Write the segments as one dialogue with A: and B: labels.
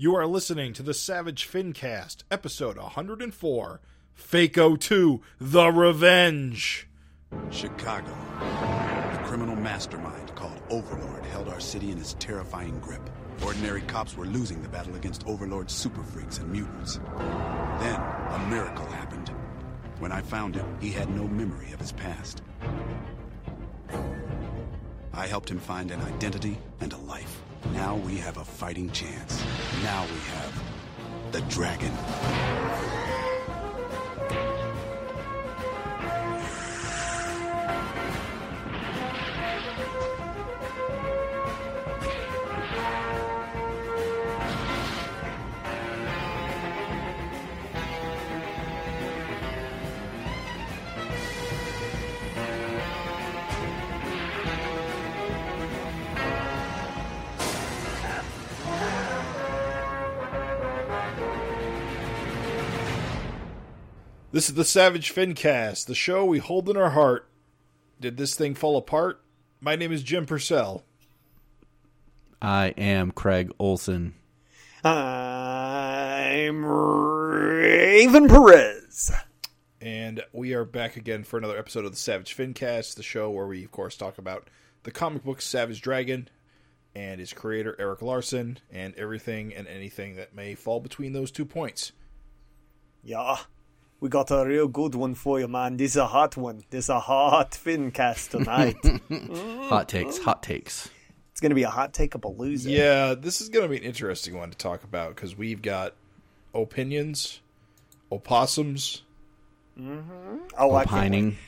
A: You are listening to the Savage Fincast, episode 104, Fako 2, The Revenge.
B: Chicago. A criminal mastermind called Overlord held our city in his terrifying grip. Ordinary cops were losing the battle against Overlord's super freaks and mutants. Then, a miracle happened. When I found him, he had no memory of his past. I helped him find an identity and a life. Now we have a fighting chance. Now we have the dragon.
A: This is the Savage Fincast, the show we hold in our heart. Did this thing fall apart? My name is Jim Purcell.
C: I am Craig Olson.
D: I'm Raven Perez.
A: And we are back again for another episode of the Savage Fincast, the show where we, of course, talk about the comic book Savage Dragon and its creator, Eric Larsen, and everything and anything that may fall between those two points.
D: Yeah, we got a real good one for you, man. This is a hot one. This is a hot Fincast tonight.
C: Hot takes, hot takes.
D: it's going to be a hot take of a loser.
A: Yeah, this is going to be an interesting one to talk about because we've got opinions, opossums.
D: Oh, I can't.
C: Opining.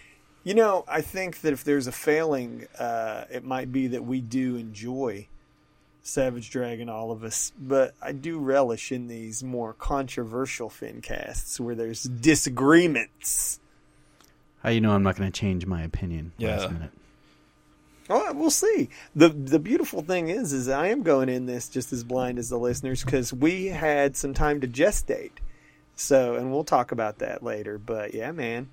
D: You know, I think that if there's a failing, uh, it might be that we do enjoy Savage Dragon, all of us, but I do relish in these more controversial Fincasts where there's disagreements.
C: How you know I'm not going to change my opinion
A: Yeah.
C: last minute?
D: Oh, we'll see. the The beautiful thing is, is I am going in this just as blind as the listeners because we had some time to gestate. So, and we'll talk about that later. But yeah, man,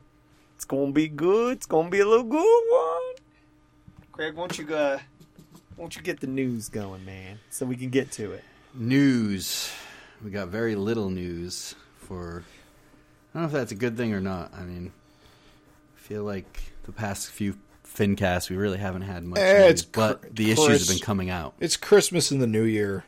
D: it's gonna be good. It's gonna be a little good one. Craig, won't you uh, won't you get the news going, man, so we can get to it?
C: News. We got very little news for. I don't know if that's a good thing or not. I mean, I feel like the past few Fincasts we really haven't had much
A: Eh,
C: news,
A: it's cr-
C: but the issues
A: Chris-
C: have been coming out.
A: It's Christmas and the New Year.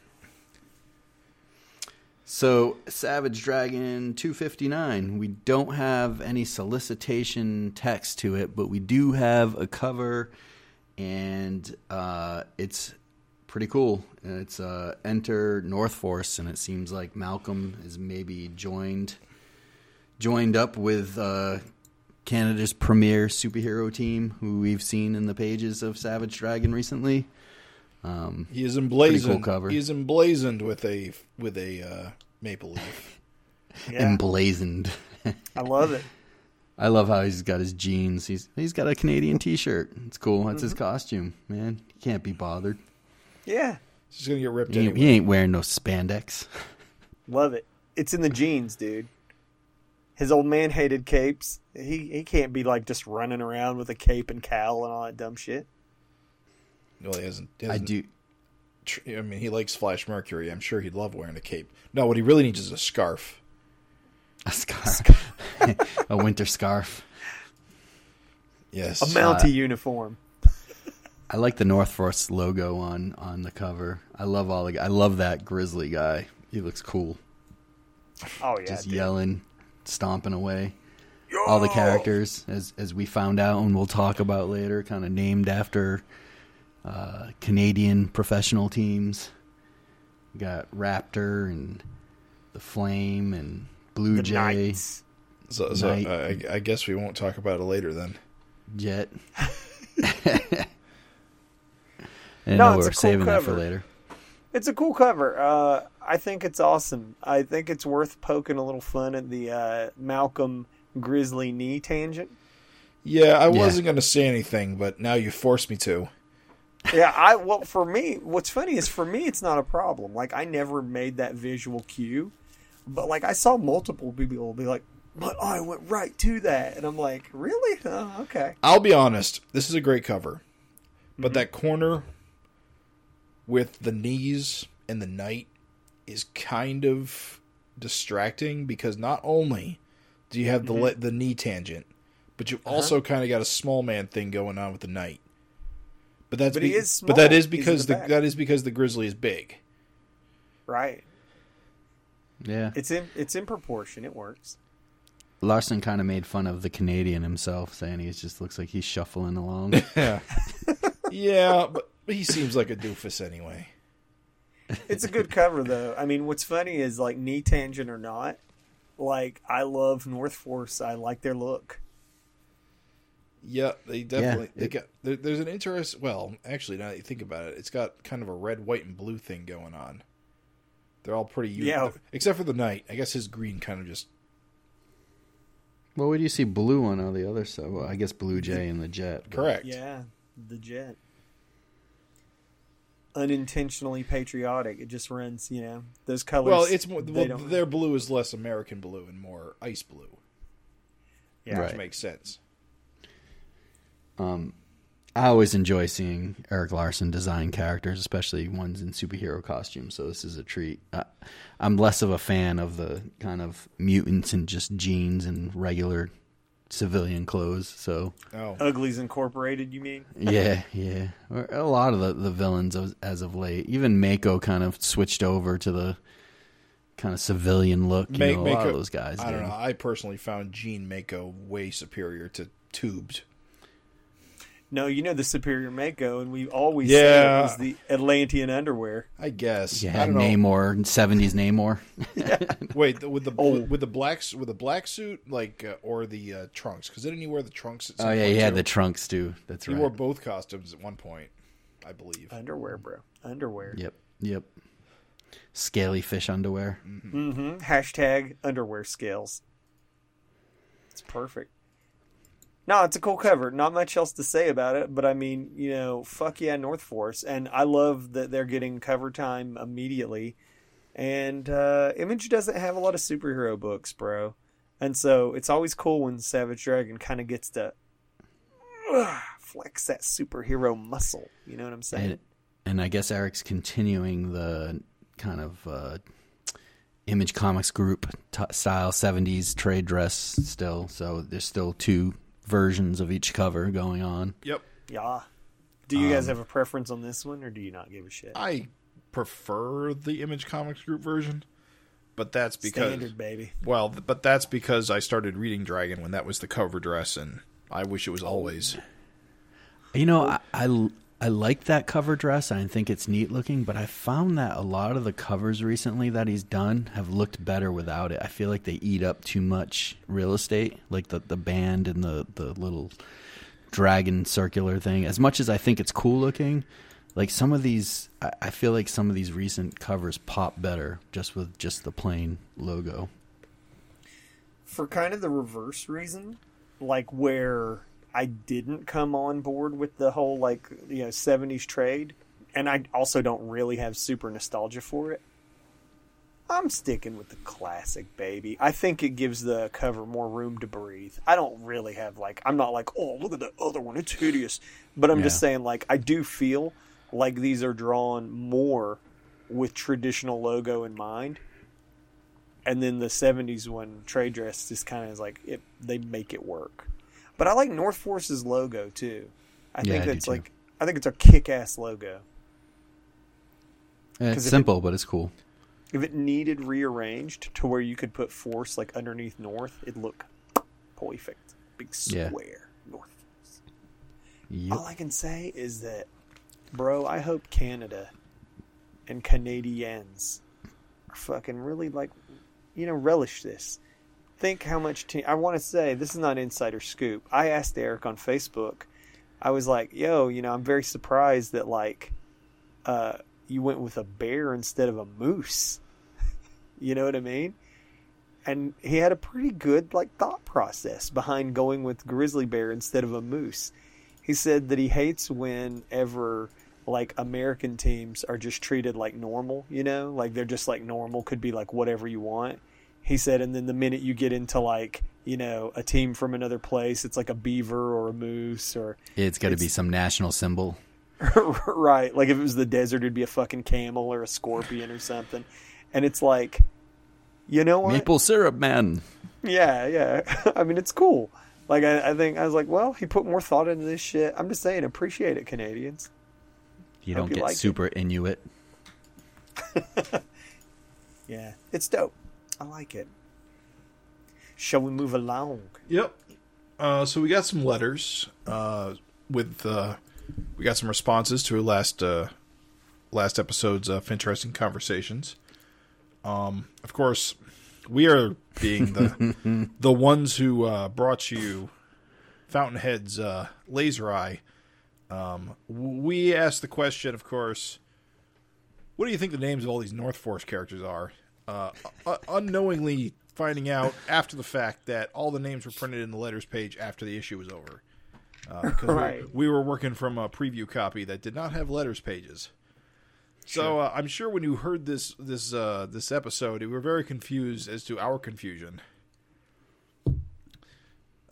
C: So, Savage Dragon 259. We don't have any solicitation text to it, but we do have a cover, and uh, it's pretty cool. It's uh, Enter North Force, and it seems like Malcolm is maybe joined joined up with uh, Canada's premier superhero team, who we've seen in the pages of Savage Dragon recently. Um,
A: He is emblazoned.
C: cool cover.
A: He is emblazoned with a with a uh, maple leaf.
D: Yeah,
C: Emblazoned.
D: I love it.
C: I love how he's got his jeans. He's he's got a Canadian T-shirt. It's cool. That's
D: Mm-hmm.
C: his costume, man. He can't be bothered.
D: Yeah,
A: He's just gonna get ripped
C: He ain't,
A: anyway.
C: he ain't wearing no spandex.
D: love it. It's in the jeans, dude. His old man hated capes. He he can't be like just running around with a cape and cowl and all that dumb shit.
A: Well, he hasn't. he
C: I
A: hasn't
C: do.
A: tr- I mean, he likes Flash Mercury. I'm sure he'd love wearing a cape. No, what he really needs is a scarf.
C: A scarf, a winter scarf.
A: Yes.
D: A Mountie uniform.
C: I like the North Force logo on on the cover. I love all the. I love that grizzly guy. He looks cool.
D: Oh yeah,
C: Just
D: dude.
C: yelling, stomping away. All the characters, as as we found out and we'll talk about later, kind of named after uh, Canadian professional teams. We got Raptor and the Flame and Blue
D: The
C: Jay,
D: Knights.
A: So, so
C: Night.
A: I, I guess we won't talk about it later then.
C: Yet. and
D: No,
C: no,
D: it's
C: we're
D: a cool
C: saving that for later.
D: It's a cool cover. Uh, I think it's awesome. I think it's worth poking a little fun at the uh, Malcolm Grizzly knee tangent.
A: Yeah, I wasn't gonna say anything, but now you forced me to.
D: Yeah, I well for me, what's funny is for me it's not a problem. Like I never made that visual cue, but like I saw multiple people be like, "But I went right to that," and I'm like, "Really? Oh, okay."
A: I'll be honest. This is a great cover, but that corner with the knees and the knight is kind of distracting because not only do you have the
D: Mm-hmm.
A: le- the knee tangent, but you've also
D: Uh-huh.
A: kind of got a small man thing going on with the knight. But that's
D: But he
A: be-
D: is
A: but that
D: small.
A: is
D: He's
A: because
D: the
A: the, that is because the grizzly is big.
D: Right.
C: Yeah.
D: It's in it's in proportion. It works.
C: Larsen kind of made fun of the Canadian himself, saying he just looks like he's shuffling along.
A: Yeah, yeah, but he seems like a doofus anyway.
D: It's a good cover though. I mean, what's funny is like knee tangent or not, like I love North Force. I like their look.
A: Yeah, they definitely they
C: it-
A: got. There, there's an interest. Well, actually, now that you think about it, it's got kind of a red, white, and blue thing going on. They're all pretty. uni-
D: Yeah.
A: except for the knight. I guess his green kind of just.
C: Well, where do you see blue on all the other side? Well, I guess Blue Jay and the Jet. but-
A: Correct.
D: Yeah, the jet. Unintentionally patriotic. It just runs, you know, those colors.
A: Well, it's more. Well, their blue is less American blue and more ice blue,
D: yeah.
C: Right.
A: which makes sense.
C: Um, I always enjoy seeing Eric Larsen design characters, especially ones in superhero costumes. So this is a treat. I, I'm less of a fan of the kind of mutants and just jeans and regular civilian clothes. So
A: Oh,
D: Uglies Incorporated. You mean?
C: yeah, yeah. A lot of the, the villains as, as of late, even Mako kind of switched over to the kind of civilian look. You
A: Make-
C: know, a
A: make
C: lot of those guys.
A: I don't know. I personally found Jean Mako way superior to Tubes.
D: No, you know the Superior Mako, and we always
A: Yeah.
D: said it was the Atlantean underwear.
A: I guess.
C: Yeah,
A: I don't.
C: Namor, seventies Namor.
A: Wait, the, with the
D: Oh.
A: with the black with the black suit, like uh, or the uh, trunks? Because didn't he wear the trunks? At some
C: Oh yeah,
A: point,
C: he had
A: too?
C: the trunks too. That's
A: He
C: right.
A: wore both costumes at one point, I believe.
D: Underwear, bro. Underwear.
C: Yep, yep. Scaly fish underwear.
D: Mm-hmm. Hashtag underwear scales. It's perfect. No, it's a cool cover. Not much else to say about it, but I mean, you know, fuck yeah, North Force, and I love that they're getting cover time immediately. And uh, Image doesn't have a lot of superhero books, bro, and so it's always cool when Savage Dragon kind of gets to ugh, flex that superhero muscle. You know what I'm saying?
C: And, and I guess Eric's continuing the kind of uh, Image Comics Group t- style '70s trade dress still. So there's still two versions of each cover going on.
A: Yep.
D: yeah. Do you guys um, have a preference on this one, or do you not give a shit?
A: I prefer the Image Comics Group version, but that's because
D: Standard, baby.
A: well, but that's because I started reading Dragon when that was the cover dress, and I wish it was always.
C: You know, I, I, I like that cover dress. I think it's neat looking, but I found that a lot of the covers recently that he's done have looked better without it. I feel like they eat up too much real estate, like the, the band and the, the little dragon circular thing. As much as I think it's cool looking, like some of these, I, I feel like some of these recent covers pop better just with just the plain logo.
D: for kind of the reverse reason, like where I didn't come on board with the whole like you know '70s trade, and I also don't really have super nostalgia for it. I'm sticking with the classic, baby. I think it gives the cover more room to breathe. I don't really have like I'm not like oh look at the other one, it's hideous, but I'm just saying like I do feel like these are drawn more with traditional logo in mind and then the 70s one trade dress just kind of is like it they make it work but i like north force's logo too i
C: Yeah,
D: think
C: I
D: it's
C: too.
D: like i think it's a kick-ass logo
C: eh,
D: 'Cause
C: It's
D: if it-
C: simple, but it's cool.
D: if it needed rearranged to where you could put force like underneath north it'd look perfect big
C: Yeah.
D: square north force
C: Yep.
D: all i can say is that bro i hope canada and canadians are fucking really like you know relish this think how much te- I want to say this is not insider scoop. I asked Eric on Facebook. I was like, "Yo, you know, I'm very surprised that like uh you went with a bear instead of a moose." you know what I mean? And he had a pretty good like thought process behind going with grizzly bear instead of a moose. He said that he hates whenever like American teams are just treated like normal, you know? Like they're just like normal, could be like whatever you want he said and then the minute you get into like you know a team from another place it's like a beaver or a moose or
C: It's got to be some national symbol.
D: right like if it was the desert it'd be a fucking camel or a scorpion or something and it's like, you know what?
C: Maple syrup man.
D: Yeah, yeah. I mean, it's cool. Like, I, I think I was like, well, he put more thought into this shit. I'm just saying, appreciate it, Canadians.
C: You
D: Hope
C: don't
D: you
C: get
D: like it.
C: super Inuit.
D: Yeah, it's dope. I like it. Shall we move along?
A: Yep. Uh, so we got some letters uh, with uh, we got some responses to last uh, last episode's uh, interesting conversations. Um, of course, we are being the the ones who uh, brought you Fountainhead's uh, Laser Eye. Um, we asked the question, of course, what do you think the names of all these North Force characters are? Uh, unknowingly finding out after the fact that all the names were printed in the letters page after the issue was over. Uh, because we- we, were working from a preview copy that did not have letters pages. So uh, I'm sure when you heard this this uh, this episode, you were very confused as to our confusion.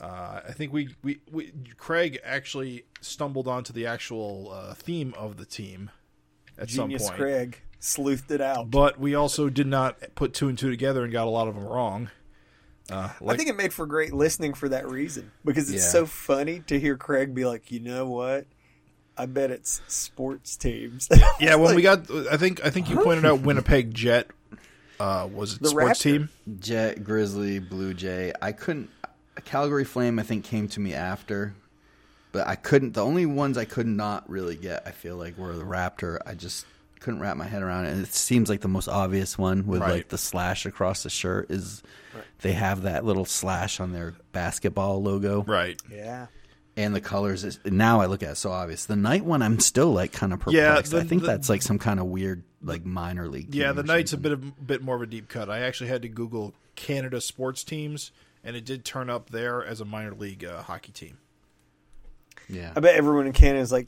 A: Uh, I think we, we, we Craig actually stumbled onto the actual uh, theme of the team at
D: Genius
A: some point,
D: Craig sleuthed it out.
A: but we also did not put two and two together and got a lot of them wrong. Uh,
D: I think it made for great listening for that reason because it's
C: Yeah.
D: so funny to hear Craig be like, you know what? I bet it's sports teams.
A: yeah, when
D: Like,
A: we got, I think I think you pointed out Winnipeg Jet uh, was it
D: The
A: sports
D: Raptor.
A: team.
C: Jet, Grizzly, Blue Jay. I couldn't. Calgary Flame, I think, came to me after, but I couldn't. The only ones I could not really get, I feel like, were the Raptor. I just couldn't wrap my head around it. And it seems like the most obvious one with
A: Right.
C: like the slash across the shirt is they have that little slash on their basketball logo
A: Right.
D: yeah.
C: and the colors. Is, now I look at it so obvious. The night one, I'm still like kind of
A: Yeah,
C: perplexed.
A: the-
C: I think
A: the-
C: that's like some kind of weird like minor league.
A: Yeah,
C: team
A: the
C: or
A: night's a bit of bit more of a deep cut. I actually had to Google Canada sports teams, and it did turn up there as a minor league uh, hockey team.
C: yeah,
D: I bet everyone in Canada is like,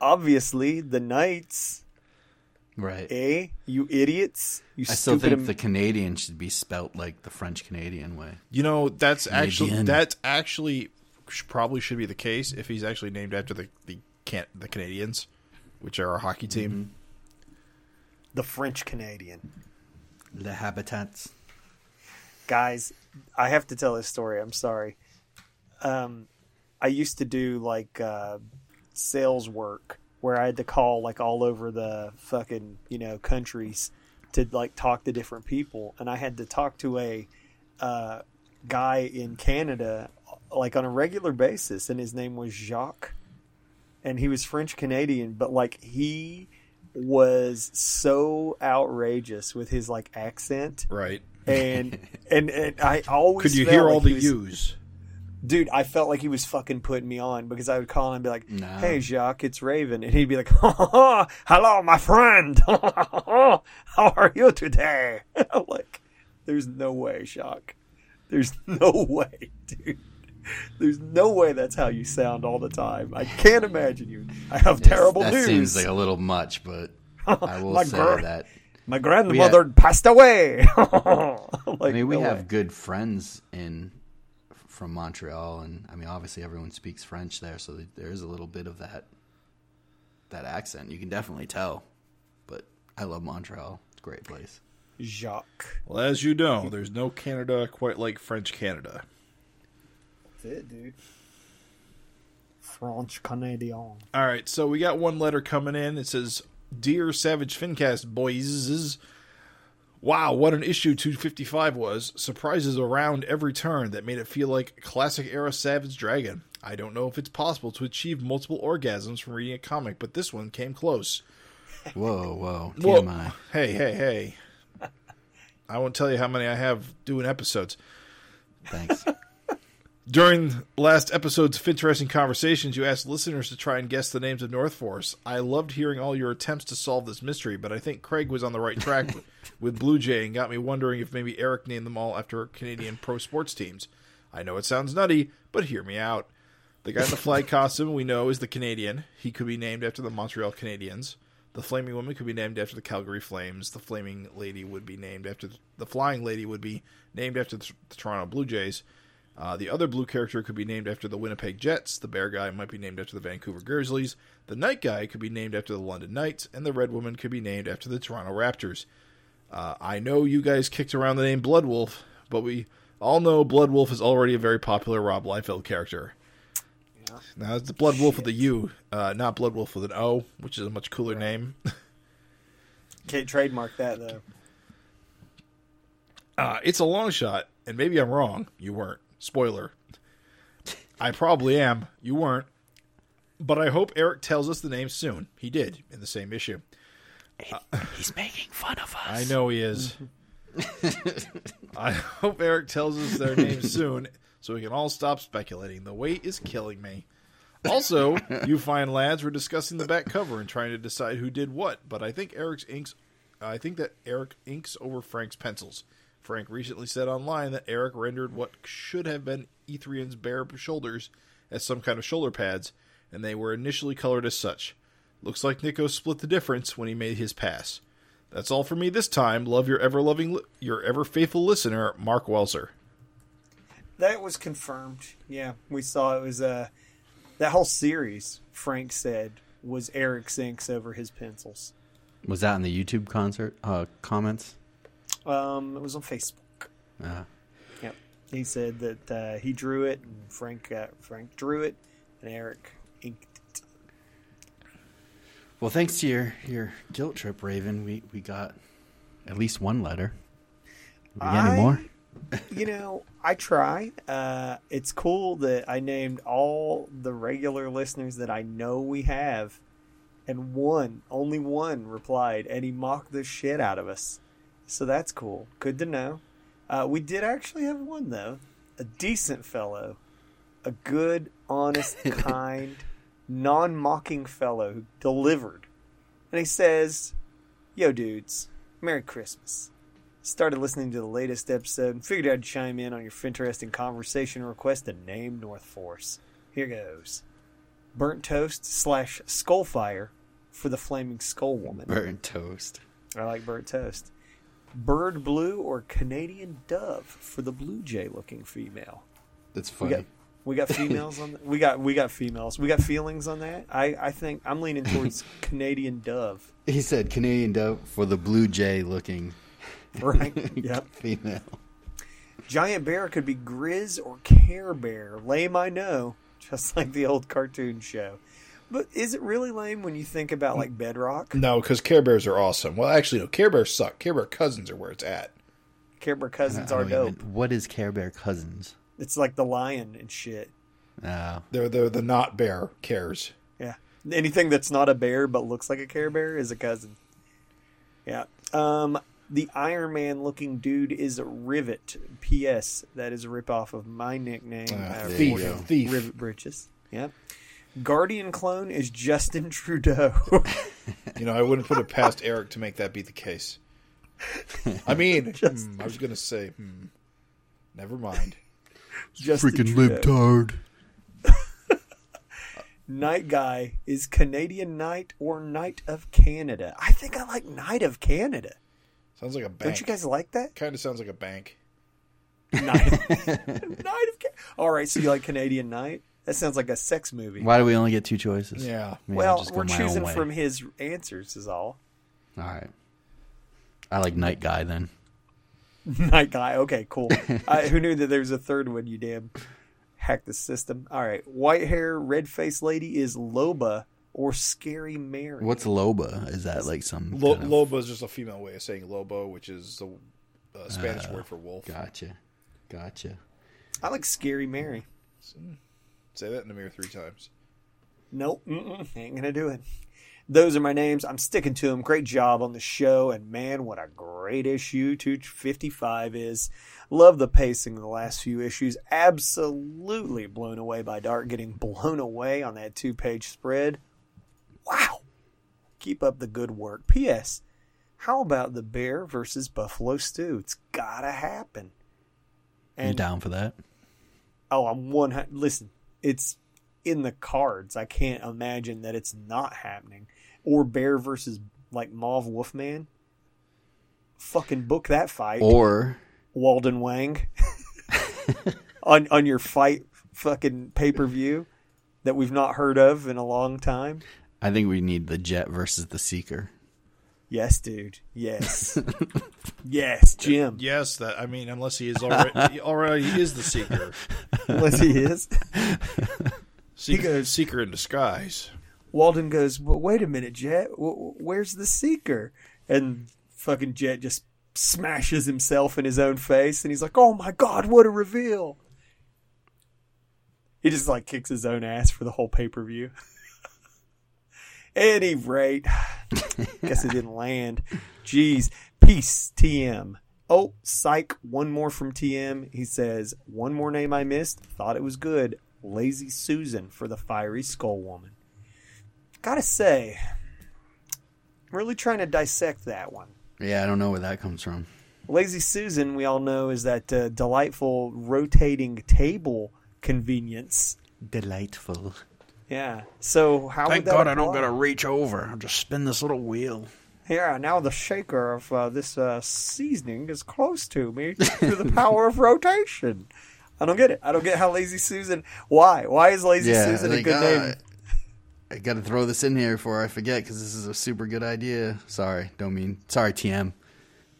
D: obviously the Knights,
C: right.
D: eh? You idiots! You
C: I still think
D: Am-
C: the Canadian should be spelt like the French Canadian way.
A: You know, that's actually
C: Canadian.
A: that's actually sh- probably should be the case if he's actually named after the the can the Canadians, which are our hockey team.
D: the French Canadian
C: Le Habitats.
D: guys. I have to tell this story. I'm sorry. Um, I used to do like uh, sales work where I had to call like all over the fucking you know countries to like talk to different people, and I had to talk to a uh, guy in Canada like on a regular basis, and his name was Jacques, and he was French Canadian, but like he was so outrageous with his like accent
A: Right?
D: and and, and I always
A: Could you hear all
D: he
A: the
D: was-
A: U's?
D: Dude? I felt like he was fucking putting me on because I would call him and be like,
C: No.
D: "Hey, Jacques, it's Raven," and he'd be like, oh, "Hello, my friend. How are you today?" I'm like, "There's no way, Jacques. There's no way, dude." There's no way that's how you sound all the time. I can't imagine you. I have terrible
C: that
D: news.
C: seems like a little much, but I will say
D: girl-
C: that.
D: My grandmother passed away. like,
C: I mean, we
D: no
C: have
D: way.
C: good friends in from Montreal, and I mean, obviously everyone speaks French there, so there is a little bit of that that accent. You can definitely tell. But I love Montreal; it's a great place.
D: Jacques.
A: Well, as you know, there's no Canada quite like French Canada.
D: That's it, dude. French Canadian.
A: All right, so we got one letter coming in. It says, "Dear Savage Fincast boys, wow, what an issue 255 was! Surprises around every turn that made it feel like classic era Savage Dragon. I don't know if it's possible to achieve multiple orgasms from reading a comic, but this one came close.
C: Whoa, whoa,
A: Whoa. Hey, hey, hey! I won't tell you how many I have doing episodes."
C: Thanks.
A: During last episode's interesting conversations, you asked listeners to try and guess the names of North Force. I loved hearing all your attempts to solve this mystery, but I think Craig was on the right track with, with Blue Jay and got me wondering if maybe Eric named them all after Canadian pro sports teams. I know it sounds nutty, but hear me out. The guy in the flag costume we know is the Canadian. He could be named after the Montreal Canadiens. The flaming woman could be named after the Calgary Flames. The flaming lady would be named after the, the flying lady would be named after the, the Toronto Blue Jays. Uh, the other blue character could be named after the Winnipeg Jets. The bear guy might be named after the Vancouver Grizzlies. The night guy could be named after the London Knights, and the red woman could be named after the Toronto Raptors. Uh, I know you guys kicked around the name Blood Wolf, but we all know Blood Wolf is already a very popular Rob Liefeld character. Now it's the Blood Wolf with a U, uh, not Blood Wolf with an O, which is a much cooler name.
D: Can't trademark that though.
A: Uh, it's a long shot, and maybe I'm wrong. You weren't. Spoiler. I probably am. You weren't. But I hope Eric tells us the name soon. He did in the same issue.
C: He's making fun of us.
A: I know he is. I hope Eric tells us their names soon so we can all stop speculating. The wait is killing me. Also, you fine lads were discussing the back cover and trying to decide who did what, but I think Eric's inks I think that Eric inks over Frank's pencils. Frank recently said online that Eric rendered what should have been Ethrian's bare shoulders as some kind of shoulder pads, and they were initially colored as such. Looks like Nico split the difference when he made his pass. That's all for me this time. Love your ever loving, li- your ever faithful listener, Mark Welser.
D: That was confirmed. Yeah, we saw it was uh, that whole series. Frank said was Eric Zinks over his pencils.
C: Was that in the YouTube concert uh, comments?
D: Um, it was on Facebook.
C: Uh,
D: Yep. He said that uh, he drew it, and Frank uh, Frank drew it, and Eric inked it.
C: well, thanks to your, your guilt trip, Raven, we, we got at least one letter. We got
D: I-
C: any more?
D: you know, I try. Uh, it's cool that I named all the regular listeners that I know we have, and one, only one, replied, and he mocked the shit out of us. So that's cool. Good to know. Uh, we did actually have one though, a decent fellow, a good, honest, kind, non-mocking fellow who delivered, and he says, "Yo, dudes, Merry Christmas." started listening to the latest episode and figured I'd chime in on your interesting conversation request to name North Force. Here goes. Burnt toast slash skullfire for the flaming skull woman.
C: Burnt toast.
D: I like burnt toast. Bird blue or Canadian dove for the blue jay looking female.
C: That's
D: We
C: funny.
D: got we got females on that. We got we got females. We got feelings on that. I I think I'm leaning towards Canadian dove.
C: He said Canadian dove for the blue jay looking
D: Right. yep.
C: female.
D: Giant Bear could be Grizz or Care Bear. Lame, I know, just like the old cartoon show. But is it really lame when you think about like Bedrock?
A: No, because Care Bears are awesome. Well, actually, no. Care Bears suck. Care Bear cousins are where it's at.
D: Care Bear cousins are dope.
C: even- what is Care Bear Cousins?
D: It's like the lion and shit.
C: Uh,
A: They're they're the not bear cares.
D: Yeah. Anything that's not a bear but looks like a Care Bear is a cousin. Yeah. Um, the Iron Man looking dude is a Rivet. P.S. That is a ripoff of my nickname.
A: Ah,
D: uh,
A: thief, thief.
D: Rivet Britches. Yep. Guardian clone is Justin Trudeau.
A: You know, I wouldn't put it past Eric to make that be the case. I mean, hmm, I was gonna say, hmm, never mind.
D: Justin
C: freaking
D: Trudeau.
C: libtard.
D: Night Guy is Canadian Knight or Knight of Canada. I think I like Knight of Canada.
A: Sounds like a bank.
D: Don't you guys like that?
A: Kind of sounds like a bank.
D: Knight, Knight of Canada. All right, so you like Canadian Knight? That sounds like a sex movie.
C: Why do we only get two choices?
A: Yeah.
C: Maybe
D: well, we're choosing from his answers, is all.
C: All right. I like Night Guy then.
D: Night Guy. Okay, cool. I, who knew that there was a third one? You damn hack the system. All right, white hair, red faced lady is Loba or Scary Mary.
C: What's Loba? Is that like some
A: Lo-
C: kind of-
A: Lobo is just a female way of saying lobo, which is the uh, Spanish word for wolf.
C: Gotcha. Gotcha.
D: I like Scary Mary.
A: Say that in the mirror three times.
D: Nope, mm-mm, ain't gonna do it. Those are my names. I'm sticking to them. Great job on the show, and man, what a great issue 255 is. Love the pacing of the last few issues. Absolutely blown away by Dark getting blown away on that two page spread. Wow. Keep up the good work. P.S. How about the Bear versus Buffalo Stew? It's gotta happen.
C: you down for that?
D: Oh, I'm one. hun- Listen, it's in the cards. I can't imagine that it's not happening. Or Bear versus like Mauve Wolfman. Fucking book that fight,
C: Or
D: Walden Wang. on on your fight fucking pay per view that we've not heard of in a long time.
C: I think we need the Jet versus the Seeker.
D: Yes, dude. Yes. yes, Jim.
A: Yes, that I mean, unless he is already he already is the seeker,
D: Unless he is.
A: seeker,
D: goes-
A: seeker in disguise.
D: Walden goes, well, wait a minute, Jet. W- where's the seeker? And fucking Jet just smashes himself in his own face, and he's like, oh my god, what a reveal. He just like kicks his own ass for the whole pay per view. Any rate, guess it didn't land. Jeez, peace, TM. Oh, psych, one more from TM. He says, one more name I missed. Thought it was good. Lazy Susan for the Fiery Skull Woman. Gotta say, I'm really trying to dissect that one.
C: Yeah, I don't know where that comes from.
D: Lazy Susan, we all know, is that uh, delightful rotating table convenience.
C: Delightful.
D: Yeah. So how
C: Thank
D: would that
C: God I don't gotta reach over. I'll just spin this little wheel.
D: Yeah, now the shaker of uh, this uh, seasoning is close to me through the power of rotation. I don't get it. I don't get how Lazy Susan. Why? Why is Lazy
C: Yeah,
D: Susan a good
C: uh,
D: name?
C: I gotta throw this in here before I forget because this is a super good idea. Sorry, don't mean. Sorry, TM.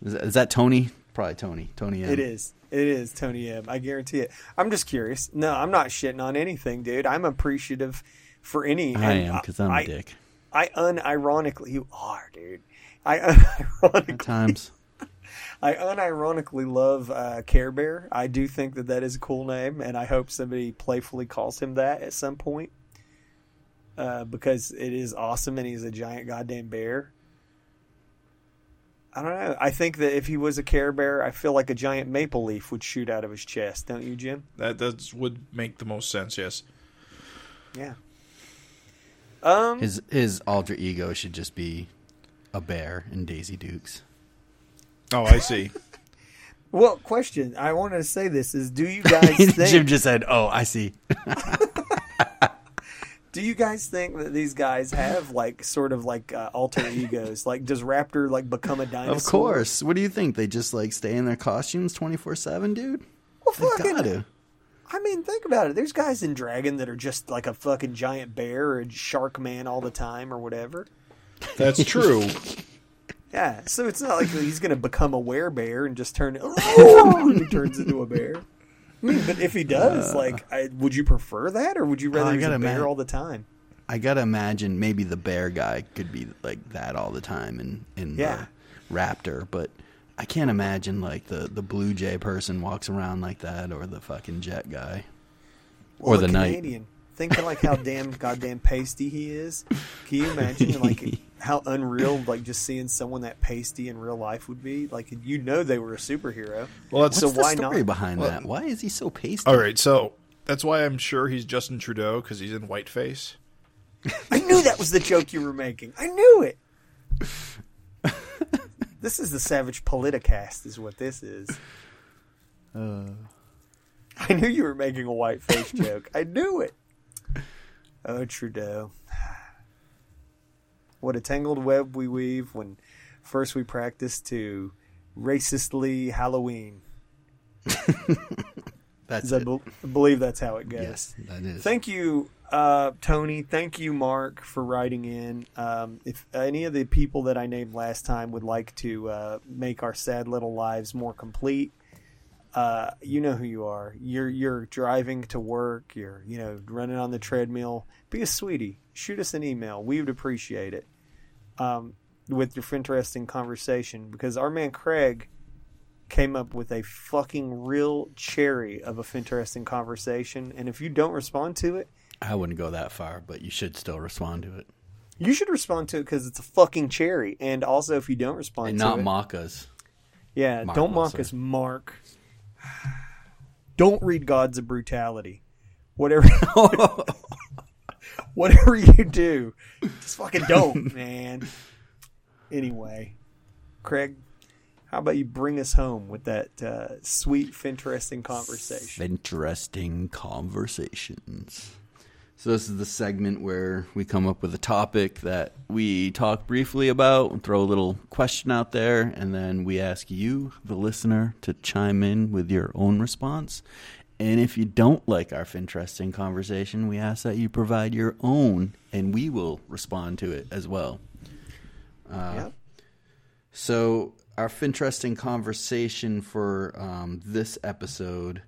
C: Is that, is that Tony? Probably Tony. Tony M.
D: It is. It is Tony M. I guarantee it. I'm just curious. No, I'm not shitting on anything, dude. I'm appreciative for any.
C: I am because I'm a
D: I-
C: dick.
D: I unironically, you are, dude. I
C: At
D: unironically,
C: times.
D: I unironically love uh, Care Bear. I do think that that is a cool name, and I hope somebody playfully calls him that at some point. Uh, because it is awesome, and he's a giant goddamn bear. I don't know. I think that if he was a Care Bear, I feel like a giant maple leaf would shoot out of his chest, don't you, Jim?
A: That that would make the most sense. Yes.
D: Yeah. Um.
C: His his alter ego should just be a bear and Daisy Dukes.
A: Oh, I see.
D: Well, question. I wanted to say this is: Do you guys think Jim
C: just said, "Oh, I see."
D: do you guys think that these guys have like sort of like uh, alter egos? Like, does Raptor like become a dinosaur?
C: Of course. What do you think? They just like stay in their costumes twenty four seven, dude.
D: Well,
C: They
D: fucking.
C: Gotta.
D: I mean, think about it. There's guys in Dragon that are just like a fucking giant bear or a shark man all the time or whatever.
A: That's true.
D: Yeah, so it's not like he's going to become a werebear and just turn and turns into a bear. I mean, but if he does, like, I, would you prefer that, or would you rather
C: Uh, I
D: he's a bear
C: imagine-
D: all the time?
C: I gotta imagine maybe the bear guy could be like that all the time and in
D: Yeah.
C: the Raptor, but I can't imagine like the the Blue Jay person walks around like that, or the fucking Jet guy, or
D: Well,
C: the
D: a
C: Knight.
D: Canadian. Thinking like how damn goddamn pasty he is. Can you imagine like how unreal like just seeing someone that pasty in real life would be? Like you know they were a superhero.
A: Well, that's
D: So
C: What's the story
D: not?
C: behind
A: Well-
C: that? Why is he so pasty?
A: all right. So that's why I'm sure he's Justin Trudeau because he's in whiteface.
D: I knew that was the joke you were making. I knew it. this is the Savage Politicast, is what this is. Uh. I knew you were making a white face joke. I knew it. Oh, Trudeau. What a tangled web we weave when first we practice to racistly Halloween.
C: That's
D: I
C: it.
D: bel- believe that's how it goes.
C: Yes, that is.
D: Thank you, uh, Tony. Thank you, Mark, for writing in. Um, if any of the people that I named last time would like to uh, make our sad little lives more complete, uh, you know who you are. You're you're driving to work. You're you know running on the treadmill. Be a sweetie. Shoot us an email. We would appreciate it. Um, with your interesting conversation because our man Craig came up with a fucking real cherry of a interesting conversation, and if you don't respond to it,
C: I wouldn't go that far, but you should still respond to it
D: you should respond to it because it's a fucking cherry. And also, if you don't respond
C: and
D: to
C: not
D: it,
C: mock us.
D: yeah,
C: Mark
D: don't mock us, Mark. Don't read Gods of Brutality. Whatever, whatever you do, just fucking don't, man. Anyway, Craig, how about you bring us home with that uh, sweet, interesting conversation?
C: Interesting conversations. So this is the segment where we come up with a topic that we talk briefly about and throw a little question out there, and then we ask you, the listener, to chime in with your own response. And if you don't like our interesting conversation, we ask that you provide your own, and we will respond to it as well. Uh,
D: Yep.
C: So our interesting conversation for um, this episode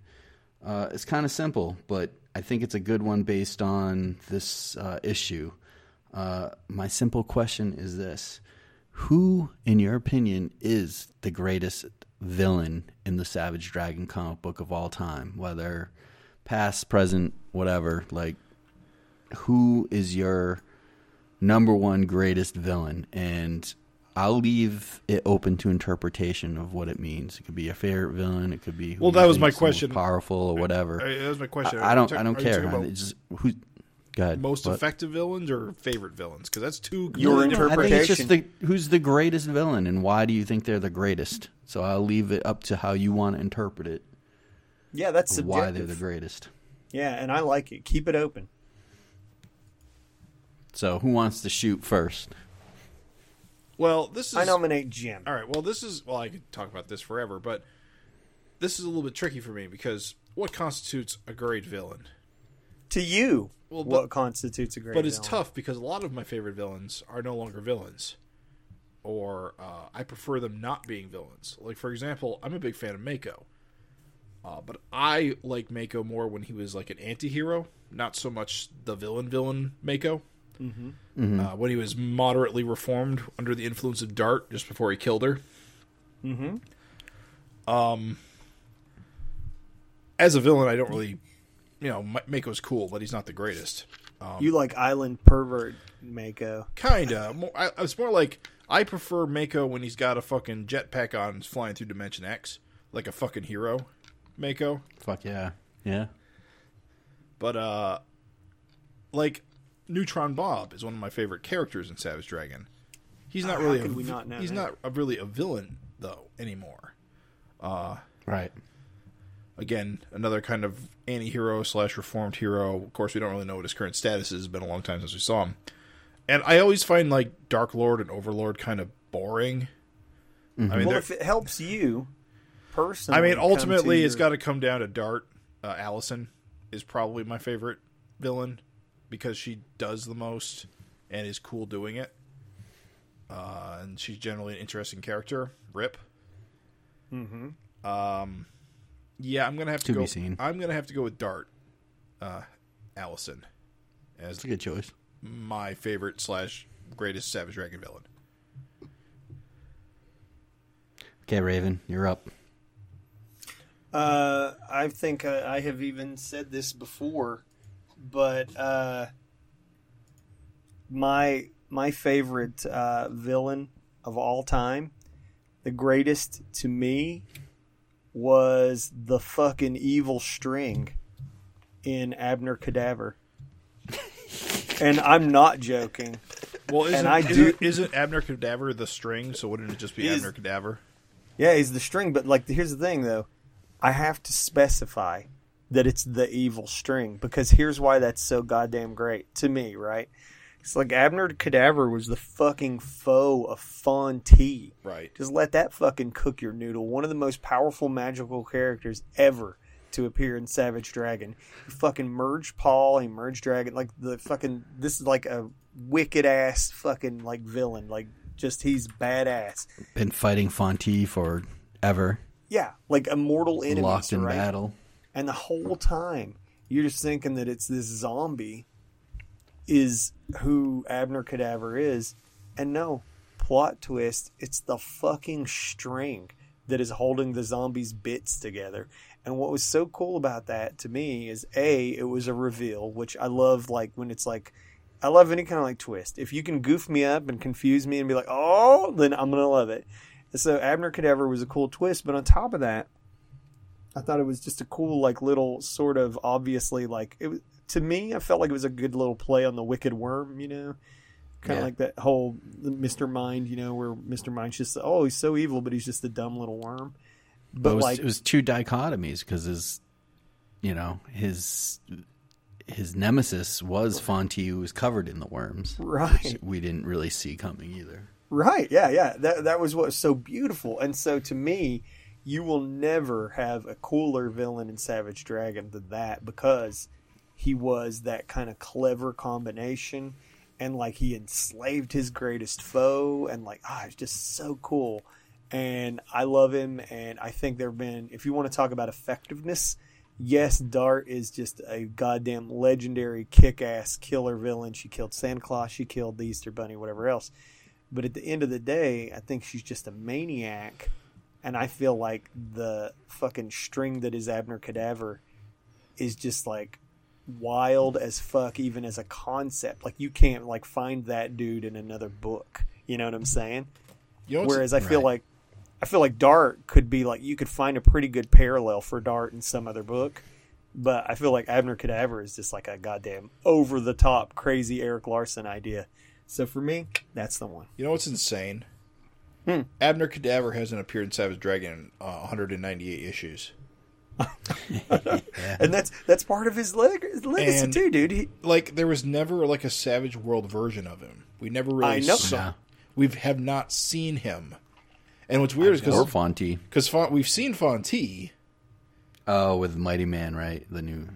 C: uh, is kind of simple, but I think it's a good one based on this uh, issue. Uh, my simple question is this: Who, in your opinion, is the greatest villain in the Savage Dragon comic book of all time? Whether past, present, whatever. Like, who is your number one greatest villain? And I'll leave it open to interpretation of what it means. It could be a favorite villain. It could be who
A: Well, that was my
C: think's the most
A: question.
C: powerful or whatever.
A: Uh, That was my question.
C: I, I don't.
A: Are
C: I don't
A: talking- are you
C: care.
A: talking
C: man. It's just who. Go ahead.
A: most
C: What?
A: effective villains or favorite villains? Because that's two.
D: Your
A: completely different-
C: I think it's just the who's the greatest villain and why do you think they're the greatest? So I'll leave it up to how you want to interpret it.
D: Yeah, that's
C: of Why they're the greatest.
D: Yeah, and I like it. Keep it open.
C: So who wants to shoot first?
A: Well, this is.
D: I nominate Jim.
A: All right. Well, this is. Well, I could talk about this forever, but this is a little bit tricky for me because what constitutes a great villain?
D: To you,
A: Well,
D: what constitutes a great
A: but it's
D: villain?
A: tough because a lot of my favorite villains are no longer villains, or uh, I prefer them not being villains. Like for example, I'm a big fan of Mako, uh, but I like Mako more when he was like an anti-hero, not so much the villain villain Mako. Mm-hmm. Uh, when he was moderately reformed under the influence of Dart just before he killed her. Mm-hmm. Um, as a villain, I don't really, you know, Ma- Mako's cool, but he's not the greatest.
D: You like Island Pervert Mako.
A: Kinda. More, I, it's more like I prefer Mako when he's got a fucking jetpack on, and flying through Dimension X, like a fucking hero, Mako.
C: Fuck yeah. Yeah.
A: But uh, like Neutron Bob is one of my favorite characters in Savage Dragon. He's not
D: How
A: really.
D: could
A: a,
D: we not know
A: he's
D: that?
A: not a, really a villain though anymore.
C: Right.
A: Again, another kind of anti-hero slash reformed hero. Of course, we don't really know what his current status is. It's been a long time since we saw him. And I always find like Dark Lord and Overlord kind of boring. I mean,
D: Well, if it helps you personally,
A: I mean,
D: come to
A: ultimately, it's
D: your-
A: got to come down to Dart. Uh, Allison is probably my favorite villain because she does the most and is cool doing it. Uh, and she's generally an interesting character. Rip. Mm-hmm. Um, yeah, I'm gonna have to,
C: To
A: go.
C: be seen.
A: I'm gonna have to go with Dart. Uh, Allison as
C: It's a good choice.
A: my favorite slash greatest Savage Dragon villain.
C: Okay, Raven, you're up.
D: Uh, I think uh, I have even said this before, but uh, my my favorite uh, villain of all time, the greatest to me, was the fucking evil string in Abner Cadaver. and I'm not joking.
A: Well, isn't,
D: I
A: isn't,
D: do-
A: isn't Abner Cadaver the string? So wouldn't it just be
D: is-
A: Abner Cadaver?
D: Yeah, he's the string, but like here's the thing though. I have to specify that it's the evil string because here's why that's so goddamn great to me, right? It's like Abner Cadaver was the fucking foe of Fonte.
A: Right.
D: Just let that fucking cook your noodle. One of the most powerful magical characters ever to appear in Savage Dragon. He fucking merged Paul, he merged Dragon. Like the fucking this is like a wicked ass fucking like villain. Like just he's badass.
C: Been fighting Fonte for ever,
D: Yeah, like immortal enemies,
C: locked in
D: right?
C: battle.
D: And the whole time you're just thinking that it's this zombie is who Abner Cadaver is. And no, plot twist, it's the fucking string that is holding the zombies' bits together. And what was so cool about that to me is A, it was a reveal, which I love like when it's like I love any kind of like twist. If you can goof me up and confuse me and be like, oh, then I'm gonna love it. So Abner Cadaver was a cool twist, but on top of that, I thought it was just a cool, like little sort of obviously like it to me. I felt like it was a good little play on the Wicked Worm, you know, kind of
C: Yeah.
D: like that whole Mister Mind, you know, where Mister Mind's just oh he's so evil, but he's just a dumb little worm.
C: But
D: But
C: it was,
D: like
C: it was two dichotomies because his, you know, his his nemesis was Fonty, who was covered in the worms.
D: Right.
C: which we didn't really see coming either.
D: Right. Yeah. Yeah. That that was what was so beautiful. And so to me, you will never have a cooler villain in Savage Dragon than that because he was that kind of clever combination. and like he enslaved his greatest foe, and like ah, it's just so cool. And I love him, and I think there've been, if you want to talk about effectiveness, yes, Dart is just a goddamn legendary kick-ass killer villain. She killed Santa Claus, she killed the Easter Bunny, whatever else. But at the end of the day, I think she's just a maniac, and I feel like the fucking string that is Abner Cadaver is just like wild as fuck even as a concept. Like you can't like find that dude in another book. You know what i'm saying? Whereas i feel
C: Right.
D: like i feel like dart could be like you could find a pretty good parallel for dart in some other book. But i feel like abner cadaver is just like a goddamn over the top crazy eric larsen idea. So for me that's the one.
A: You know what's insane?
D: Hmm.
A: Abner Cadaver hasn't appeared in Savage Dragon in uh, 198 issues.
D: and that's that's part of his leg- legacy
A: And-
D: too dude he,
A: Like there was never like a Savage World version of him. We never really
D: I know.
A: saw.
C: Yeah.
A: We have not seen him. And what's weird is because
C: Fonty.
A: because we've seen Fonty.
C: Oh, with Mighty Man, right? The new,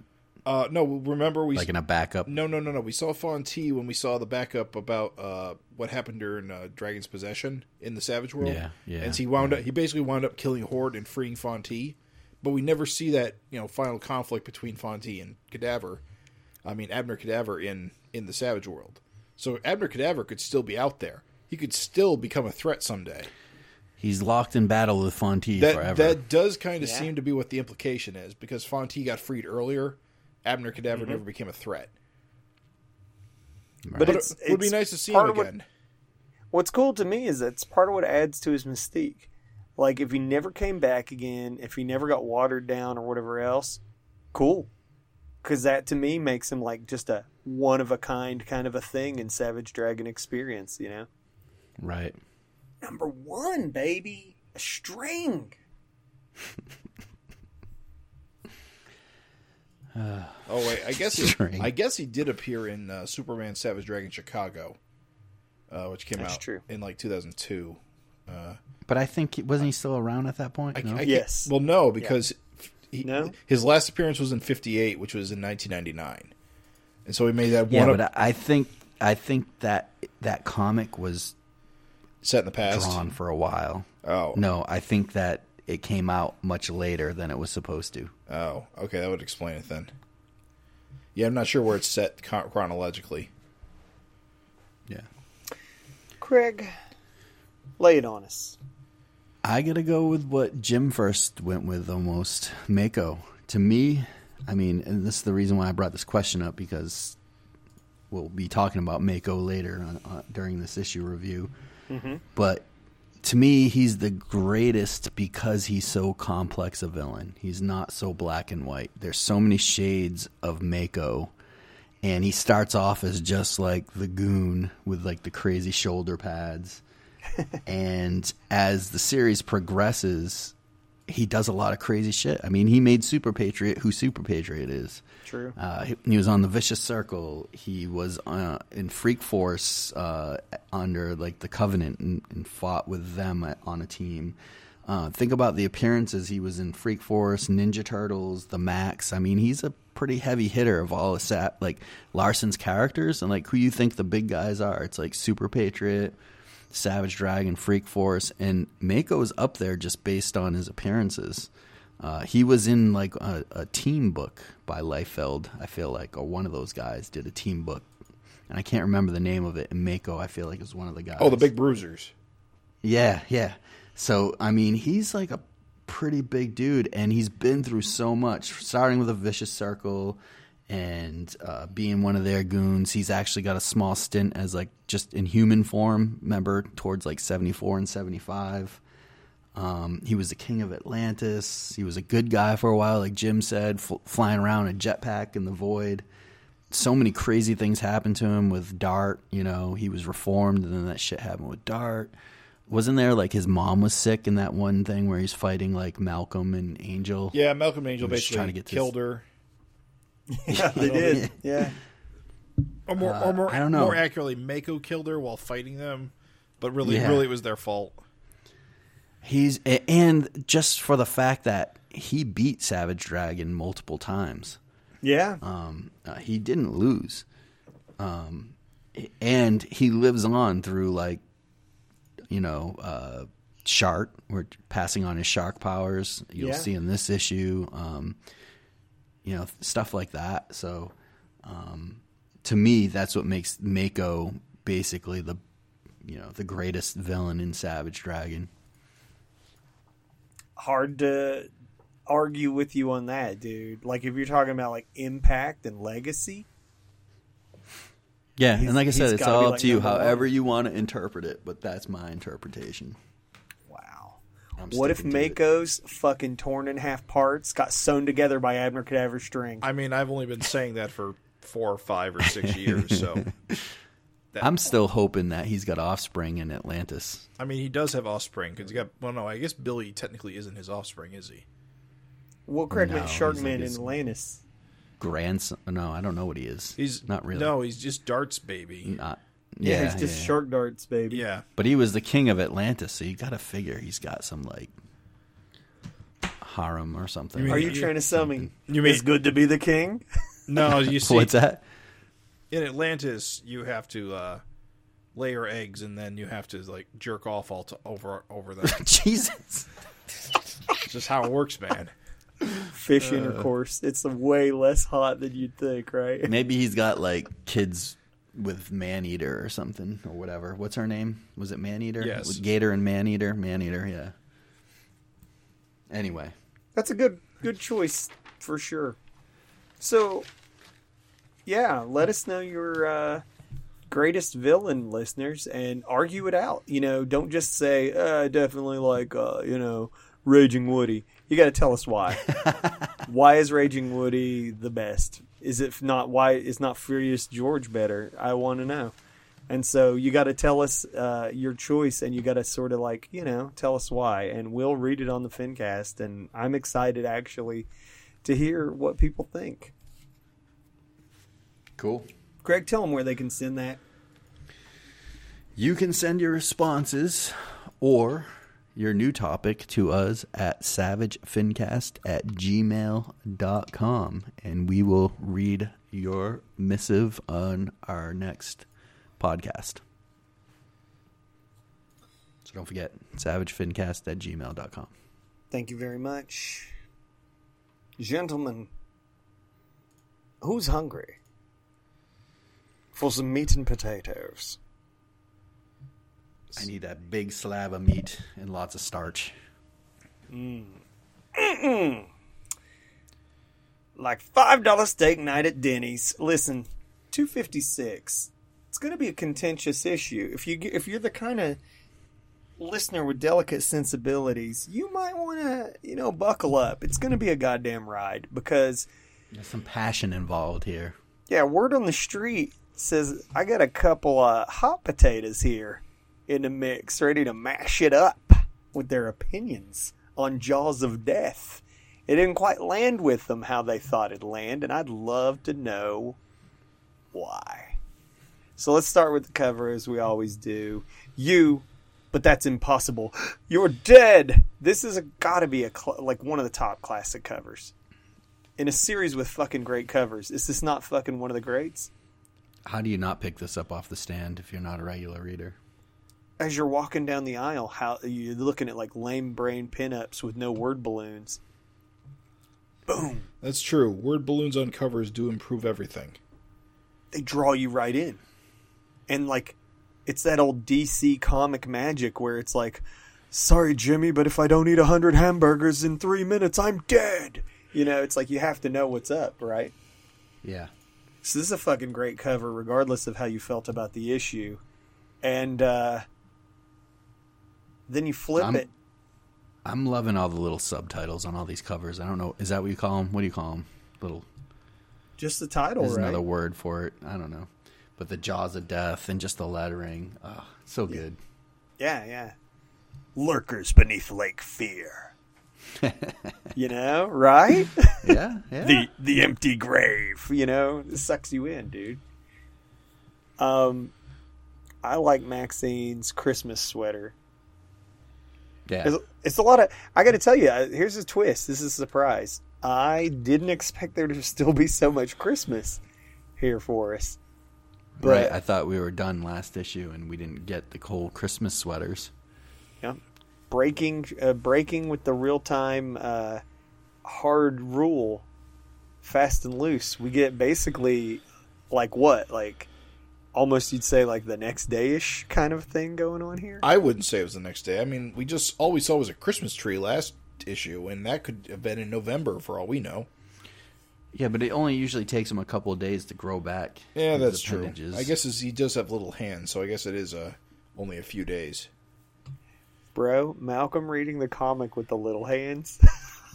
A: Uh, no, remember we
C: like in a backup.
A: no no no no we saw Fonty when we saw the backup about uh, what happened during uh, Dragon's Possession in the Savage World.
C: Yeah, yeah,
A: And so he wound up he basically wound up killing Horde and freeing Fonty, but we never see that you know final conflict between Fonty and Cadaver. I mean Abner Cadaver in in the Savage World. So Abner Cadaver could still be out there. He could still become a threat someday.
C: He's locked in battle with Fonty
A: That
C: forever.
A: that does kind of
D: Yeah.
A: seem to be what the implication is because Fonty got freed earlier. Abner Cadaver
D: Mm-hmm.
A: never became a threat.
D: but
A: But
D: it's,
A: it would be nice to see him
D: of what-
A: again.
D: what's cool to me is that's part of what adds to his mystique. Like if he never came back again, if he never got watered down or whatever else, cool. Because that to me makes him like just a one of a kind kind of a thing in Savage Dragon experience. You know,
C: right.
D: number one, baby, a string.
A: Oh wait, I guess he, I guess he did appear in uh, Superman Savage Dragon Chicago, uh, which came
D: That's
A: out
D: true.
A: in like 2002.
C: But I think wasn't he still around at that point?
A: I,
C: no?
A: I can't-
D: Yes.
A: Well, no, because he,
D: No?
A: his last appearance was in 58, which was in 1999, and so he made that
C: yeah,
A: one Yeah,
C: but
A: up,
C: I I think I think that that comic was
A: set in the past.
C: drawn for a while.
A: Oh,
C: No, I think that it came out much later than it was supposed to.
A: oh, okay, that would explain it then. Yeah, I'm not sure where it's set chronologically.
C: Yeah.
D: Craig, lay it on us.
C: I gotta go with what Jim first went with almost. Mako. To me, I mean, and this is the reason why I brought this question up because we'll be talking about Mako later on, uh, during this issue review. But to me, he's the greatest because he's so complex a villain. He's not so black and white. There's so many shades of Mako. And he starts off as just like the goon with like the crazy shoulder pads. and as the series progresses, he does a lot of crazy shit. I mean, he made Super Patriot who Super Patriot is.
D: True.
C: Uh, he, he was on the Vicious Circle. He was uh, in Freak Force uh, under like the Covenant and, and fought with them at, on a team. Uh, think about the appearances. He was in Freak Force, Ninja Turtles, The Max. I mean, he's a pretty heavy hitter of all Sat like Larsen's characters and like who you think the big guys are. It's like Super Patriot, Savage Dragon, Freak Force, and Mako's up there just based on his appearances. Uh, he was in like a, a team book by Liefeld, I feel like, or one of those guys did a team book, and I can't remember the name of it. And Mako, I feel like, is one of the guys.
A: Oh, the Big Bruisers.
C: yeah, yeah. So I mean, he's like a pretty big dude, and he's been through so much. Starting with a vicious circle, and uh, being one of their goons. He's actually got a small stint as like just in human form. member towards like seventy four and seventy five. Um, he was the king of Atlantis. He was a good guy for a while, like Jim said, fl- flying around a jetpack in the void. So many crazy things happened to him with Dart. You know, he was reformed, and then that shit happened with Dart. Wasn't there like his mom was sick in that one thing where he's fighting like Malcolm and Angel?
A: Yeah, Malcolm and Angel
C: He was
A: basically
C: trying to get this-
A: killed her.
D: Yeah, they did. Yeah.
A: Or more, or more,
C: I don't know.
A: more accurately, Mako killed her while fighting them, but really,
C: Yeah.
A: really, it was their fault.
C: He's and just for the fact that he beat Savage Dragon multiple times.
D: Yeah.
C: Um, uh, he didn't lose. Um, and he lives on through like you know uh shark we're passing on his shark powers you'll
D: Yeah.
C: see in this issue um you know stuff like that so um to me that's what makes mako basically the you know the greatest villain in savage dragon
D: Hard to argue with you on that, dude. Like if you're talking about like impact and legacy,
C: yeah and like i said it's
D: gotta be,
C: all up
D: like,
C: to you
D: number one.
C: however you want to interpret it but that's my interpretation
D: wow.
C: I'm
D: What if
C: sticking to it.
D: Mako's fucking torn in half parts got sewn together by Abner Cadaver string?
A: I mean, I've only been saying that for four or five or six years. So,
C: i'm still hoping that he's got offspring in atlantis
A: I mean, he does have offspring because he got. Well, no, I guess Billy technically isn't his offspring, is he?
D: What correct me,
C: No,
D: Sharkman
C: like
D: in Atlantis.
C: grandson no i don't know what he is
A: He's
C: not really
A: No, he's just Dart's baby.
C: Not,
D: Yeah,
C: yeah,
D: he's just
C: yeah.
D: shark darts, baby.
A: Yeah,
C: But he was the king of Atlantis, so you got to figure he's got some like harem or something.
A: You mean-
D: Are you trying to sell me?
A: You mean-
D: it's good to be the king?
A: no, you see,
C: What's that?
A: In Atlantis, you have to uh, lay your eggs, and then you have to like jerk off all to, over over them.
C: Jesus.
A: it's just how it works, man.
D: Fish
C: Uh.
D: intercourse. It's way less hot than you'd think, right?
C: Maybe he's got like kids with Maneater or something or whatever. What's her name? Was it Maneater?
A: Yes.
C: With Gator and Maneater. Maneater, yeah. Anyway,
D: That's a good good choice for sure. So, yeah, let us know your uh, greatest villain, listeners, and argue it out. You know, don't just say uh, definitely like uh, you know Raging Woody. You got to tell us why. why is Raging Woody the best? Is it not why is not Furious George better? I want to know. And so you got to tell us uh, your choice, and you got to sort of like you know tell us why, and we'll read it on the FinCast. And I'm excited actually to hear what people think.
C: Cool.
D: Greg, tell them where they can send that.
C: You can send your responses or your new topic to us at savagefincast at gmail.com and we will read your missive on our next podcast. So don't forget, savagefincast at gmail.com.
D: Thank you very much, gentlemen. Who's hungry for some meat and potatoes?
C: I need that big slab of meat and lots of starch. Mm. Mm.
D: like five dollar steak night at Denny's. Listen, two fifty six. It's going to be a contentious issue. If you if you're the kind of listener with delicate sensibilities, you might want to you know buckle up. It's going to be a goddamn ride because
C: There's some passion involved here.
D: yeah, word on the street says I got a couple of hot potatoes here in the mix, ready to mash it up with their opinions on Jaws of Death. It didn't quite land with them how they thought it'd land, and I'd love to know why. So let's start with the cover as we always do. You, but that's impossible. You're dead. This is a, gotta be a cl- like one of the top classic covers in a series with fucking great covers. Is this not fucking one of the greats?
C: How do you not pick this up off the stand if you're not a regular reader?
D: As you're walking down the aisle, how you're looking at like lame brain pinups with no word balloons. Boom!
A: That's true. Word balloons on covers do improve everything.
D: They draw you right in, and like it's that old DC comic magic where it's like, "Sorry, Jimmy, but if I don't eat a hundred hamburgers in three minutes, I'm dead." You know, it's like you have to know what's up, right?
C: Yeah.
D: So this is a fucking great cover, regardless of how you felt about the issue. And uh, then you flip
C: I'm-
D: it.
C: I'm loving all the little subtitles on all these covers. I don't know. Is that what you call them? What do you call them? Little.
D: Just the title,
C: There's
D: right?
C: another word for it. I don't know. But the jaws of death and just the lettering. Oh, so good.
D: Yeah, yeah. Lurkers beneath Lake Fear. you know, right?
C: Yeah, yeah.
D: the the empty grave. You know, it sucks you in, dude. Um, I like Maxine's Christmas sweater.
C: yeah.
D: It's, it's a lot of. I got to tell you, here's a twist. This is a surprise. I didn't expect there to still be so much Christmas here for us. But
C: right. I thought we were done last issue, and we didn't get the whole Christmas sweaters.
D: Yeah, breaking uh, breaking with the real time uh, hard rule, fast and loose. We get basically like what like almost you'd say like the next day ish kind of thing going on here.
A: I wouldn't say it was the next day. I mean, we just all we saw was a Christmas tree last issue, and that could have been in November for all we know.
C: Yeah, but it only usually takes him a couple of days to grow back.
A: Yeah,
C: these
A: that's true. I guess it's- he does have little hands, so I guess it is uh, only a few days.
D: Bro, Malcolm reading the comic with the little hands.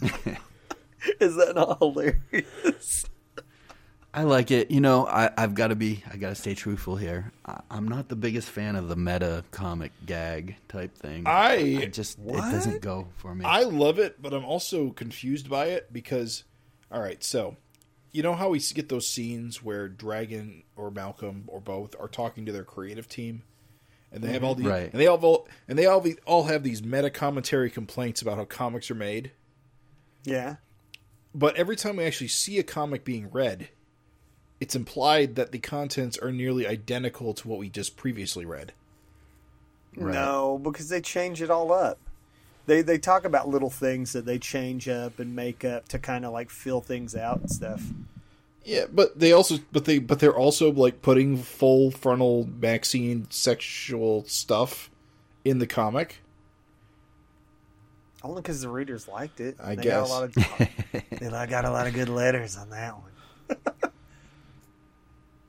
D: Is that not hilarious?
C: I like it. You know, I, I've got to be, I got to stay truthful here. I, I'm not the biggest fan of the meta comic gag type thing.
A: I-
C: just, it
D: What?
C: doesn't go for me.
A: I love it, but I'm also confused by it because, all right, so you know how we get those scenes where Dragon or Malcolm or both are talking to their creative team, and they have all the
C: Right.
A: and they all and they all all have these meta commentary complaints about how comics are made.
D: Yeah.
A: But every time we actually see a comic being read, it's implied that the contents are nearly identical to what we just previously read.
C: Right.
D: No, because they change it all up. They they talk about little things that they change up and make up to kind of like fill things out and stuff.
A: Yeah, but they also but they but they're also like putting full frontal Maxine sexual stuff in the comic.
D: Only because the readers liked it.
A: I
D: they
A: guess.
D: Got a lot of, they got a lot of good letters on that one.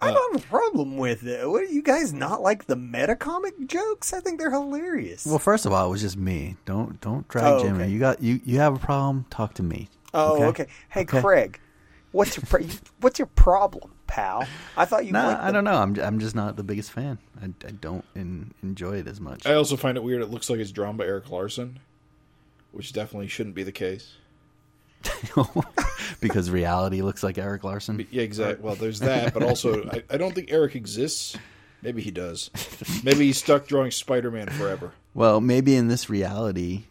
D: I uh. don't have a problem with it. What do you guys not like the meta comic jokes? I think they're hilarious.
C: well, first of all, it was just me. Don't don't drag
D: Oh,
C: Jimmy.
D: okay.
C: You got you you have a problem? Talk to me.
D: oh, okay. Hey,
C: Okay.
D: Craig, what's your what's your problem, pal? I thought you
C: No,
D: liked
C: I don't know. I'm I'm just not the biggest fan. I, I don't in, enjoy it as much.
A: I also find it weird. It looks like it's drawn by Eric Larsen, which definitely shouldn't be the case.
C: because reality looks like Eric Larsen.
A: But, yeah, exactly. Well, there's that, but also I, I don't think Eric exists. Maybe he does. Maybe he's stuck drawing Spider-Man forever.
C: Well, maybe in this reality,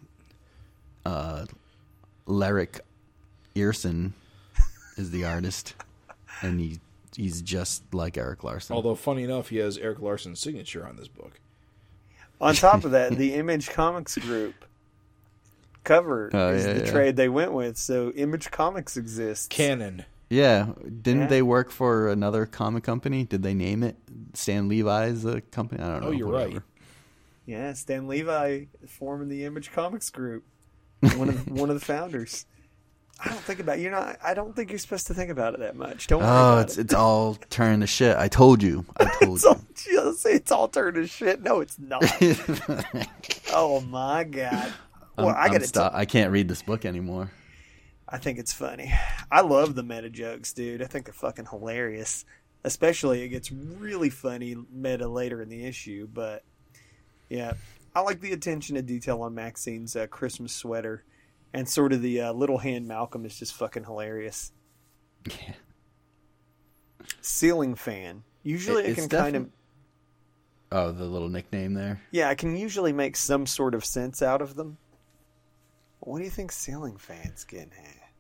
C: uh, Lyric Earson is the artist, and he he's just like Eric Larsen.
A: Although, funny enough, he has Eric Larsen's signature on this book.
D: On top of that, the Image Comics Group cover
C: Oh,
D: is
C: yeah,
D: the
C: yeah.
D: trade they went with. So Image Comics exists.
A: Canon.
C: yeah, didn't
D: Yeah.
C: they work for another comic company? Did they name it Stan Levi's a company? I don't know.
A: Oh, you're
C: whatever.
A: right.
D: Yeah, Stan Levi forming the Image Comics Group, one of one of the founders. I don't think about it. you're not. I don't think you're supposed to think about it that much. Don't. worry
C: Oh,
D: about
C: it's
D: it.
C: it's all turned to shit. I told you. I told
D: It's
C: you.
D: all, just, it's all turned to shit. No, it's not. oh my god. Well,
C: I'm-
D: I gotta.
C: stop-
D: tell-
C: I can't read this book anymore.
D: I think it's funny. I love the meta jokes, dude. I think they're fucking hilarious. Especially it gets really funny meta later in the issue, but yeah, I like the attention to detail on Maxine's uh, Christmas sweater, and sort of the uh, little hand Malcolm is just fucking hilarious.
C: Yeah.
D: Ceiling fan. Usually,
C: It-
D: I
C: it's
D: can kind of
C: Oh, the little nickname there.
D: yeah, I can usually make some sort of sense out of them. What do you think ceiling fans getting at?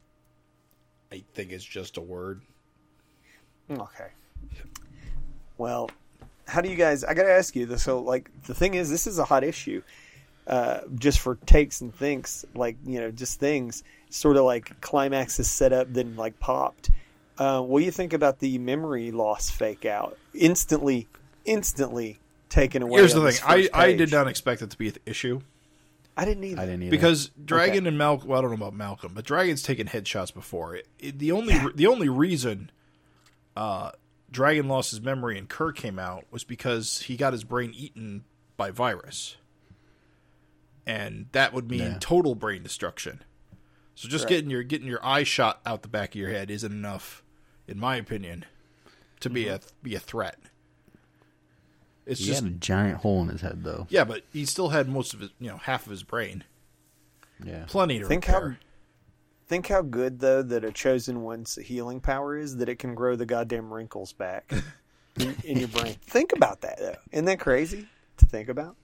A: I think it's just a word.
D: Okay. Well, how do you guys? I got to ask you this. So, like, the thing is, this is a hot issue. Uh, just for takes and thinks, like you know, just things. Sort of like climax is set up, then like popped. Uh, what do you think about the memory loss fake out? Instantly, instantly taken away.
A: Here's the thing: I,
D: first
A: I did not expect it to be an issue
D: I didn't either.
C: I didn't either.
A: because Dragon and Malcolm. Well, I don't know about Malcolm, but Dragon's taken headshots before. It, it- the only the only reason uh, Dragon lost his memory and Kurr came out was because he got his brain eaten by virus, and that would mean
C: Yeah.
A: total brain destruction. So just
D: Right.
A: getting your getting your eye shot out the back of your head isn't enough, in my opinion, to be mm-hmm. a be a threat. It's
C: he
A: just
C: had a giant hole in his head, though.
A: yeah, but he still had most of his, you know, half of his brain.
C: Yeah.
A: Plenty to
D: Think
A: repair.
D: how think how good though that a chosen one's healing power is that it can grow the goddamn wrinkles back in, in your brain. Think about that though. Isn't that crazy to think about?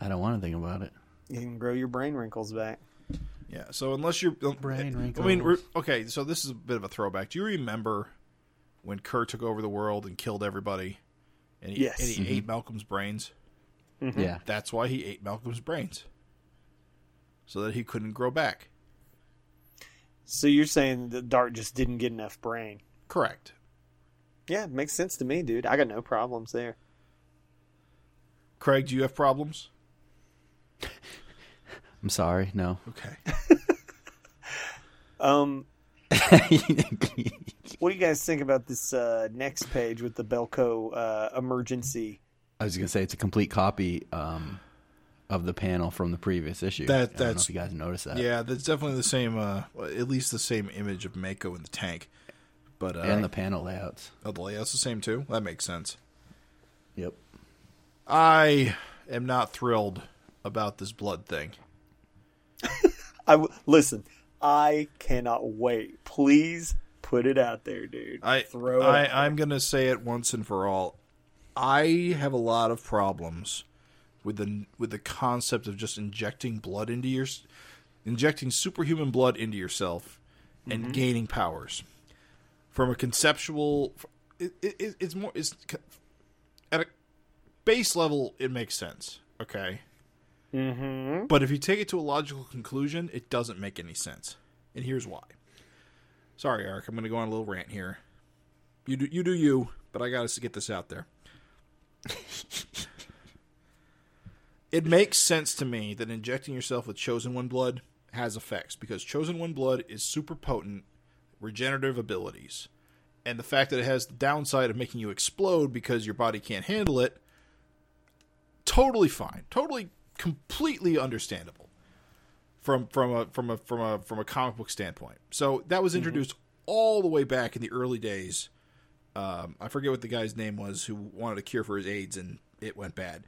C: I don't want to think about it.
D: You can grow your brain wrinkles back.
A: Yeah. So unless you're uh,
C: Brain wrinkles,
A: I mean,
C: wrinkles.
A: re- okay. So this is a bit of a throwback. Do you remember when Kurr took over the world and killed everybody, and he,
D: Yes.
A: and he ate mm-hmm. Malcolm's brains.
C: Yeah.
A: That's why he ate Malcolm's brains,
C: Yeah.
A: That's why he ate Malcolm's brains, so that he couldn't grow back.
D: So you're saying that Dart just didn't get enough brain?
A: Correct.
D: Yeah, it makes sense to me, dude. I got no problems there.
A: Craig, do you have problems?
C: I'm sorry. No.
A: Okay.
D: Um, what do you guys think about this uh, next page with the Belco uh, emergency?
C: I was gonna say it's a complete copy um, of the panel from the previous issue.
A: That-
C: I don't know
A: that's-
C: if you guys noticed that.
A: Yeah, that's definitely the same. Uh, at least the same image of Mako in the tank. But uh,
C: and the panel layouts.
A: oh, the layout's the same too. That makes sense.
C: Yep.
A: I am not thrilled about this blood thing.
D: I w- listen. I cannot wait. Please put it out there, dude.
A: I
D: throw.
A: I. I'm gonna say it once and for all. I have a lot of problems with the with the concept of just injecting blood into your injecting superhuman blood into yourself and mm-hmm. gaining powers. From a conceptual, it, it, it's more it's at a base level it makes sense. Okay.
D: Mm-hmm.
A: But if you take it to a logical conclusion, it doesn't make any sense. And here's why. Sorry, Eric, I'm going to go on a little rant here. You do you do you, but I got to get this out there. it makes sense to me that injecting yourself with chosen one blood has effects because chosen one blood is super potent regenerative abilities. And the fact that it has the downside of making you explode because your body can't handle it totally fine, totally completely understandable from from a from a from a from a comic book standpoint. So that was introduced all the way back in the early days. Um, I forget what the guy's name was who wanted a cure for his AIDS and it went bad.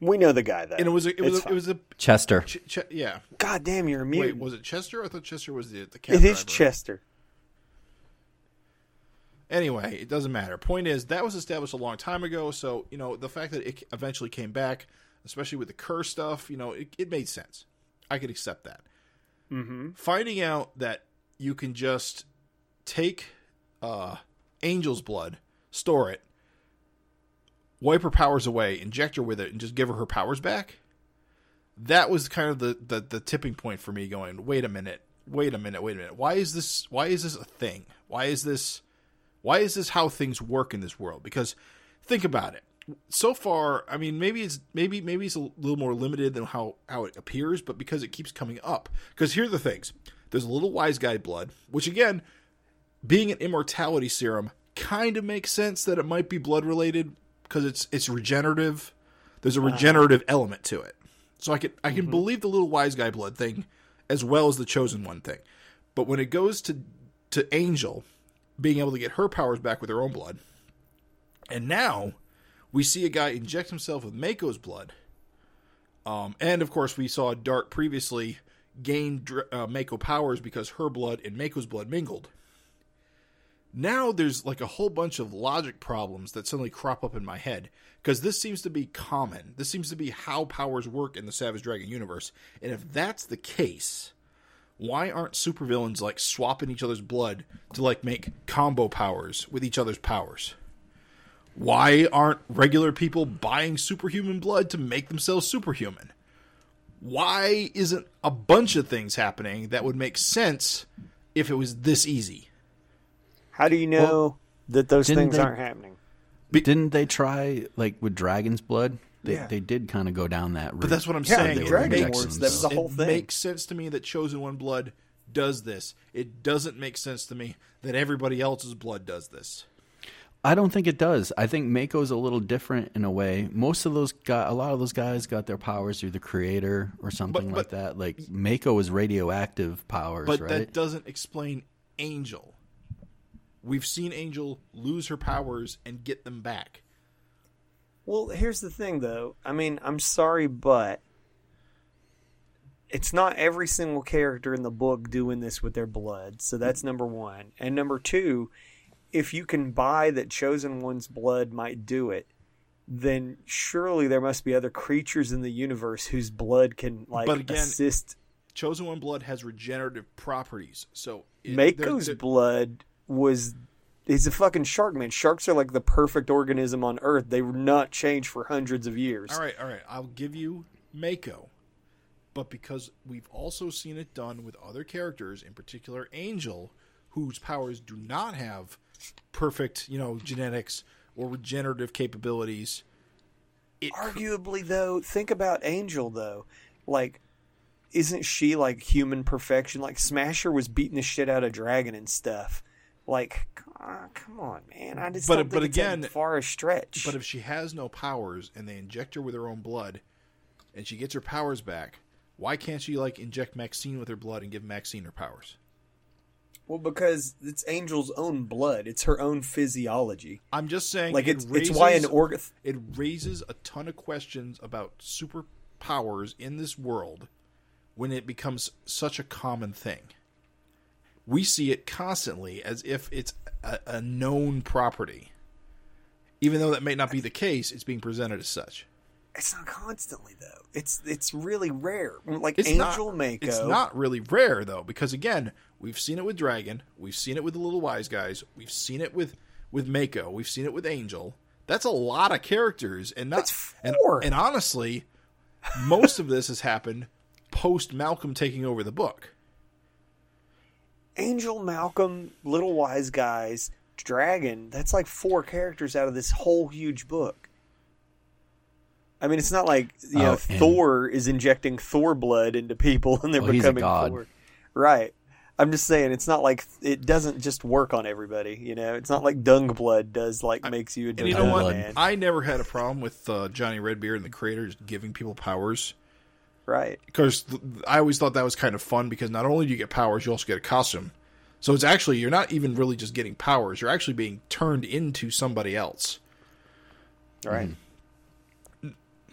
D: We know the guy though.
A: And it was a, it was a, it was a
C: Chester.
A: ch- ch- yeah.
D: God damn, you're a mutant.
A: Wait, was it Chester? I thought Chester was the the cab
D: it is
A: driver.
D: Chester.
A: Anyway, it doesn't matter. Point is, that was established a long time ago. So you know, the fact that it eventually came back, especially with the curse stuff, you know, it, it made sense. I could accept that.
D: Mm-hmm.
A: Finding out that you can just take uh, Angel's blood, store it, wipe her powers away, inject her with it, and just give her her powers back. That was kind of the, the, the tipping point for me. Going, wait a minute, wait a minute, wait a minute. Why is this? Why is this a thing? Why is this? Why is this how things work in this world? Because think about it. So far, I mean, maybe it's maybe maybe it's a little more limited than how how it appears, but because it keeps coming up. Because here are the things: there's a little wise guy blood, which again, being an immortality serum, kind of makes sense that it might be blood related because it's it's regenerative. There's a regenerative element to it, so I can I can mm-hmm. believe the little wise guy blood thing as well as the chosen one thing. But when it goes to to Angel being able to get her powers back with her own blood, and now we see a guy inject himself with Mako's blood. Um, and of course, we saw Dart previously gain uh, Mako powers because her blood and Mako's blood mingled. Now there's like a whole bunch of logic problems that suddenly crop up in my head because this seems to be common. This seems to be how powers work in the Savage Dragon universe. And if that's the case, why aren't supervillains like swapping each other's blood to like make combo powers with each other's powers? Why aren't regular people buying superhuman blood to make themselves superhuman? Why isn't a bunch of things happening that would make sense if it was this easy?
D: How do you know that those things
C: they-
D: aren't happening?
C: Didn't they try like with dragon's blood? They
A: Yeah.
C: they did kind of go down that route.
A: But that's what I'm
D: Yeah,
A: saying.
D: the
A: It
D: Dragon Wars, that was the whole
A: it
D: thing.
A: makes sense to me that Chosen One blood does this. It doesn't make sense to me that everybody else's blood does this.
C: I don't think it does. I think Mako's a little different in a way. Most of those guys, a lot of those guys got their powers through the creator or something
A: But-
C: like
A: but-
C: that. Like Mako is radioactive powers,
A: But
C: right?
A: that doesn't explain Angel. We've seen Angel lose her powers and get them back.
D: Well, here's the thing, though. I mean, I'm sorry, but it's not every single character in the book doing this with their blood. So that's number one. And number two, if you can buy that Chosen One's blood might do it, then surely there must be other creatures in the universe whose blood can like
A: But again,
D: assist.
A: Chosen One blood has regenerative properties, so it,
D: Mako's
A: they're- they're-
D: blood was He's a fucking shark man. Sharks are like the perfect organism on Earth. They were not changed for hundreds of years.
A: All right, all right. I'll give you Mako. But because we've also seen it done with other characters, in particular Angel, whose powers do not have perfect, you know, genetics or regenerative capabilities. It,
D: Arguably, though, think about Angel though. Like, isn't she like human perfection? Like Smasher was beating the shit out of Dragon and stuff. Like, ah, come on, man. I just
A: But-
D: don't think
A: but again-
D: far a stretch.
A: But if she has no powers and they inject her with her own blood and she gets her powers back, why can't she like inject Maxine with her blood and give Maxine her powers?
D: Well, because it's Angel's own blood. It's her own physiology.
A: I'm just saying
D: Like
A: it
D: it's it's why an
A: raises-
D: organ.
A: it raises a ton of questions about superpowers in this world when it becomes such a common thing. We see it constantly as if it's a, a known property. Even though that may not be the case, it's being presented as such.
D: It's not constantly though. It's it's really rare. Like
A: It's
D: Angel
A: not,
D: Mako.
A: It's not really rare though, because again, we've seen it with Dragon, we've seen it with the Little Wise Guys, we've seen it with with Mako, we've seen it with Angel. That's a lot of characters, and not
D: That's
A: and,
D: four.
A: and honestly, most of this has happened post Malcolm taking over the book.
D: Angel, Malcolm, Little Wise Guys, Dragon. That's like four characters out of this whole huge book. I mean, it's not like you know
C: Oh, and-
D: Thor is injecting Thor blood into people and they're
C: Well, he's a
D: becoming
C: god.
D: Thor, right? I'm just saying it's not like it doesn't just work on everybody. You know, it's not like dung blood does like makes you a
A: And you know what?
C: blood.
D: man,
A: I never had a problem with uh, Johnny Redbeard and the creators giving people powers.
D: right?
A: because th- I always thought that was kind of fun because not only do you get powers, you also get a costume. So it's actually you're not even really just getting powers; you're actually being turned into somebody else.
D: Right.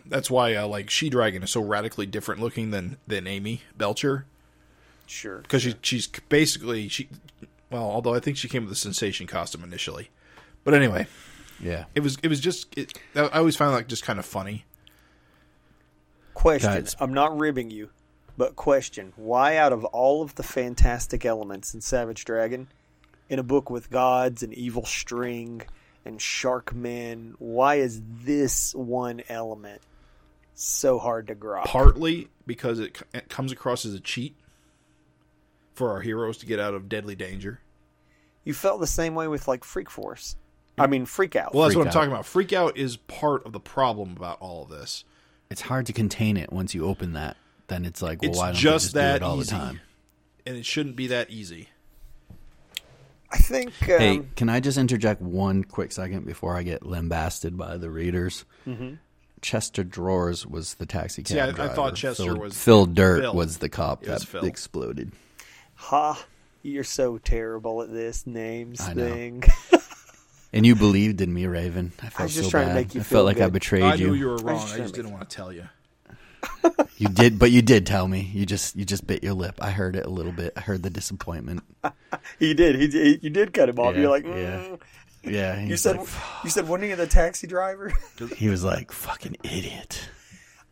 A: That's why uh, like She Dragon is so radically different looking than than Amy Belcher
D: Sure.
A: because she she's basically she. Well, although I think she came with a sensation costume initially, but anyway,
C: Yeah.
A: it was it was just it, I always found that just kind of funny.
D: Question.
C: Guys.
D: I'm not ribbing you, but question. Why, out of all of the fantastic elements in Savage Dragon, in a book with gods and evil string and shark men, why is this one element so hard to grok?
A: Partly because it, c- it comes across as a cheat for our heroes to get out of deadly danger.
D: you felt the same way with like Freak Force. I mean, Freak Out.
A: Well, that's
C: Freak
A: what I'm
C: out.
A: talking about. Freak out is part of the problem about all of this.
C: It's hard to contain it once you open that. Then it's like, well,
A: It's
C: why don't
A: just
C: they just do
A: that
C: it all
A: easy,
C: the time?
A: and it shouldn't be that easy.
D: I think. Um,
C: Hey, can I just interject one quick second before I get lambasted by the readers?
D: Mm-hmm.
C: Chester Drawers was the taxi cab
A: See, I- I thought Chester
C: Phil,
A: was-
C: Phil Dirt
A: Phil.
C: was the cop
A: It
C: that
A: Phil.
C: exploded.
D: ha, you're so terrible at this names
C: I know.
D: thing.
C: And you believed in me, Raven. I felt
D: was just
C: so
D: trying to
C: bad.
D: make you
C: I
D: feel
C: felt like I
D: good.
C: betrayed
A: I
C: you.
A: knew you were
D: was
A: wrong.
D: just
A: I just didn't want to tell you.
C: You did, but you did tell me. You just you just bit your lip. I heard it a little bit. I heard the disappointment.
D: he did. He, he you did cut him off.
C: Yeah,
D: You're like, mm.
C: Yeah,
D: you said
C: like,
D: you said wasn't he the taxi driver?
C: he was like fucking idiot.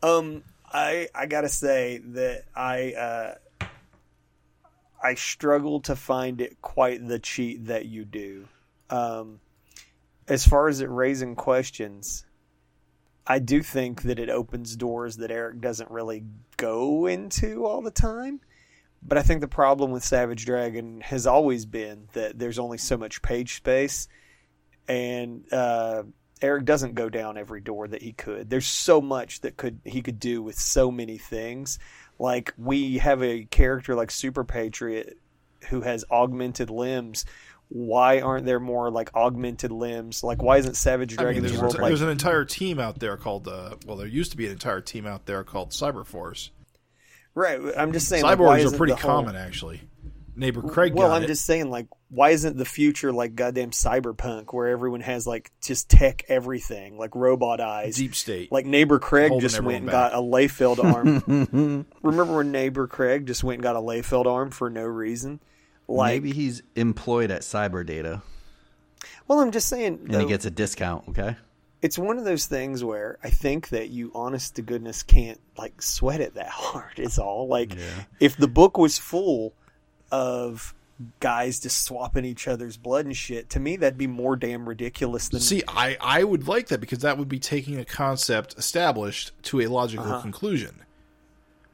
D: Um, I I gotta say that I uh, I struggle to find it quite the cheat that you do. Um, as far as it raising questions, I do think that it opens doors that Eric doesn't really go into all the time. But I think the problem with Savage Dragon has always been that there's only so much page space, and uh, Eric doesn't go down every door that he could. There's so much that could he could do with so many things. Like we have a character like Super Patriot who has augmented limbs. Why aren't there more like augmented limbs? Like why isn't Savage
A: I mean, there's, an,
D: like
A: there's an entire team out there called uh, well, there used to be an entire team out there called Cyberforce.
D: right? I'm just saying like,
A: Cyborgs
D: isn't
A: are pretty
D: the whole-
A: common, actually. Neighbor Craig
D: well,
A: got
D: I'm
A: it.
D: just saying, like, why isn't the future like goddamn cyberpunk, where everyone has like just tech everything, like robot eyes,
A: Deep State.
D: Like neighbor Craig
A: Holding
D: just went and
A: back.
D: got a Liefeld arm. Remember when neighbor Craig just went and got a Liefeld arm for no reason? Like,
C: Maybe he's employed at Cyber Data
D: well, I'm just saying,
C: and he gets a discount. Okay.
D: it's one of those things where I think that you, honest to goodness, can't like sweat it that hard. Is all. Like, if the book was full of guys just swapping each other's blood and shit. To me, that'd be more damn ridiculous than
A: See, I, I would like that because that would be taking a concept established to a logical
D: Uh-huh.
A: conclusion.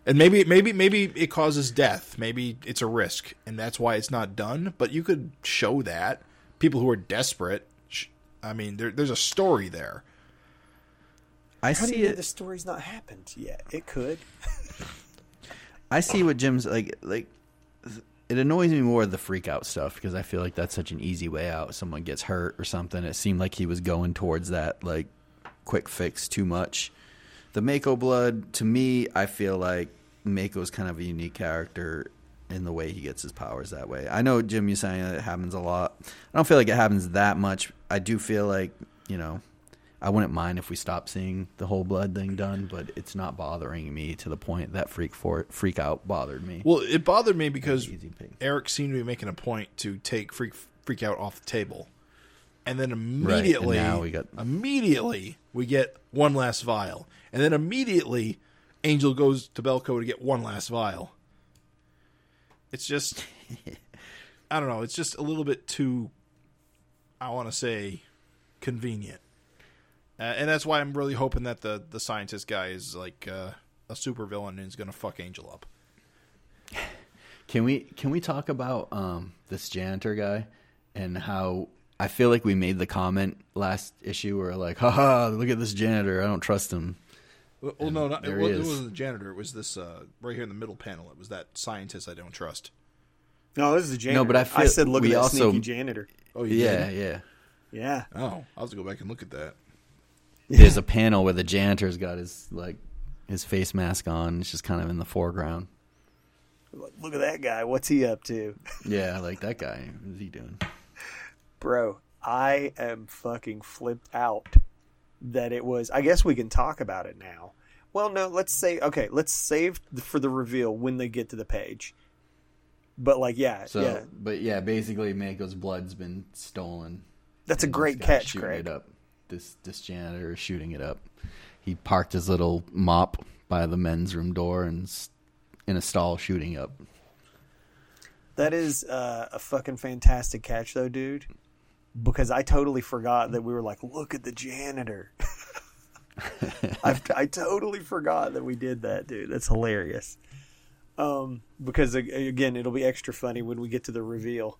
A: And maybe maybe maybe it causes death. Maybe it's a risk, and that's why it's not done. But you could show that people who are desperate. I mean, there, there's a story there.
C: I
D: How do
C: see
D: you know
C: it.
D: the story's not happened yet? It could.
C: I see what Jim's like. Like, it annoys me more the freak out stuff because I feel like that's such an easy way out. Someone gets hurt or something. It seemed like he was going towards that like quick fix too much. The Mako blood, to me, I feel like Mako's kind of a unique character in the way he gets his powers that way. I know Jim, you're saying that it happens a lot. I don't feel like it happens that much. I do feel like you know. I wouldn't mind if we stopped seeing the whole blood thing done, but it's not bothering me to the point that freak for freak out bothered me.
A: Well, it bothered me because Eric seemed to be making a point to take freak freak out off the table, and then
C: and
A: immediately,
C: now we got-
A: immediately we get one last vial, and then immediately Angel goes to Belko to get one last vial. It's just, I don't know. It's just a little bit too, I want to say, convenient, uh, and that's why I'm really hoping that the the scientist guy is like uh, a supervillain and is going to fuck Angel up.
C: Can we can we talk about um, this janitor guy and how I feel like we made the comment last issue where like, haha, look at this janitor, I don't trust him.
A: Well, well, no, not, it,
C: there
A: wa-
C: he
A: it
C: is.
A: wasn't the janitor. It was this uh, right here in the middle panel. It was that scientist I don't trust.
D: No, this is a janitor.
C: No, but I feel-
D: said, look at
C: we
D: that
C: also-
D: sneaky janitor.
A: Oh,
C: Yeah,
A: did?
C: yeah.
D: Yeah.
A: Oh, I'll have to go back and look at that.
C: There's a panel where the janitor's got his like his face mask on. It's just kind of in the foreground.
D: Look at that guy. What's he up to?
C: Yeah, like that guy. What's he doing?
D: Bro, I am fucking flipped out that it was. I guess we can talk about it now. Well, no, let's say, okay, let's save for the reveal when they get to the page. But, like, yeah,
C: So,
D: yeah.
C: but yeah, basically, Mako's blood's been stolen.
D: That's a great catch, Craig.
C: It up. This this janitor is shooting it up. He parked his little mop by the men's room door and in a stall shooting up.
D: That is uh, a fucking fantastic catch, though, dude. Because I totally forgot that we were like, look at the janitor. I've, I totally forgot that we did that, dude. That's hilarious. Um, because again, it'll be extra funny when we get to the reveal.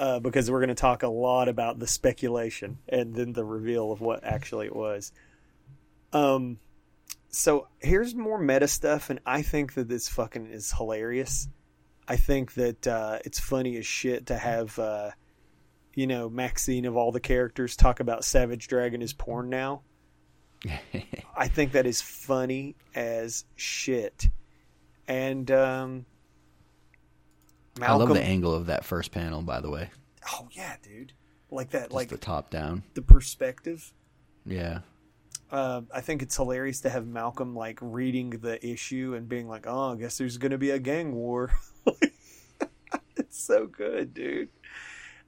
D: Uh, because we're going to talk a lot about the speculation and then the reveal of what actually it was. Um, so here's more meta stuff, and I think that this fucking is hilarious. I think that uh, it's funny as shit to have, uh, you know, Maxine of all the characters talk about Savage Dragon is porn now. I think that is funny as shit. And um,
C: I love the angle of that first panel, by the way.
D: oh yeah, dude, like that,
C: Just
D: like
C: the top down.
D: the perspective.
C: Yeah.
D: Uh, I think it's hilarious to have Malcolm like reading the issue and being like, "Oh, I guess there's going to be a gang war." it's so good, dude.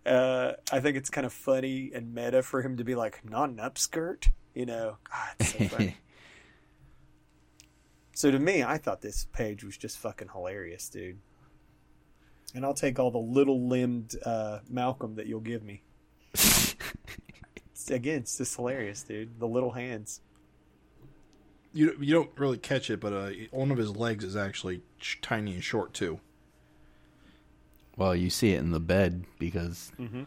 D: Uh, I think it's kind of funny and meta for him to be like, "Not an upskirt," you know. God, it's so funny. so to me, I thought this page was just fucking hilarious, dude. And I'll take all the little limbed uh, Malcolm that you'll give me. It's- again, it's just hilarious, dude. The little hands.
A: You you don't really catch it, but uh, one of his legs is actually sh- tiny and short too.
C: well, you see it in the bed because
D: Mhm.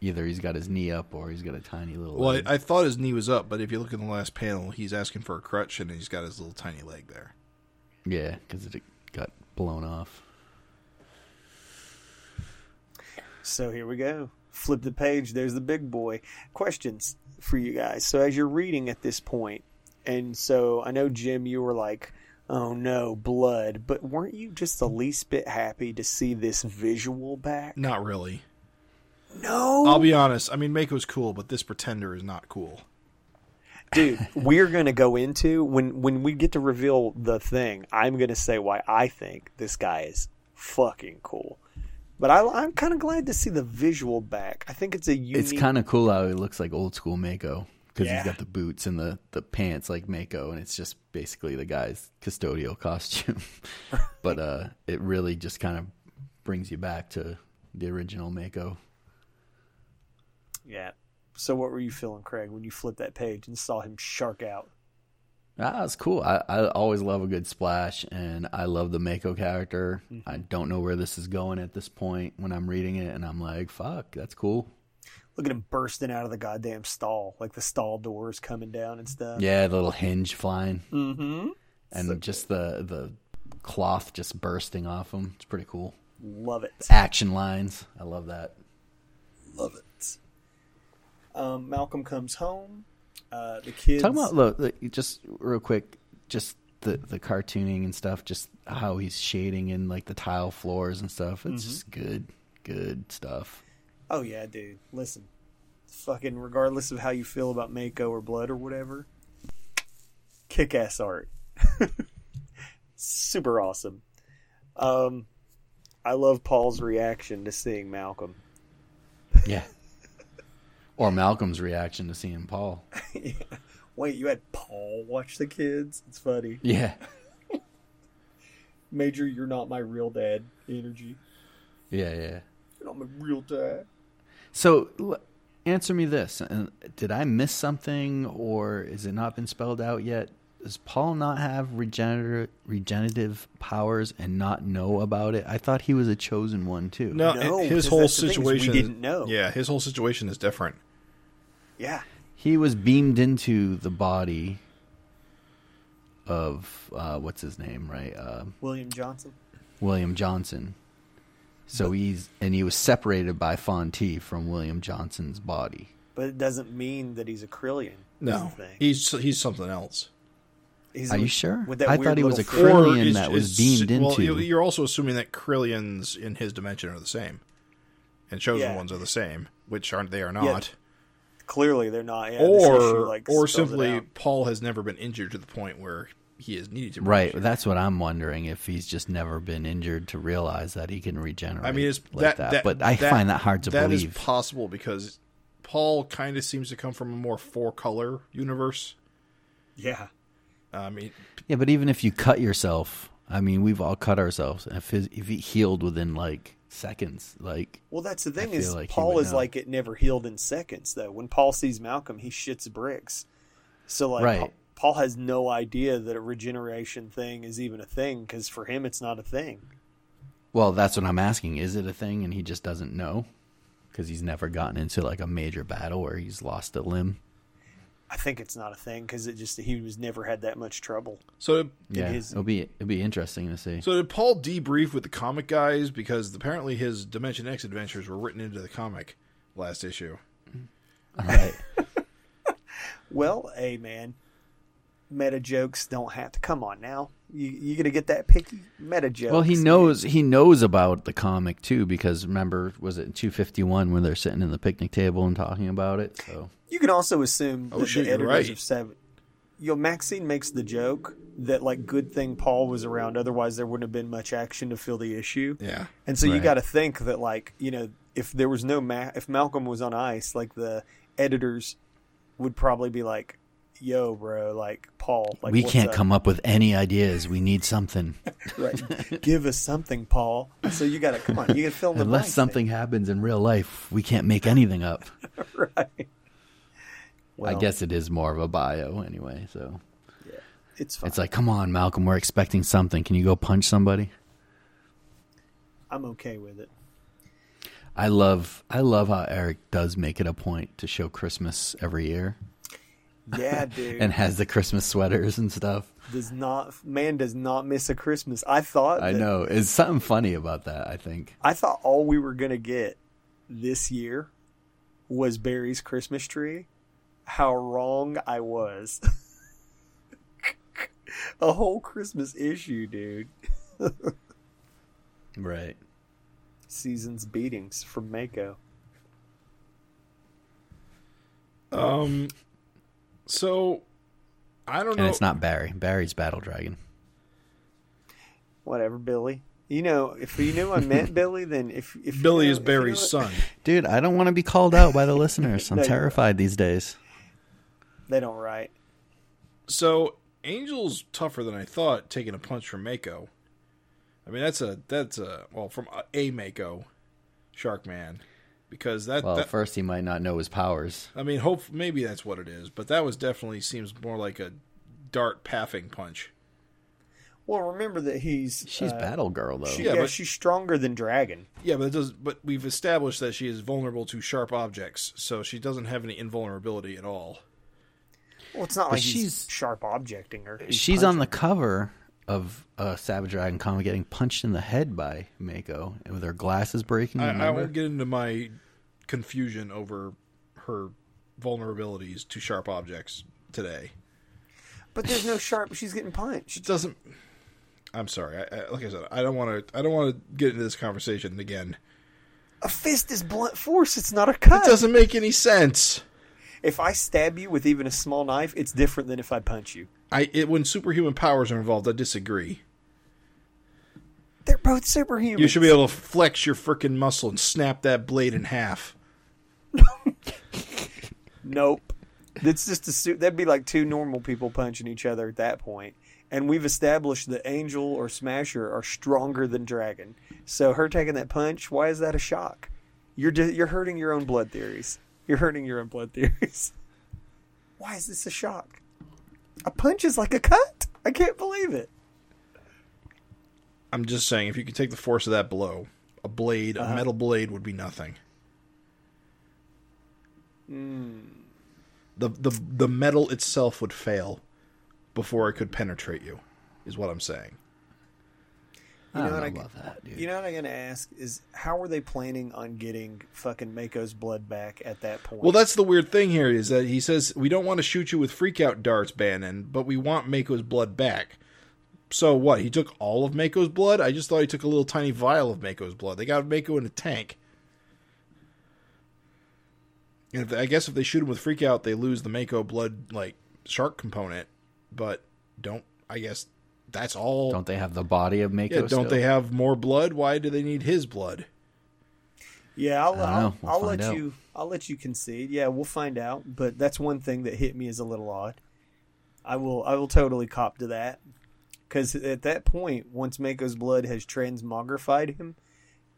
C: either he's got his knee up or he's got a tiny little.
A: Well,
C: leg.
A: I, I thought his knee was up, but if you look in the last panel, he's asking for a crutch and he's got his little tiny leg there.
C: yeah, because it got blown off.
D: So here we go. Flip the page. There's the big boy. Questions for you guys. So as you're reading at this point, and so I know Jim, you were like, "Oh no, blood!" But weren't you just the least bit happy to see this visual back?
A: Not really.
D: No,
A: I'll be honest. I mean, Mako's cool, but this pretender is not cool.
D: dude. We're gonna go into when when we get to reveal the thing. I'm gonna say why I think this guy is fucking cool. But I, I'm kind of glad to see the visual back. I think it's a unique.
C: It's kind of cool how he looks like old school Mako because
D: Yeah.
C: he's got the boots and the, the pants like Mako, and it's just basically the guy's custodial costume. but uh, it really just kind of brings you back to the original Mako.
D: Yeah. So what were you feeling, Craig, when you flipped that page and saw him shark out?
C: Ah, it's cool. I, I always love a good splash, and I love the Mako character.
D: Mm-hmm.
C: I don't know where this is going at this point when I'm reading it, and I'm like, fuck, that's cool.
D: Look at him bursting out of the goddamn stall, like the stall doors coming down and stuff.
C: Yeah, the little hinge flying,
D: Mm-hmm.
C: and just the the cloth just bursting off him. It's pretty cool.
D: Love it.
C: Action lines, I love that.
D: Love it. Um, Malcolm comes home. Uh, the kids.
C: Talk about look, look, just real quick, just the the cartooning and stuff, just how he's shading in like the tile floors and stuff. It's
D: Mm-hmm.
C: just good, good stuff.
D: Oh yeah, dude. Listen, fucking regardless of how you feel about Mako or Blood or whatever, kick ass art. Super awesome. Um, I love Paul's reaction to seeing Malcolm.
C: Yeah. or Malcolm's reaction to seeing Paul.
D: yeah. Wait, you had Paul watch the kids? It's funny.
C: Yeah.
D: Major, you're not my real dad. Energy.
C: Yeah, yeah.
D: You're not my real dad.
C: So, l- answer me this: uh, Did I miss something, or is it not been spelled out yet? Does Paul not have regenerative regenerative powers and not know about it? I thought he was a chosen one too.
A: No,
D: No,
A: his whole
D: that's the thing is we
A: situation.
D: didn't know.
A: Yeah, his whole situation is different.
D: Yeah.
C: he was beamed into the body of uh, what's his name, right? Uh,
D: William Johnson.
C: William Johnson. So he's and he was separated by Fonte from William Johnson's body.
D: But it doesn't mean that he's a Kurrian.
A: No, he's he's something else.
D: He's
C: Are
D: a-
C: you sure?
D: with that
C: I thought he was a
D: fur-
C: Kurrian
A: is-
C: that was beamed
A: well,
C: into.
A: you- you're also assuming that Kurrians in his dimension are the same, and chosen
D: Yeah.
A: ones are the same, which aren't they are not.
D: Clearly, they're not. Yeah,
A: or
D: issue, like,
A: or simply. Paul has never been injured to the point where he is needed to. be
C: Right,
A: injured.
C: that's what I'm wondering if he's just never been injured to realize that he can regenerate.
A: I mean, it's
C: like
A: that, that,
C: but I
A: that-
C: find that hard to
A: that is
C: believe.
A: That is possible because Paul kind of seems to come from a more four color universe.
D: Yeah.
A: I mean,
C: yeah, but even if you cut yourself, I mean, we've all cut ourselves. If his, if he healed within like seconds, like
D: Well, that's the thing is
C: like
D: Paul is
C: know.
D: like it never healed in seconds though. When Paul sees Malcolm, he shits bricks. So like
C: Right.
D: Pa- Paul has no idea that a regeneration thing is even a thing because for him it's not a thing.
C: well, that's what I'm asking. Is it a thing, and he just doesn't know because he's never gotten into like a major battle where he's lost a limb?
D: I think it's not a thing because it just he was never had that much trouble.
A: so did,
C: Yeah,
D: his-
C: it'll be it'll be interesting to see.
A: so did Paul debrief with the comic guys because apparently his Dimension X adventures were written into the comic last issue.
C: All right.
D: Well, hey man, meta jokes don't have to come on now. You you gonna get that picky meta joke?
C: Well, he
D: dude.
C: knows he knows about the comic too because remember was it 251 when they're sitting in the picnic table and talking about it? So
D: You can also assume
A: Oh,
D: that
A: shit,
D: the
A: you're
D: editors
A: right.
D: of Seven. You know, Maxine makes the joke that like good thing Paul was around, otherwise there wouldn't have been much action to fill the issue.
A: Yeah.
D: And so you got to think that like you know if there was no Ma- if Malcolm was on ice, like the editors would probably be like, "Yo, bro, like Paul, like
C: we can't
D: up?
C: come up with any ideas. We need something.
D: right. Give us something, Paul." So you got to come on, you can fill in the
C: Unless something happens in real life, we can't make anything up.
D: right?
C: I guess it is more of a bio anyway. So yeah,
D: it's fine.
C: it's like, come on, Malcolm, we're expecting something. Can you go punch somebody?
D: I'm okay with it.
C: I love I love how Erik does make it a point to show Christmas every year
D: Yeah, dude.
C: and has the Christmas sweaters and stuff.
D: does not man does not miss a Christmas. I thought
C: I
D: that-
C: know. It's something funny about that, I think.
D: I thought all we were gonna get this year was Barry's Christmas tree. How wrong I was. a whole Christmas issue, dude.
C: Right.
D: Season's beatings from Mako.
A: Um. So, I don't
C: And
A: know.
C: And it's not Barry. Barry's Battle Dragon.
D: Whatever, Billy. You know, if you knew I meant Billy, then if if you
A: Billy
D: know-
A: is
D: if you know
A: Barry's son.
C: Dude, I don't want to be called out by the listeners. I'm
D: No,
C: terrified these days.
D: They don't write.
A: So Angel's tougher than I thought, taking a punch from Mako. I mean, that's a that's a well from a, a Mako. Shark Man, because that,
C: Well,
A: that
C: first he might not know his powers.
A: I mean, hope maybe that's what it is, but that was definitely seems more like a dart paffing punch.
D: Well, remember that he's
C: She's
D: uh,
C: Battle Girl though.
D: She,
A: Yeah,
D: yeah,
A: but-
D: she's stronger than Dragon.
A: Yeah, but it does. But we've established that she is vulnerable to sharp objects, so she doesn't have any invulnerability at all.
D: Well, it's not
C: But
D: like he's
C: she's-
D: sharp objecting her. He's
C: She's on the
D: punching
C: cover of a Savage Dragon comic getting punched in the head by Mako and with her glasses breaking.
A: I, I won't get into my confusion over her vulnerabilities to sharp objects today.
D: But there's no sharp. She's getting punched.
A: It doesn't. I'm sorry. I, I, like I said, I don't want to. I don't want to get into this conversation again.
D: A fist is blunt force. It's not a cut.
A: It doesn't make any sense.
D: If I stab you with even a small knife, it's different than if I punch you.
A: I it, when superhuman powers are involved, I disagree.
D: They're both superhuman.
A: You should be able to flex your freaking muscle and snap that blade in half.
D: Nope. That's just a suit. That'd be like two normal people punching each other at that point. And we've established that Angel or Smasher are stronger than Dragon. So her taking that punch, why is that a shock? You're di- you're hurting your own blood theories. You're hurting your own blood theories. Why is this a shock? A punch is like a cut. I can't believe it.
A: I'm just saying, if you could take the force of that blow, a blade,
D: Uh-huh.
A: a metal blade, would be nothing.
D: Hmm.
A: The the the metal itself would fail before it could penetrate you. Is what I'm saying.
C: I
D: You know
C: know
D: what I-
C: that, dude.
D: You know what I'm gonna ask is how are they planning on getting fucking Mako's blood back at that point?
A: Well, that's the weird thing here is that he says we don't want to shoot you with freakout darts, Bannon, but we want Mako's blood back. So what? He took all of Mako's blood? I just thought he took a little tiny vial of Mako's blood. They got Mako in a tank. And if, I guess if they shoot him with freakout, they lose the Mako blood like shark component. But don't I guess that's all.
C: don't they have the body of Mako?
A: yeah, don't
C: still?
A: they have more blood? Why do they need his blood?
D: Yeah, I'll,
C: I don't
D: I'll,
C: know. We'll
D: I'll
C: find
D: let
C: out.
D: you. I'll let you concede. Yeah, we'll find out. But that's one thing that hit me as a little odd. I will. I will totally cop to that. Because at that point, once Mako's blood has transmogrified him,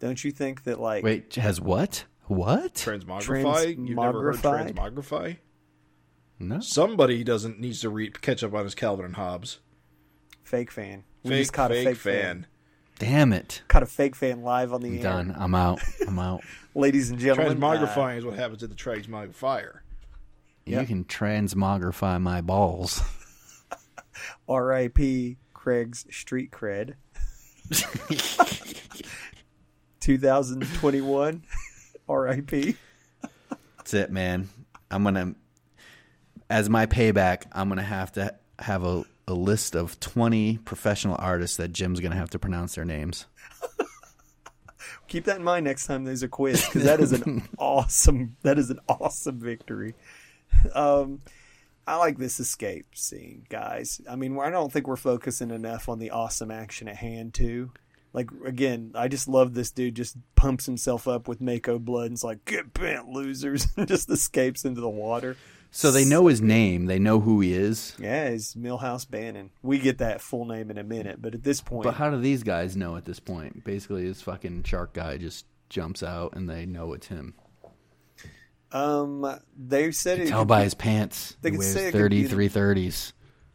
D: don't you think that like
C: Wait, has what? What?
A: Transmogrify? You've never heard transmogrify?
C: No.
A: Somebody doesn't needs to read catch up on his Calvin and Hobbes.
D: Fake fan? We
A: Fake,
D: just caught
A: fake,
D: a fake
A: fan.
C: Damn it.
D: Caught a fake fan live on the
C: I'm
D: air,
C: done. I'm out. I'm out.
D: ladies and gentlemen.
A: Transmogrifying is what happens to the transmogrifier.
C: You can transmogrify my balls.
D: uh, R.I.P. Craig's street cred. 2021. R.I.P.
C: That's it, man. I'm gonna, as my payback, I'm gonna have to have a, a list of 20 professional artists that Jim's gonna have to pronounce their names.
D: Keep that in mind next time there's a quiz because that is an awesome. That is an awesome victory. Um, I like this escape scene, guys. I mean, I don't think we're focusing enough on the awesome action at hand, too. Like again, I just love this dude. Just pumps himself up with Mako blood and's like, "Get bent, losers!" and just escapes into the water.
C: So they know his name. They know who he is.
D: Yeah, he's Millhouse Bannon. We get that full name in a minute, but at this point,
C: But how do these guys know at this point? Basically, this fucking shark guy just jumps out and they know it's him.
D: um, they said it.
C: Tell
D: could
C: by
D: be-
C: his pants.
D: they
C: he
D: could
C: wears
D: say it could be the-
C: 33 30s.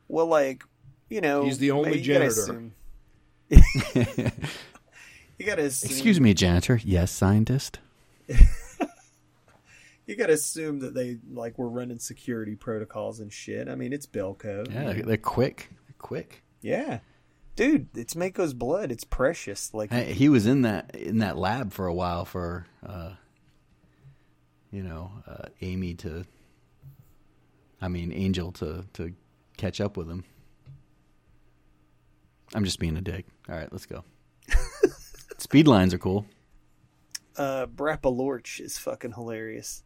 D: Well, like you know,
A: He's the only
D: you gotta
A: janitor.
D: assume- you gotta assume,
C: Excuse me, janitor. Yes, scientist.
D: You gotta assume that they like were running security protocols and shit. I mean, it's Belco.
C: Yeah, they're, they're quick. They're quick.
D: yeah, dude, it's Mako's blood. It's precious. Like
C: Hey, He was in that in that lab for a while for, uh, you know, uh, Amy to. I mean, Angel to to catch up with him. I'm just being a dick. All right, let's go. Speed lines are cool.
D: Uh, Brappa Lorch is fucking hilarious.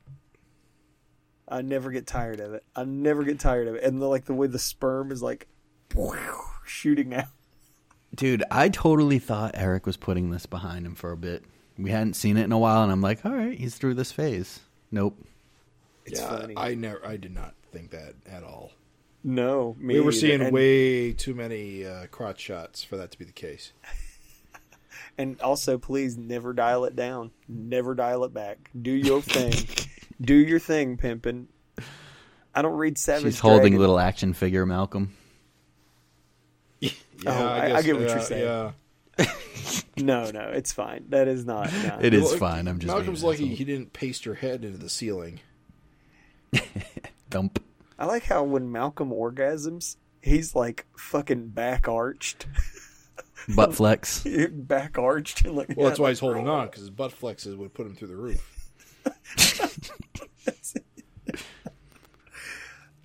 D: I never get tired of it. I never get tired of it. And the, like the way the sperm is like shooting out.
C: Dude, I totally thought Erik was putting this behind him for a bit. We hadn't seen it in a while, and I'm like, all right, he's through this phase. Nope.
D: It's
A: yeah,
D: funny.
A: I never, I did not think that at all.
D: no, me
A: we were
D: either.
A: seeing
D: And-
A: way too many uh, crotch shots for that to be the case.
D: And also, please never dial it down. Never dial it back. Do your thing. Do your thing, pimpin'. I don't read Savage.
C: She's holding
D: Dragon.
C: a little action figure, Malcolm.
A: Yeah,
D: Oh, I- I get what you're saying.
A: Yeah.
D: No, no, it's fine. That is not. No.
C: It is
A: Well,
C: fine. I'm just
A: Malcolm's lucky
C: asshole.
A: he didn't paste your head into the ceiling.
C: Dump.
D: I like how when Malcolm orgasms, he's like fucking back arched,
C: Butt flex.
D: back arched, and like.
A: Well, that's why he's holding on because his butt flexes would put him through the roof.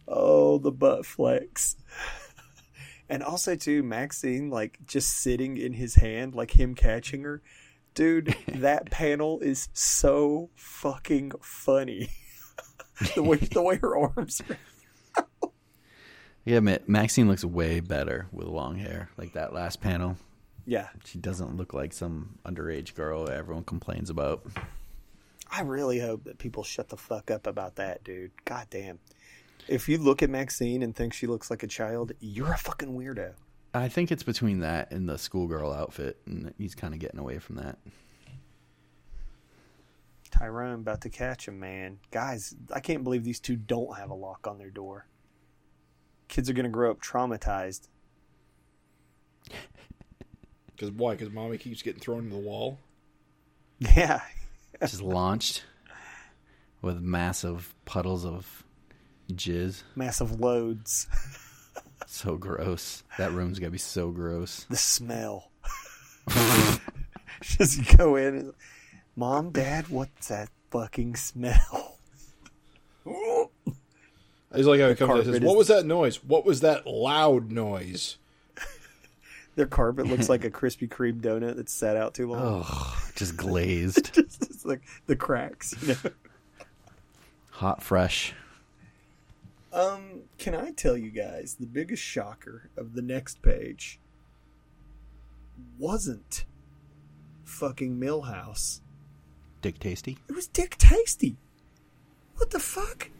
D: Oh, the butt flex. And also too, Maxine like just sitting in his hand, like him catching her. Dude, that panel is so fucking funny. the way the way her arms are.
C: Yeah, Ma- Maxine looks way better with long hair. Like that last panel.
D: Yeah.
C: She doesn't look like some underage girl everyone complains about.
D: I really hope that people shut the fuck up about that, dude. God damn. If you look at Maxine and think she looks like a child, you're a fucking weirdo.
C: I think it's between that and the schoolgirl outfit, and he's kind of getting away from that.
D: Tyrone about to catch him, man. Guys, I can't believe these two don't have a lock on their door. Kids are going to grow up traumatized.
A: Because why? Because mommy keeps getting thrown into the wall.
D: Yeah.
C: Just launched with massive puddles of jizz.
D: Massive loads.
C: So gross. That room's gonna be so gross.
D: The smell. Just go in and, Mom, Dad, what's that fucking smell?
A: I just like how he comes in and says, What
D: is-
A: was that noise? What was that loud noise?
D: Their carpet looks like a Krispy Kreme donut that's sat out too long.
C: Oh, just glazed,
D: Just, it's like the cracks, you know.
C: hot, fresh.
D: Um, can I tell you guys the biggest shocker of the next page wasn't fucking Millhouse.
C: Dick tasty.
D: It was Dick Tasty. What the fuck?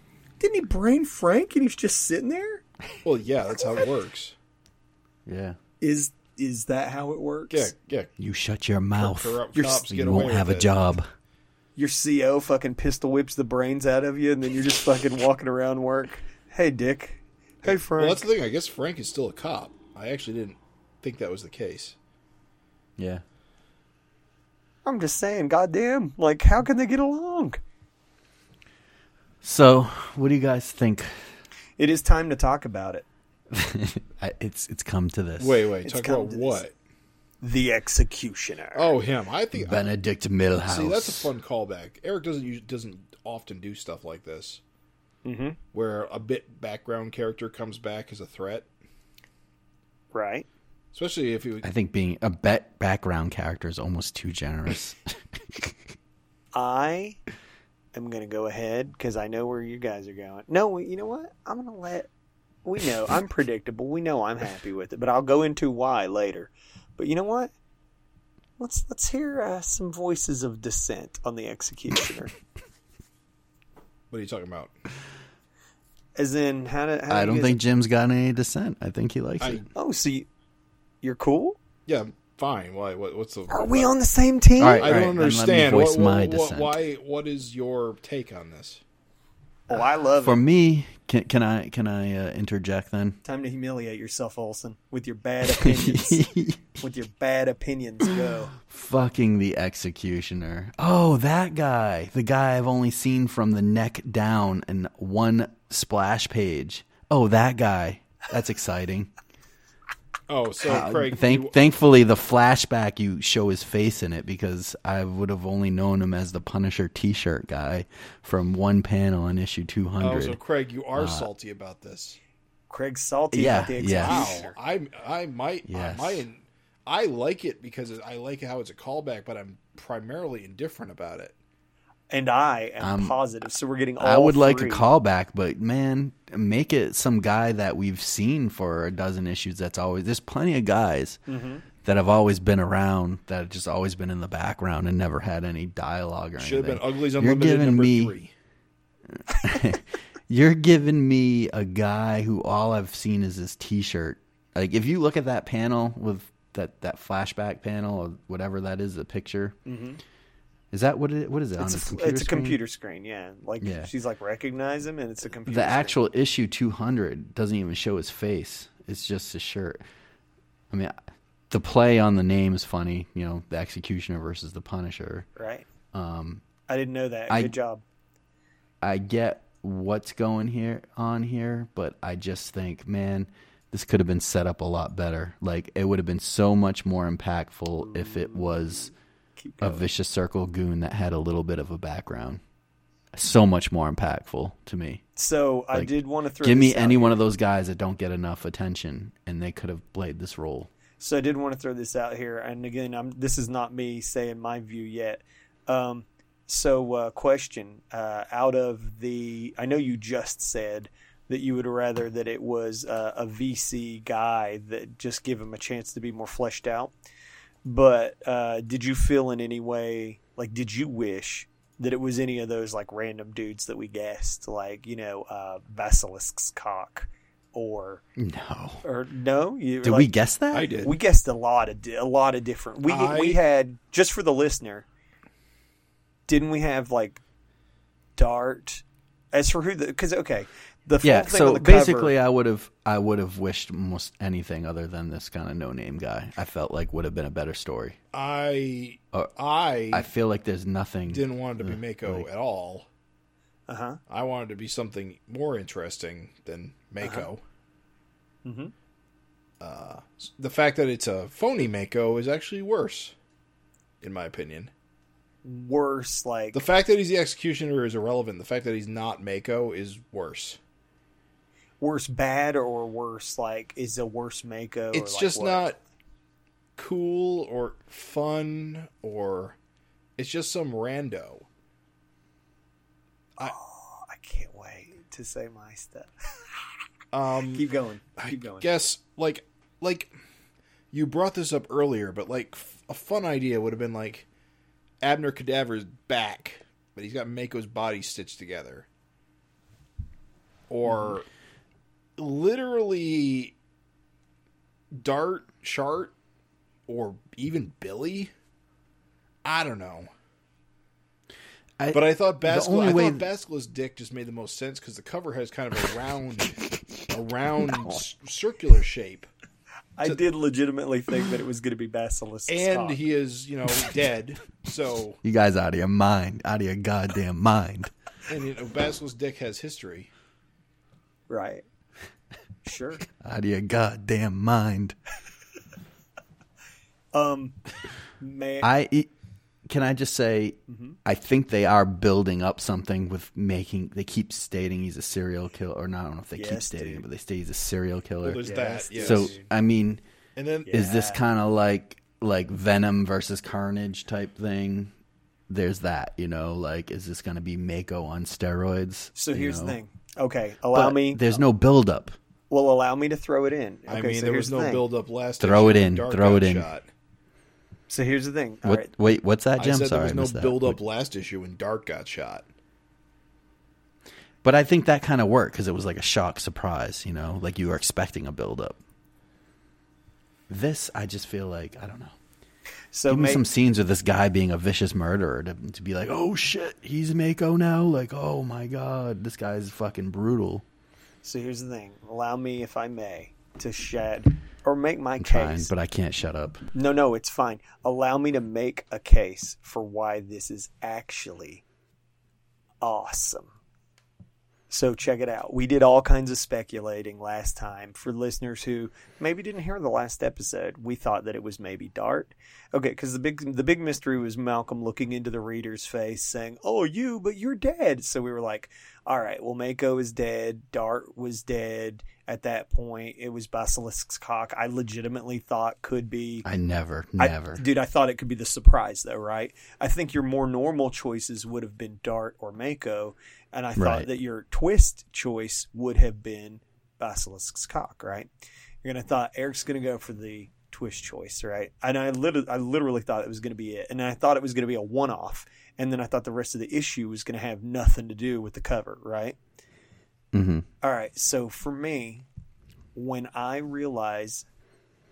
D: Didn't he brain Frank and he's just sitting there?
A: Well, yeah, that's how it works.
C: Yeah.
D: Is is that how it works?
A: Yeah, yeah.
C: You shut your mouth.
A: Corrupt
D: You're-
A: cops
C: You
A: get away
C: won't
A: with
C: have a
A: it.
C: job.
D: Your CO fucking pistol whips the brains out of you and then you're just fucking walking around work. Hey Dick. Hey Frank.
A: Well, that's the thing. I guess Frank is still a cop. I actually didn't think that was the case.
C: Yeah.
D: I'm just saying, goddamn. Like, how can they get along?
C: So, what do you guys think?
D: It is time to talk about it.
C: It's it's come to this.
A: Wait, wait.
D: It's
A: talk
D: come
A: about
D: to
A: what?
D: The Executioner.
A: Oh, him. I think.
C: Benedict Millhouse.
A: See, that's a fun callback. Erik doesn't use, doesn't often do stuff like this,
D: Mm-hmm.
A: where a bit background character comes back as a threat,
D: Right.
A: especially if you.
C: I think being a bet background character is almost too generous.
D: I am going to go ahead because I know where you guys are going. No, you know what? I'm going to let. We know I'm predictable. We know I'm happy with it, but I'll go into why later. But you know what? Let's let's hear uh, some voices of dissent on the executioner.
A: What are you talking about?
D: As in, how did? How
C: I
D: you
C: don't
D: guys-
C: think Jim's got any dissent. I think he likes
A: I
C: it.
D: Oh, so you, you're cool?
A: yeah, fine. Why? What, what's the?
D: Are we on the same team?
C: All right.
A: I don't
C: then let me
A: understand.
C: voice
A: What,
C: my
A: what, what,
C: dissent.
A: why? What is your take on this?
D: Oh, I love
C: For
D: it.
C: me, can can I can I uh, interject then?
D: Time to humiliate yourself, Olson, with your bad opinions. with your bad opinions, go.
C: Fucking the executioner. Oh, that guy. The guy I've only seen from the neck down in one splash page. Oh, that guy. That's exciting.
A: Oh, so
C: Uh,
A: Craig,
C: thank,
A: you-
C: thankfully, the flashback you show his face in it because I would have only known him as the Punisher T-shirt guy from one panel in issue two
A: oh,
C: hundred.
A: so Craig, you are salty about this.
D: Craig's salty
C: Yeah,
D: about the
C: yeah.
A: Wow. I I might
C: Yes.
A: I might I like it because I like how it's a callback, but I'm primarily indifferent about it.
D: And I am
C: Um,
D: positive. So we're getting all
C: I would like a callback, but man, make it some guy that we've seen for a dozen issues. That's always there's plenty of guys
D: Mm-hmm.
C: that have always been around that have just always been in the background and never had any dialogue or
A: Should have been Uglies
C: You're
A: Unlimited
C: giving
A: number
C: me you're giving me a guy who all I've seen is his T-shirt. Like if you look at that panel with that that flashback panel or whatever that is, the picture. Mm-hmm. Is that what it? What is it
D: It's
C: on
D: a,
C: computer?
D: it's a
C: screen?
D: computer screen, yeah. Like
C: Yeah.
D: she's like recognize him, and it's a computer.
C: The
D: screen.
C: actual issue 200 doesn't even show his face. It's just his shirt. I mean, the play on the name is funny. You know, the Executioner versus the Punisher.
D: right.
C: Um,
D: I didn't know that.
C: I-
D: Good job.
C: I get what's going here on here, but I just think, man, this could have been set up a lot better. Like it would have been so much more impactful if it was a vicious circle goon that had a little bit of a background. So much more impactful to me.
D: So I did want to throw.
C: Give me any
D: here.
C: one of those guys that don't get enough attention, and they could have played this role.
D: So I did want to throw this out here, and again, I'm, this is not me saying my view yet. Um, so, uh, question: uh, Out of the, I know you just said that you would rather that it was uh, a VC guy that just give him a chance to be more fleshed out. But uh, did you feel in any way like did you wish that it was any of those like random dudes that we guessed, like you know, uh, Basilisk's cock, or
C: No.
D: or no? You
C: Did
D: like,
C: we guess that?
A: I did.
D: we guessed a lot of di- a lot of different. We
A: I-
D: we had just for the listener. Didn't we have like Dart? As for who the because okay the
C: Yeah.
D: thing
C: So
D: on the cover-
C: basically, I would have, I would have wished almost anything other than this kind of no-name guy. I felt like would have been a better story.
A: I
C: Uh,
A: I,
C: I feel like there's nothing.
A: didn't want it to be Mako
C: like-
A: at all.
D: uh-huh.
A: I wanted to be something more interesting than Mako.
D: Mhm.
A: Uh, the fact that it's a phony Mako is actually worse, in my opinion.
D: worse like
A: The fact that he's the executioner is irrelevant. The fact that he's not Mako is worse.
D: Worse bad or worse like is a worse Mako. or,
A: It's
D: like,
A: just
D: what?
A: not cool or fun or it's just some rando.
D: I I can't wait to say my stuff.
A: Um,
D: Keep going.
A: I
D: Keep going.
A: guess like like you brought this up earlier, but like f- a fun idea would have been like Abner Cadaver's back, but he's got Mako's body stitched together, or literally Dart, Shart, or even Billy. I don't know.
C: I-
A: But I thought
C: the only
A: I
C: way-
A: thought Basilisk's dick just made the most sense because the cover has kind of a round, a round s- circular shape,
D: I did legitimately think that it was going to be Basilisk.
A: and he is you know dead. So
C: You guys out of your mind, out of your goddamn mind.
A: and you know Basilisk's dick has history.
D: right. Sure.
C: Out of your goddamn mind.
D: Um, man,
C: I can I just say,
D: Mm-hmm.
C: I think they are building up something with making. They keep stating he's a serial killer, or not. I don't know if they keep stating
D: dude.
C: it, but they say he's a serial killer.
A: Well, there's
D: Yes,
A: that. Yes.
C: so I mean,
A: and then
C: is this kind of like like Venom versus Carnage type thing? There's that, you know. Like, is this going to be Mako on steroids?
D: so here's
C: know?
D: the thing. Okay, allow
C: But
D: me.
C: There's no buildup.
D: Well, allow me to throw it in. Okay,
A: I mean,
D: so
A: there
D: here's
A: was
D: the
A: no
D: thing.
A: build up last.
C: Throw it in, throw it in.
A: Shot.
D: So here's the thing. All
C: What?
D: right.
C: Wait, what's that,
A: I said
C: Sorry,
A: there
C: I
A: was no
C: missed that.
A: build up last issue when Dark got shot.
C: But I think that kind of worked because it was like a shock surprise, you know, like you were expecting a build up. This, I just feel like I don't know.
D: So
C: Give me
D: make,
C: some scenes of this guy being a vicious murderer to, to be like, oh shit, he's Mako now. Like, oh my god, this guy's fucking brutal.
D: So here's the thing. Allow me, if I may, to shed or make my case.
C: but I can't shut up.
D: No, no, it's fine. Allow me to make a case for why this is actually awesome. So check it out. We did all kinds of speculating last time for listeners who maybe didn't hear the last episode. We thought that it was maybe Dart. Okay, because the big the big mystery was Malcolm looking into the reader's face saying, "Oh, you, but you're dead." So we were like, "All right, well, Mako is dead. Dart was dead at that point. It was Basilisk's cock. I legitimately thought could be
C: I never,
D: I-
C: never.
D: dude, I thought it could be the surprise though, right? I think your more normal choices would have been Dart or Mako, and I thought
C: Right.
D: that your twist choice would have been Basilisk's cock, right? You're gonna thought Erik's gonna go for the twist choice, right? And I literally, I literally thought it was gonna be it, and I thought it was gonna be a one-off, and then I thought the rest of the issue was gonna have nothing to do with the cover, right?
C: hmm
D: All right, so for me, when I realize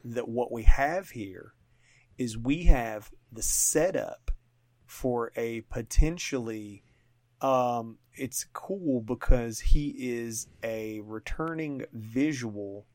D: that what we have here is we have the setup for a potentially um it's cool because he is a returning visual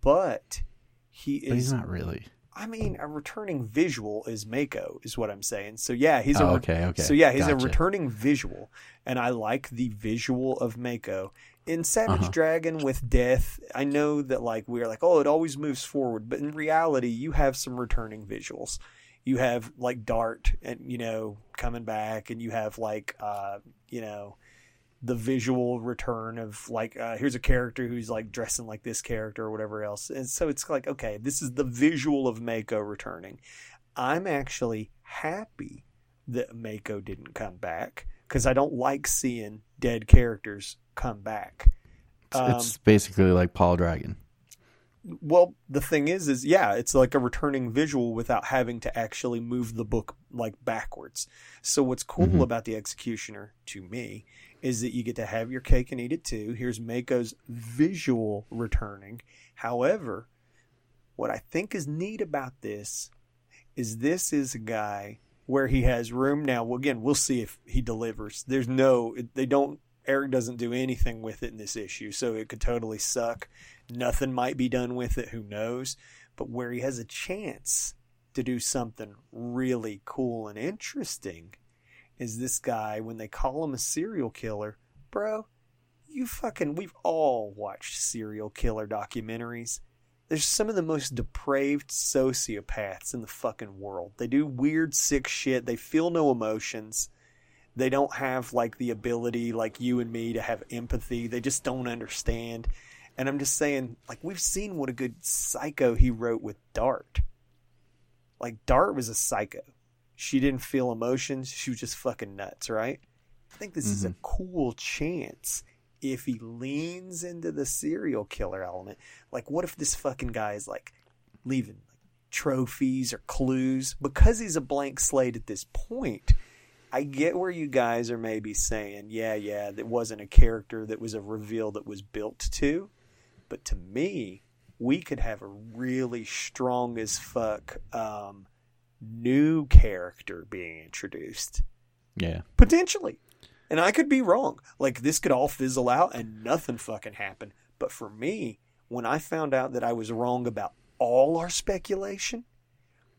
D: but he
C: But he's
D: is
C: not really.
D: I mean a returning visual is Mako is what I'm saying. So yeah, he's a
C: Oh,
D: re-
C: okay, okay.
D: So yeah, he's a returning visual and I like the visual of Mako. In Savage
C: Uh-huh.
D: Dragon with Death, I know that like we're like, oh, it always moves forward, but in reality, you have some returning visuals. You have like Dart and you know coming back, and you have like uh, you know the visual return of like uh, here's a character who's like dressing like this character or whatever else, and so it's like okay, this is the visual of Mako returning. I'm actually happy that Mako didn't come back because I don't like seeing dead characters come back. Um,
C: it's basically like Paul Dragon.
D: Well, the thing is, is yeah, it's like a returning visual without having to actually move the book like backwards. So what's cool
C: Mhm.
D: about the Executioner to me is that you get to have your cake and eat it too. Here's Mako's visual returning. However, what I think is neat about this is this is a guy where he has room now. Again, we'll see if he delivers. There's no, they don't. Erik doesn't do anything with it in this issue, so it could totally suck. Nothing might be done with it. Who knows? But where he has a chance to do something really cool and interesting is this guy when they call him a serial killer, bro. You fucking, we've all watched serial killer documentaries. There's some of the most depraved sociopaths in the fucking world. They do weird, sick shit. They feel no emotions. They don't have like the ability, like you and me, to have empathy. They just don't understand. And I'm just saying, like, we've seen what a good psycho he wrote with Dart. Like, Dart was a psycho. She didn't feel emotions. She was just fucking nuts, right? I think this is a mm-hmm. cool chance if he leans into the serial killer element. Like, what if this fucking guy is like leaving like, trophies or clues because he's a blank slate at this point? I get where you guys are maybe saying, yeah, yeah, that wasn't a character that was a reveal that was built to. But to me, we could have a really strong as fuck um, new character being introduced.
C: Yeah.
D: Potentially. And I could be wrong. Like this could all fizzle out and nothing fucking happen. But for me, when I found out that I was wrong about all our speculation,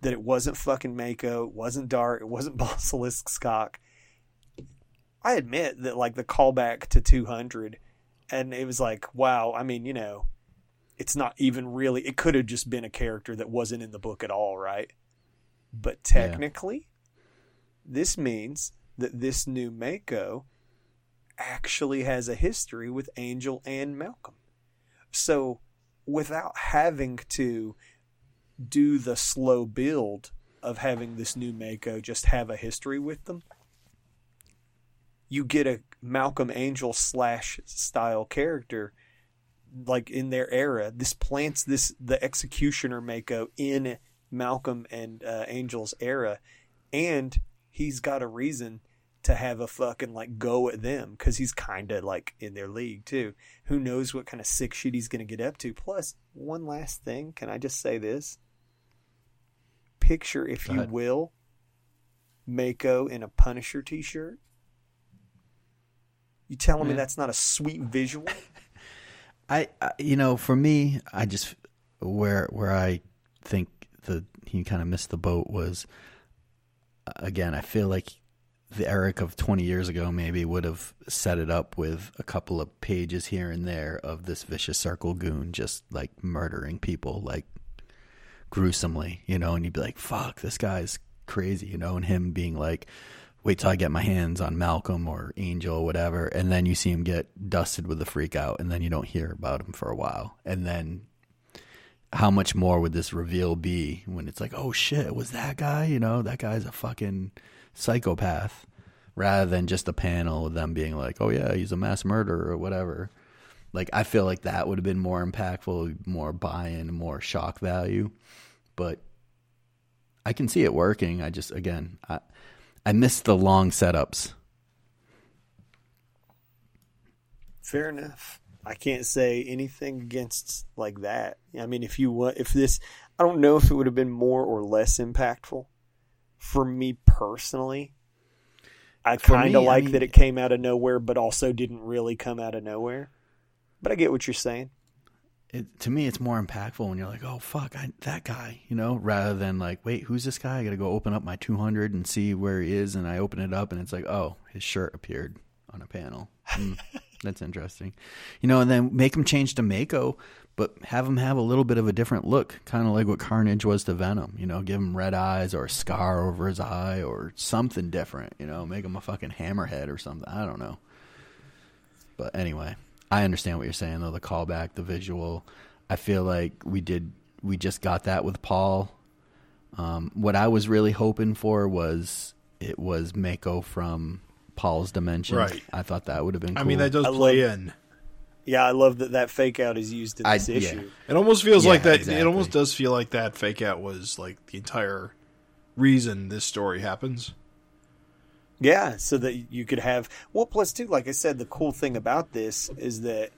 D: that it wasn't fucking Mako, it wasn't Dart, it wasn't Basilisk's cock, I admit that like the callback to 200 and it was like, wow, I mean, you know, it's not even really it could have just been a character that wasn't in the book at all, right? But
C: Yeah.
D: technically, this means that this new Mako actually has a history with Angel and Malcolm. So, without having to do the slow build of having this new Mako just have a history with them, you get a Malcolm Angel slash style character like in their era. This plants this the executioner Mako in Malcolm and uh, Angel's era, and he's got a reason to have a fucking like go at them because he's kind of like in their league too. Who knows what kind of sick shit he's going to get up to? Plus, one last thing, can I just say this? Picture, if
C: Go
D: you
C: ahead.
D: will, Mako in a Punisher t-shirt. You telling me that's not a sweet visual?
C: I, I you know, for me, I just where where I think the he kind of missed the boat was again. I feel like the Erik of twenty years ago maybe would have set it up with a couple of pages here and there of this vicious circle goon just like murdering people like gruesomely, you know, and you'd be like, "Fuck, this guy's crazy," you know, and him being like. Wait till I get my hands on Malcolm or Angel or whatever, and then you see him get dusted with the freak out, and then you don't hear about him for a while. And then how much more would this reveal be when it's like, oh shit, was that guy? You know, that guy's a fucking psychopath. Rather than just a panel of them being like, oh yeah, he's a mass murderer or whatever. Like, I feel like that would have been more impactful, more buy in, more shock value. But I can see it working. I just, again, I, I miss the long setups.
D: Fair enough. I can't say anything against like that. I mean, if you want, if this, I don't know if it would have been more or less impactful. For me personally, I kind of
C: me, I
D: like
C: mean-
D: that it came out of nowhere, but also didn't really come out of nowhere. But I get what you're saying.
C: it, to me, it's more impactful when you're like, "Oh fuck, I, that guy," you know, rather than like, "Wait, who's this guy?" I got to go open up my 200 and see where he is, and I open it up, and it's like, "Oh, his shirt appeared on a panel." Hmm, that's interesting, you know. And then make him change to Mako, but have him have a little bit of a different look, kind of like what Carnage was to Venom. You know, give him red eyes or a scar over his eye or something different. You know, make him a fucking hammerhead or something. I don't know. But anyway, I understand what you're saying though. The callback, the visual. I feel like we did. We just got that with Paul. Um, what I was really hoping for was it was Mako from Paul's dimension.
A: Right.
C: I thought that would have been. Cool.
A: I mean, that does
D: I
A: play
D: love-
A: in.
D: Yeah, I love that that fake out is used in
C: I-
D: this
C: yeah.
D: issue.
A: It almost feels
C: Yeah,
A: like that. It almost does feel like that fake out was like the entire reason this story happens.
D: Yeah, so that you could have well. Plus, too, like I said, the cool thing about this is that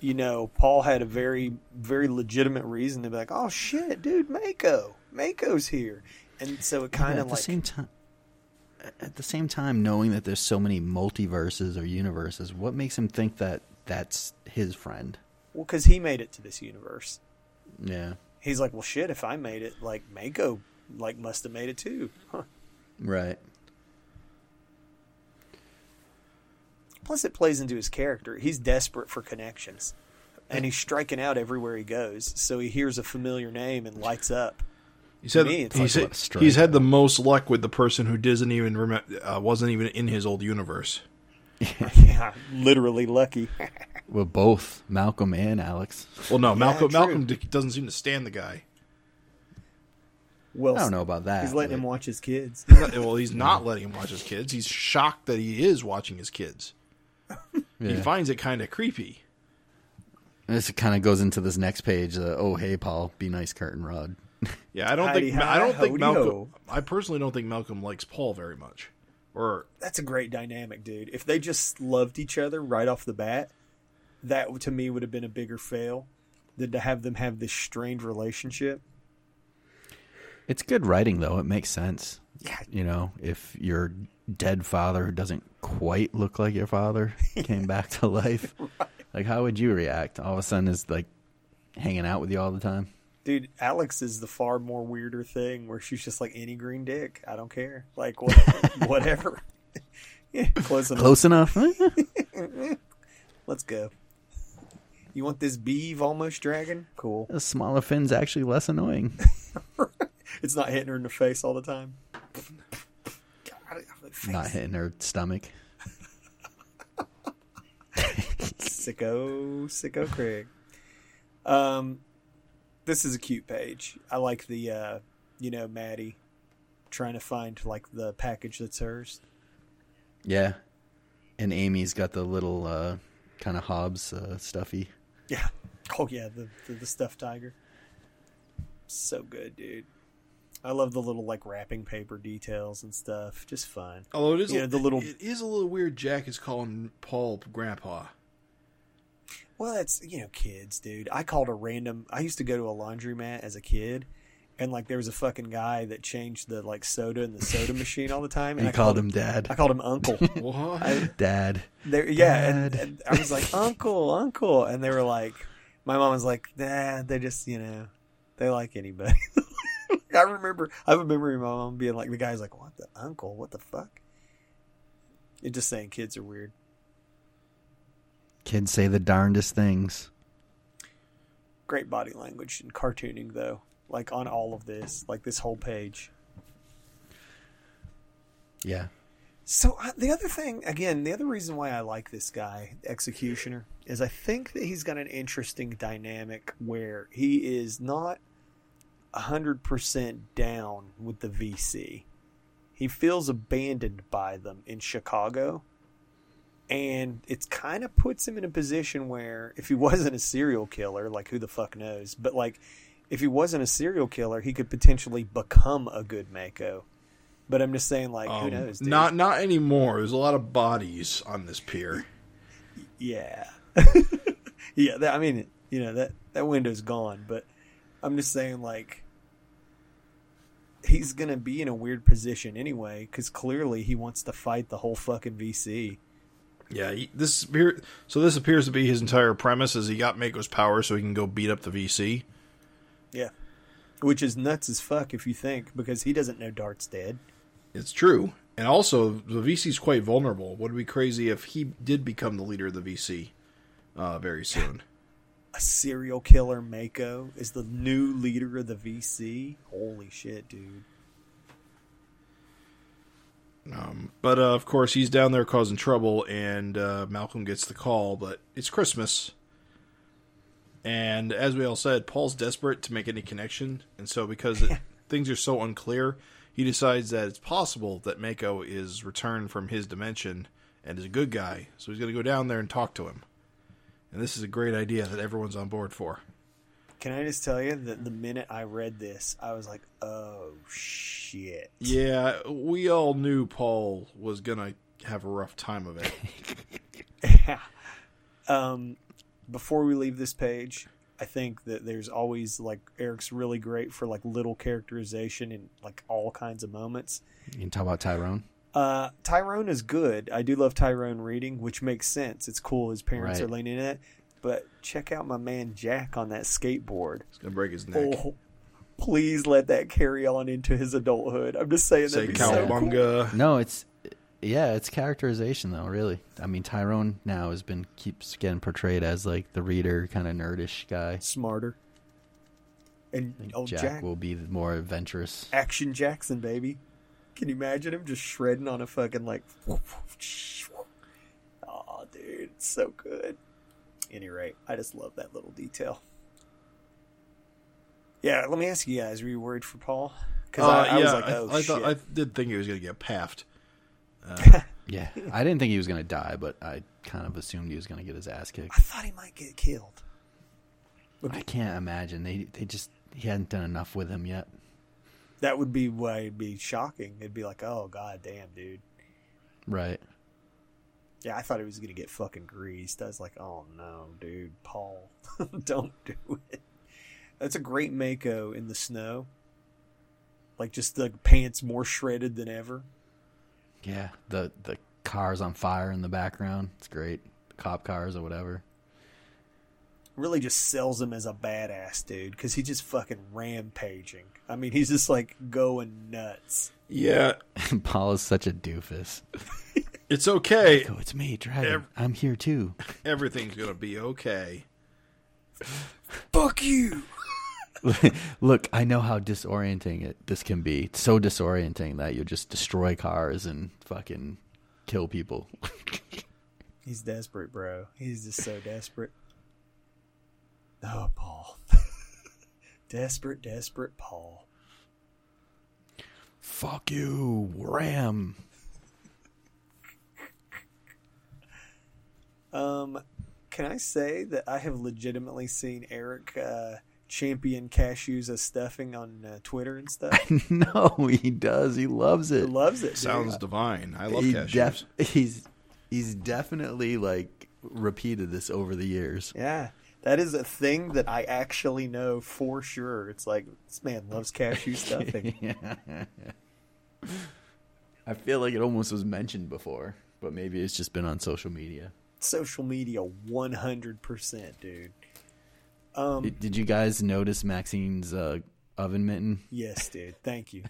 D: you know Paul had a very, very legitimate reason to be like, "Oh shit, dude, Mako, Mako's here," and so it kind of
C: the
D: like
C: same time. At the same time, knowing that there's so many multiverses or universes, what makes him think that that's his friend?
D: well, because he made it to this universe.
C: Yeah,
D: He's like, "Well, shit, if I made it, like Mako, like must have made it too." Huh.
C: right.
D: Plus, it plays into his character. He's desperate for connections, and he's striking out everywhere he goes. So he hears a familiar name and lights up.
A: He said
D: me, it's
A: he
D: like
A: said-
C: what a strike.
A: he's had the most luck with the person who doesn't even remember, uh, wasn't even in his old universe.
D: yeah, literally lucky.
C: With both Malcolm and Alex.
A: Well, no, Malcolm
D: true.
A: Malcolm doesn't seem to stand the guy.
D: well,
C: I don't know about that.
D: He's letting
C: but-
D: him watch his kids.
A: He's not- well, he's not letting him watch his kids. He's shocked that he is watching his kids. He finds it kind of creepy.
C: This kind of goes into this next page. Uh, oh, hey, Paul, be nice, Curtin Rod.
A: Yeah, I don't
D: Howdy
A: think
D: hi,
A: I don't think Malcolm.
D: ho.
A: I personally don't think Malcolm likes Paul very much. Or
D: That's a great dynamic, dude. If they just loved each other right off the bat, that to me would have been a bigger fail than to have them have this strained relationship.
C: It's good writing, though. It makes sense.
D: Yeah.
C: You know, if your dead father who doesn't quite look like your father came back to life, like how would you react? All of a sudden, is like hanging out with you all the time.
D: Dude, Alex is the far more weirder thing where she's just like any green dick. I don't care. Like what, whatever. yeah, close enough.
C: Close enough.
D: Let's go. You want this beeve almost dragon? Cool.
C: A smaller fin's actually less annoying.
D: It's not hitting her in the face all the time.
C: Not hitting her stomach.
D: Sicko, sicko Craig. Um, this is a cute page. I like the, uh, you know, Maddie trying to find like the package that's hers.
C: Yeah. And Amy's got the little uh, kind of Hobbs uh, stuffy.
D: Yeah. Oh yeah, the the, the stuffed tiger. So good, dude. I love the little like wrapping paper details and stuff. Just fun.
A: although it is
D: Yeah,
A: a,
D: the little-
A: it is a little weird. Jack is calling Paul Grandpa.
D: Well, that's you know, kids, dude. I called a random. I used to go to a laundromat as a kid, and like there was a fucking guy that changed the like soda in the soda machine all the time. And
C: You
D: I
C: called him Dad.
D: I called him Uncle.
A: What?
C: Dad.
D: There, yeah, and,
C: Dad.
D: and I was like, Uncle, Uncle, and they were like, my mom was like, Nah, they just, you know, they like anybody. I remember, I have a memory of my mom being like, the guy's like, what the Uncle, what the fuck? It's just saying kids are weird.
C: Kids say the darndest things.
D: Great body language and cartooning though, like on all of this, like this whole page.
C: Yeah.
D: So uh, the other thing, again, the other reason why I like this guy, Executioner, is I think that he's got an interesting dynamic where he is not hundred percent down with the VC. He feels abandoned by them in Chicago, and it kind of puts him in a position where if he wasn't a serial killer, like who the fuck knows, but like if he wasn't a serial killer, he could potentially become a good Mako. But I'm just saying, like, who
A: Um,
D: knows? dude?
A: not not anymore. There's a lot of bodies on this pier.
D: Yeah, yeah. That, I mean, you know that that window's gone, but I'm just saying, like, he's gonna be in a weird position anyway, because clearly he wants to fight the whole fucking VC.
A: Yeah, he, this appear, so this appears to be his entire premise is he got Mako's power so he can go beat up the VC.
D: Yeah, which is nuts as fuck if you think, because he doesn't know Dart's dead.
A: It's true. And also, the VC's quite vulnerable. Would be crazy if he did become the leader of the VC uh, very soon?
D: A serial killer Mako is the new leader of the VC. Holy shit, dude!
A: Um, but uh, of course, he's down there causing trouble, and uh, Malcolm gets the call. But it's Christmas, and as we all said, Paul's desperate to make any connection, and so because it, things are so unclear, he decides that it's possible that Mako is returned from his dimension and is a good guy. So he's going to go down there and talk to him. And this is a great idea that everyone's on board for.
D: Can I just tell you that the minute I read this, I was like, "Oh shit!"
A: Yeah, we all knew Paul was going to have a rough time of it.
D: Yeah. um, before we leave this page, I think that there's always like Erik's really great for like little characterization in like all kinds of moments.
C: You can talk about Tyrone.
D: Uh, Tyrone is good. I do love Tyrone reading, which makes sense. It's cool his parents
C: Right.
D: are leaning in it. But check out my man Jack on that skateboard.
A: He's going to break his neck.
D: Oh, please let that carry on into his adulthood. I'm just saying
A: Say
D: that'd be so cool.
C: No, it's yeah, it's characterization though. Really, I mean Tyrone now has been keeps getting portrayed as like the reader, kind of nerdish guy.
D: smarter. And
C: I think
D: oh,
C: Jack,
D: Jack,
C: will be more adventurous.
D: Action Jackson, baby. Can you imagine him just shredding on a fucking like? Oh, dude, it's so good. Any rate, I just love that little detail. Yeah, let me ask you guys: Were you worried for Paul? Because
A: Uh,
D: I, I
A: yeah,
D: was like, oh
A: I, I
D: shit.
A: thought I did think he was going to get paffed.
C: Yeah, I didn't think he was gonna die, but I kind of assumed he was gonna get his ass kicked.
D: I thought he might get killed.
C: I can't imagine they they just he hadn't done enough with him yet.
D: That would be why it'd be shocking. It'd be like, oh god damn, dude.
C: Right.
D: Yeah, I thought he was gonna get fucking greased. I was like, oh no, dude, Paul, don't do it. That's a great Mako in the snow. Like just the pants more shredded than ever.
C: Yeah. The the cars on fire in the background. It's great. Cop cars or whatever.
D: Really just sells him as a badass dude because he's just fucking rampaging. I mean, he's just like going nuts.
A: Yeah,
C: Paul is such a doofus.
A: it's okay.
C: Go, it's me, Dragon.
A: Ev-
C: I'm here too.
A: Everything's going to be okay.
D: Fuck you.
C: Look, I know how disorienting it this can be. It's so disorienting that you just destroy cars and fucking kill people.
D: He's desperate, bro. He's just so desperate. Oh, Paul. desperate, desperate Paul.
C: Fuck you, Ram.
D: Um, can I say that I have legitimately seen Erik uh, champion cashews as stuffing on uh, Twitter and stuff?
C: no, he does. He loves it.
D: He loves it. dude.
A: Sounds divine. I love
C: he
A: cashews.
C: def- he's he's definitely like repeated this over the years.
D: yeah, that is a thing that I actually know for sure. It's like this man loves cashew stuffing.
C: I feel like it almost was mentioned before, but maybe it's just been on social media.
D: Social media, one hundred percent, dude. Um,
C: Did, did you guys notice Maxine's uh, oven mitten?
D: yes, dude. Thank you.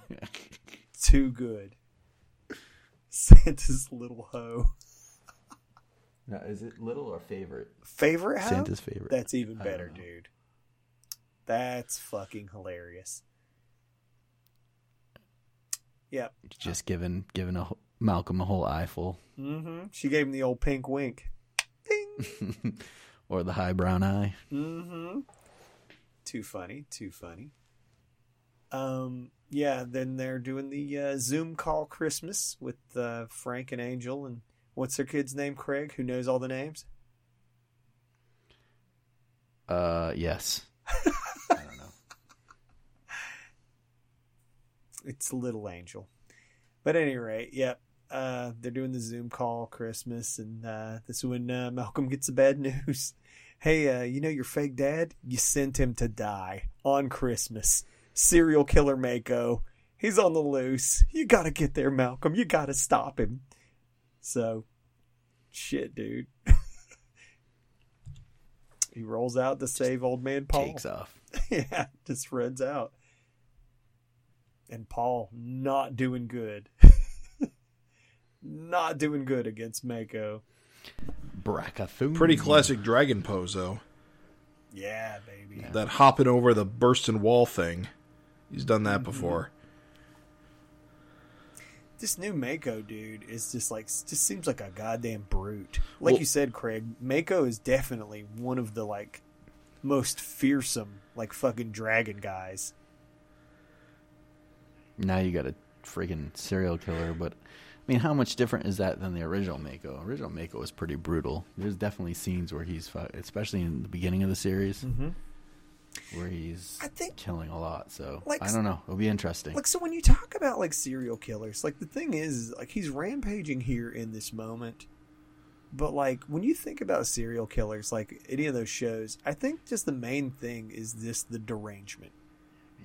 D: Too good. Santa's little hoe.
C: Now, is it little or favorite?
D: Favorite hoe?
C: Santa's favorite.
D: That's even better, dude. That's fucking hilarious. Yep.
C: Just giving giving a, Malcolm a whole eyeful,
D: Mm-hmm. She gave him the old pink wink. Ding.
C: or the high brown eye.
D: mm-hmm. Too funny. Too funny. Um. Yeah. Then they're doing the uh, Zoom call Christmas with uh, Frank and Angel and what's their kid's name? Craig, who knows all the names.
C: Uh, yes. I don't know.
D: It's Little Angel. But at any rate, yep. Uh, they're doing the Zoom call Christmas, and uh, this is when uh, Malcolm gets the bad news. Hey, uh, you know your fake dad? You sent him to die on Christmas. Serial killer Mako. He's on the loose. You gotta get there, Malcolm. You gotta stop him. So, shit, dude. he rolls out to save old man Paul.
C: Takes off.
D: yeah, just runs out. And Paul not doing good. Not doing good against Mako.
C: Brackafoon.
A: Pretty classic dragon pose though.
D: Yeah, baby.
A: That hopping over the bursting wall thing. He's done that mm-hmm. before.
D: This new Mako dude is just like just seems like a goddamn brute. Like
A: Well-
D: you said, Craig, Mako is definitely one of the like most fearsome like fucking dragon guys.
C: Now you got a freaking serial killer, but I mean, how much different is that than the original Mako? Original Mako was pretty brutal. There's definitely scenes where he's, fu- especially in the beginning of the series, mm-hmm. where he's
D: I think-
C: killing a lot. So
D: Like-
C: I don't know. It'll be interesting.
D: Like so when you talk about like serial killers, like the thing is, is like he's rampaging here in this moment. But like when you think about serial killers, like any of those shows, I think just the main thing is this the derangement.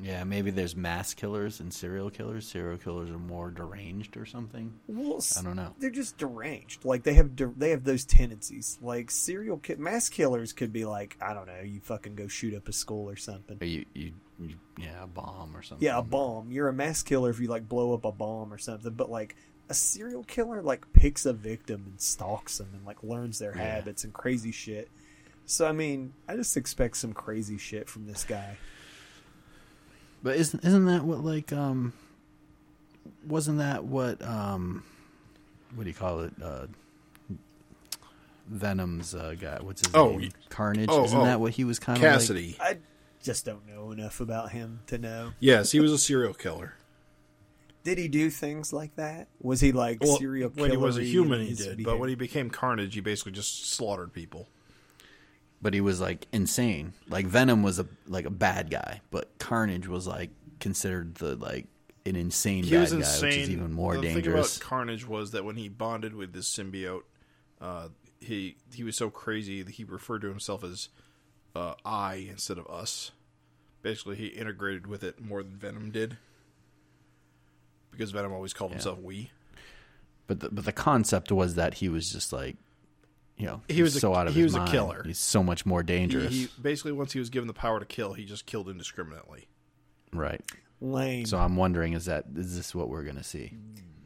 C: Yeah, maybe there's mass killers and serial killers. Serial killers are more deranged or something.
D: Well,
C: I don't know.
D: They're just deranged. Like they have de- they have those tendencies. Like serial ki- mass killers could be like I don't know, you fucking go shoot up a school or something.
C: Or you, you, you, yeah, a bomb or something.
D: Yeah, a bomb. You're a mass killer if you like blow up a bomb or something. But like a serial killer like picks a victim and stalks them and like learns their
C: Yeah.
D: habits and crazy shit. So I mean, I just expect some crazy shit from this guy.
C: But isn't isn't that what like um wasn't that what um what do you call it uh Venom's uh, guy what's his
A: Oh,
C: name
A: y-
C: Carnage
A: oh,
C: isn't
A: oh.
C: that what he was kind of like
A: Cassidy.
D: I just don't know enough about him to know.
A: Yes, he was a serial killer.
D: Did he do things like that? Was he like
A: Well,
D: serial killer?
A: when he was a human, he did. But when he became Carnage, he basically just slaughtered people.
C: But he was like insane like Venom was a like a bad guy but Carnage was like considered the like an insane
A: He
C: bad
A: was
C: guy
A: insane.
C: which is even more
A: the
C: dangerous
A: thing about Carnage was that when he bonded with this symbiote, uh, he he was so crazy that he referred to himself as uh, I instead of us. Basically, he integrated with it more than Venom did, because Venom always called himself we.
C: but the, but the concept was that he was just like you know
A: He was a-
C: so out of
A: he
C: his
A: was a killer.
C: he's so much more
A: He,
C: dangerous
A: he basically once he was given the power to kill, he just killed indiscriminately.
C: right
D: lame,
C: So I'm wondering, is that is this what we're gonna see?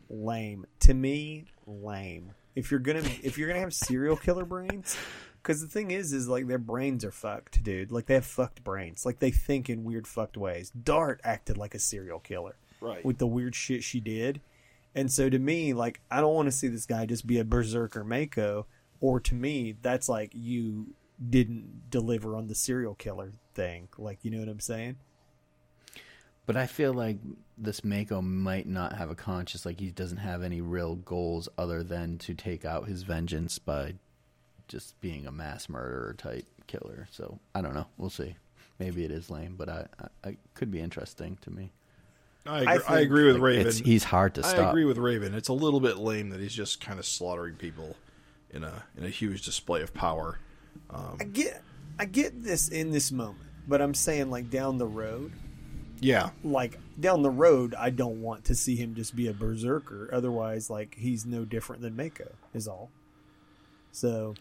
D: lame to me, lame. If you're gonna if you're gonna have serial killer brains, because the thing is, is like their brains are fucked, dude. Like they have fucked brains. Like they think in weird fucked ways. Dart acted like a serial killer,
A: Right.
D: With the weird shit she did, and so to me, like I don't want to see this guy just be a berserker Mako. Or to me, that's like you didn't deliver on the serial killer thing. Like you know what I'm saying?
C: But I feel like this Mako might not have a conscience. Like he doesn't have any real goals other than to take out his vengeance by just being a mass murderer type killer. So I don't know. We'll see. Maybe it is lame, but I, I, I could be interesting to me.
A: I agree, I,
D: think,
A: agree with
C: Like,
A: Raven.
C: he's hard to stop.
A: I agree with Raven. It's a little bit lame that he's just kind of slaughtering people in a in a huge display of power.
D: I get I get this in this moment, but I'm saying like down the road,
A: Yeah,
D: like down the road, I don't want to see him just be a berserker. Otherwise, like he's no different than Mako is all. So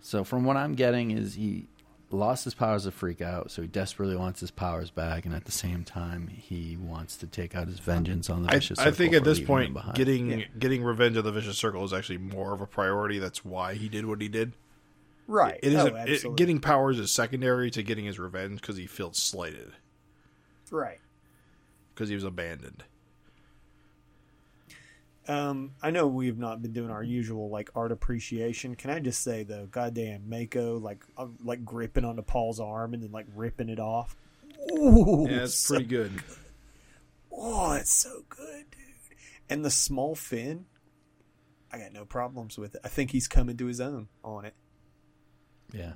C: So from what I'm getting is he lost his powers of freak out, so he desperately wants his powers back, and at the same time he wants to take out his vengeance on the vicious
A: I
C: circle I
A: think at this point, getting
D: Yeah.
A: getting revenge on the vicious circle is actually more of a priority. That's why he did what he did.
D: right,
A: It
D: oh,
A: it- getting powers is secondary to getting his revenge because he feels slighted
D: right.
A: because he was abandoned.
D: Um, I know we've not been doing our usual like art appreciation. Can I just say though, goddamn Mako, like uh, like gripping onto Paul's arm and then like ripping it off. Ooh,
A: Yeah, it's
D: so
A: pretty good.
D: Oh, it's so good, dude. And the small fin, I got no problems with it. I think he's coming to his own on it.
C: yeah,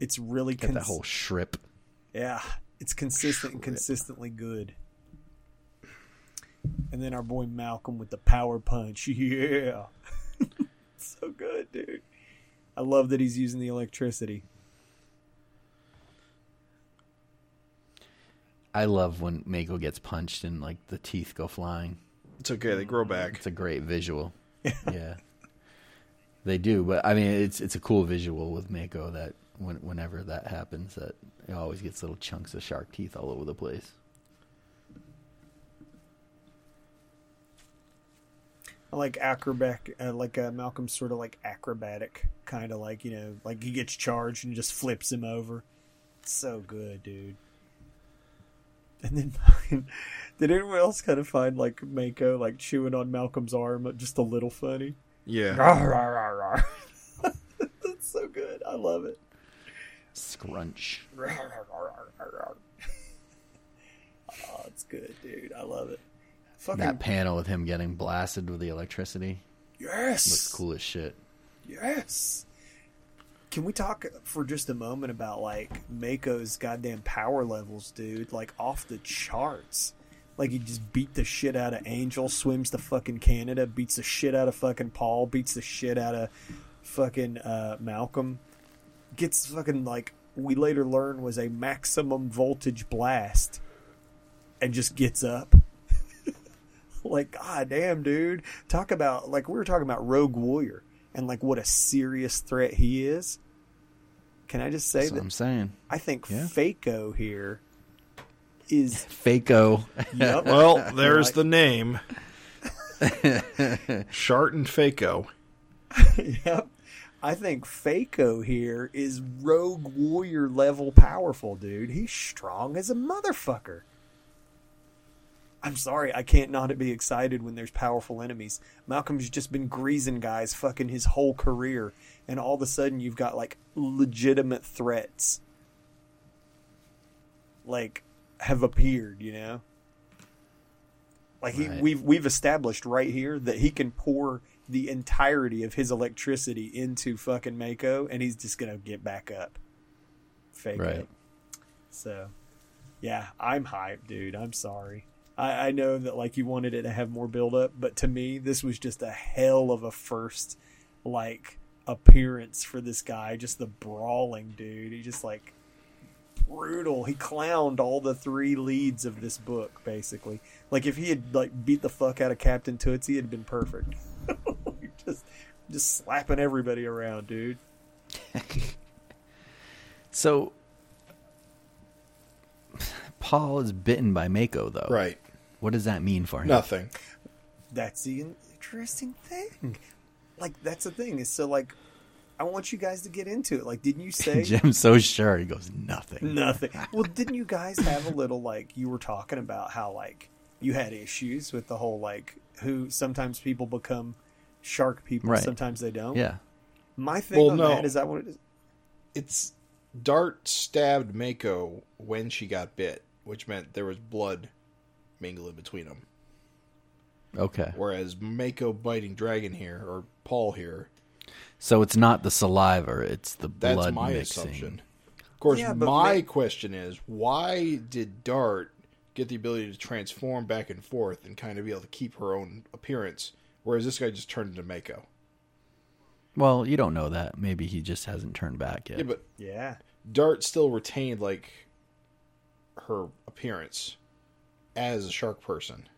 D: It's really
C: get that whole shrip.
D: yeah, it's consistent and consistently good. And then our boy Malcolm with the power punch. Yeah. so good, dude. I love that he's using the electricity.
C: I love when Mako gets punched and like the teeth go flying.
A: It's okay. They grow back.
C: It's a great visual. yeah. They do, but I mean it's it's a cool visual with Mako that when, whenever that happens that it always gets little chunks of shark teeth all over the place.
D: I like acrobatic, uh, like uh, Malcolm's sort of like acrobatic, kind of like you know, like he gets charged and just flips him over. It's so good, dude. And then, did anyone else kind of find like Mako like chewing on Malcolm's arm just a little funny?
A: Yeah.
D: Rawr, rawr, rawr. That's so good. I love it.
C: Scrunch.
D: Oh, it's good, dude. I love it. Fucking
C: That panel with him getting blasted with the electricity
D: yes,
C: looks cool as shit.
D: Yes. Can we talk for just a moment about like Mako's goddamn power levels, dude? Like off the charts. Like he just beat the shit out of Angel, swims to fucking Canada, beats the shit out of fucking Paul, beats the shit out of fucking uh, Malcolm. Gets fucking like we later learn was a maximum voltage blast, and just gets up. Like god damn dude talk about like we were talking about rogue warrior and like what a serious threat he is can i just say
C: That's what
D: that
C: I'm saying.
D: i think
C: Yeah.
D: Faco here is
C: Fako.
D: yep
A: Well, there's
D: Like-
A: the name. Shart and Faco.
D: yep i think Faco here is rogue warrior level powerful dude he's strong as a motherfucker I'm sorry, I can't not be excited when there's powerful enemies. Malcolm's just been greasing guys fucking his whole career, and all of a sudden you've got like legitimate threats, like have appeared. You know, like he
C: Right.
D: we've we've established right here that he can pour the entirety of his electricity into fucking Mako, and he's just gonna get back up. Fake
C: Right.
D: it. So, yeah, I'm hyped, dude. I'm sorry. I, I know that like you wanted it to have more build up, but to me, this was just a hell of a first like appearance for this guy. Just the brawling dude. He just like brutal. He clowned all the three leads of this book, basically. Like if he had like beat the fuck out of Captain Tootsie, it'd been perfect. just just slapping everybody around, dude.
C: So Paul is bitten by Mako though.
A: Right.
C: What does that mean for him?
A: Nothing.
D: That's the interesting thing. Hmm. Like that's the thing. Is so like I want you guys to get into it. Like, didn't you say
C: Jim's so sure. He goes nothing.
D: nothing? Well, didn't you guys have a little like you were talking about how like you had issues with the whole like who sometimes people become shark people,
C: Right.
D: sometimes they don't.
C: Yeah.
D: My thing
A: Well,
D: on
A: no.
D: that is that what it is?
A: It's Dart stabbed Mako when she got bit, which meant there was blood mingling between them.
C: Okay.
A: Whereas Mako biting Dragon here, or Paul here,
C: So it's not the saliva; it's the
A: that's
C: blood
A: my
C: mixing.
A: assumption. Of course,
D: Yeah,
A: my
D: Ma-
A: question is why did Dart get the ability to transform back and forth and kind of be able to keep her own appearance, whereas this guy just turned into Mako?
C: Well, you don't know that. Maybe he just hasn't turned back yet.
A: Yeah, but
D: Yeah.
A: Dart still retained like her appearance as a shark person.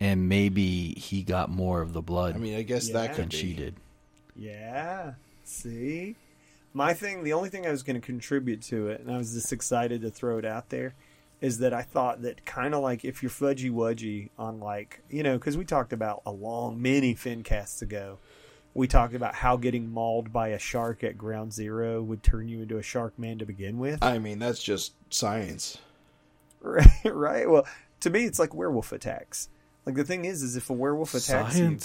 C: and maybe he got more of the blood
A: I mean, I guess that
D: Yeah.
A: could
C: than
A: be.
C: she did.
D: Yeah. See? My thing, the only thing I was going to contribute to it, and I was just excited to throw it out there, is that I thought that kind of like if you're fudgy wudgy on like, you know, because we talked about a long, many Fincasts ago, we talked about how getting mauled by a shark at ground zero would turn you into a shark man to begin with.
A: I mean, that's just science.
D: Right? right? Well, to me, it's like werewolf attacks. Like the thing is, is if a werewolf attacks you,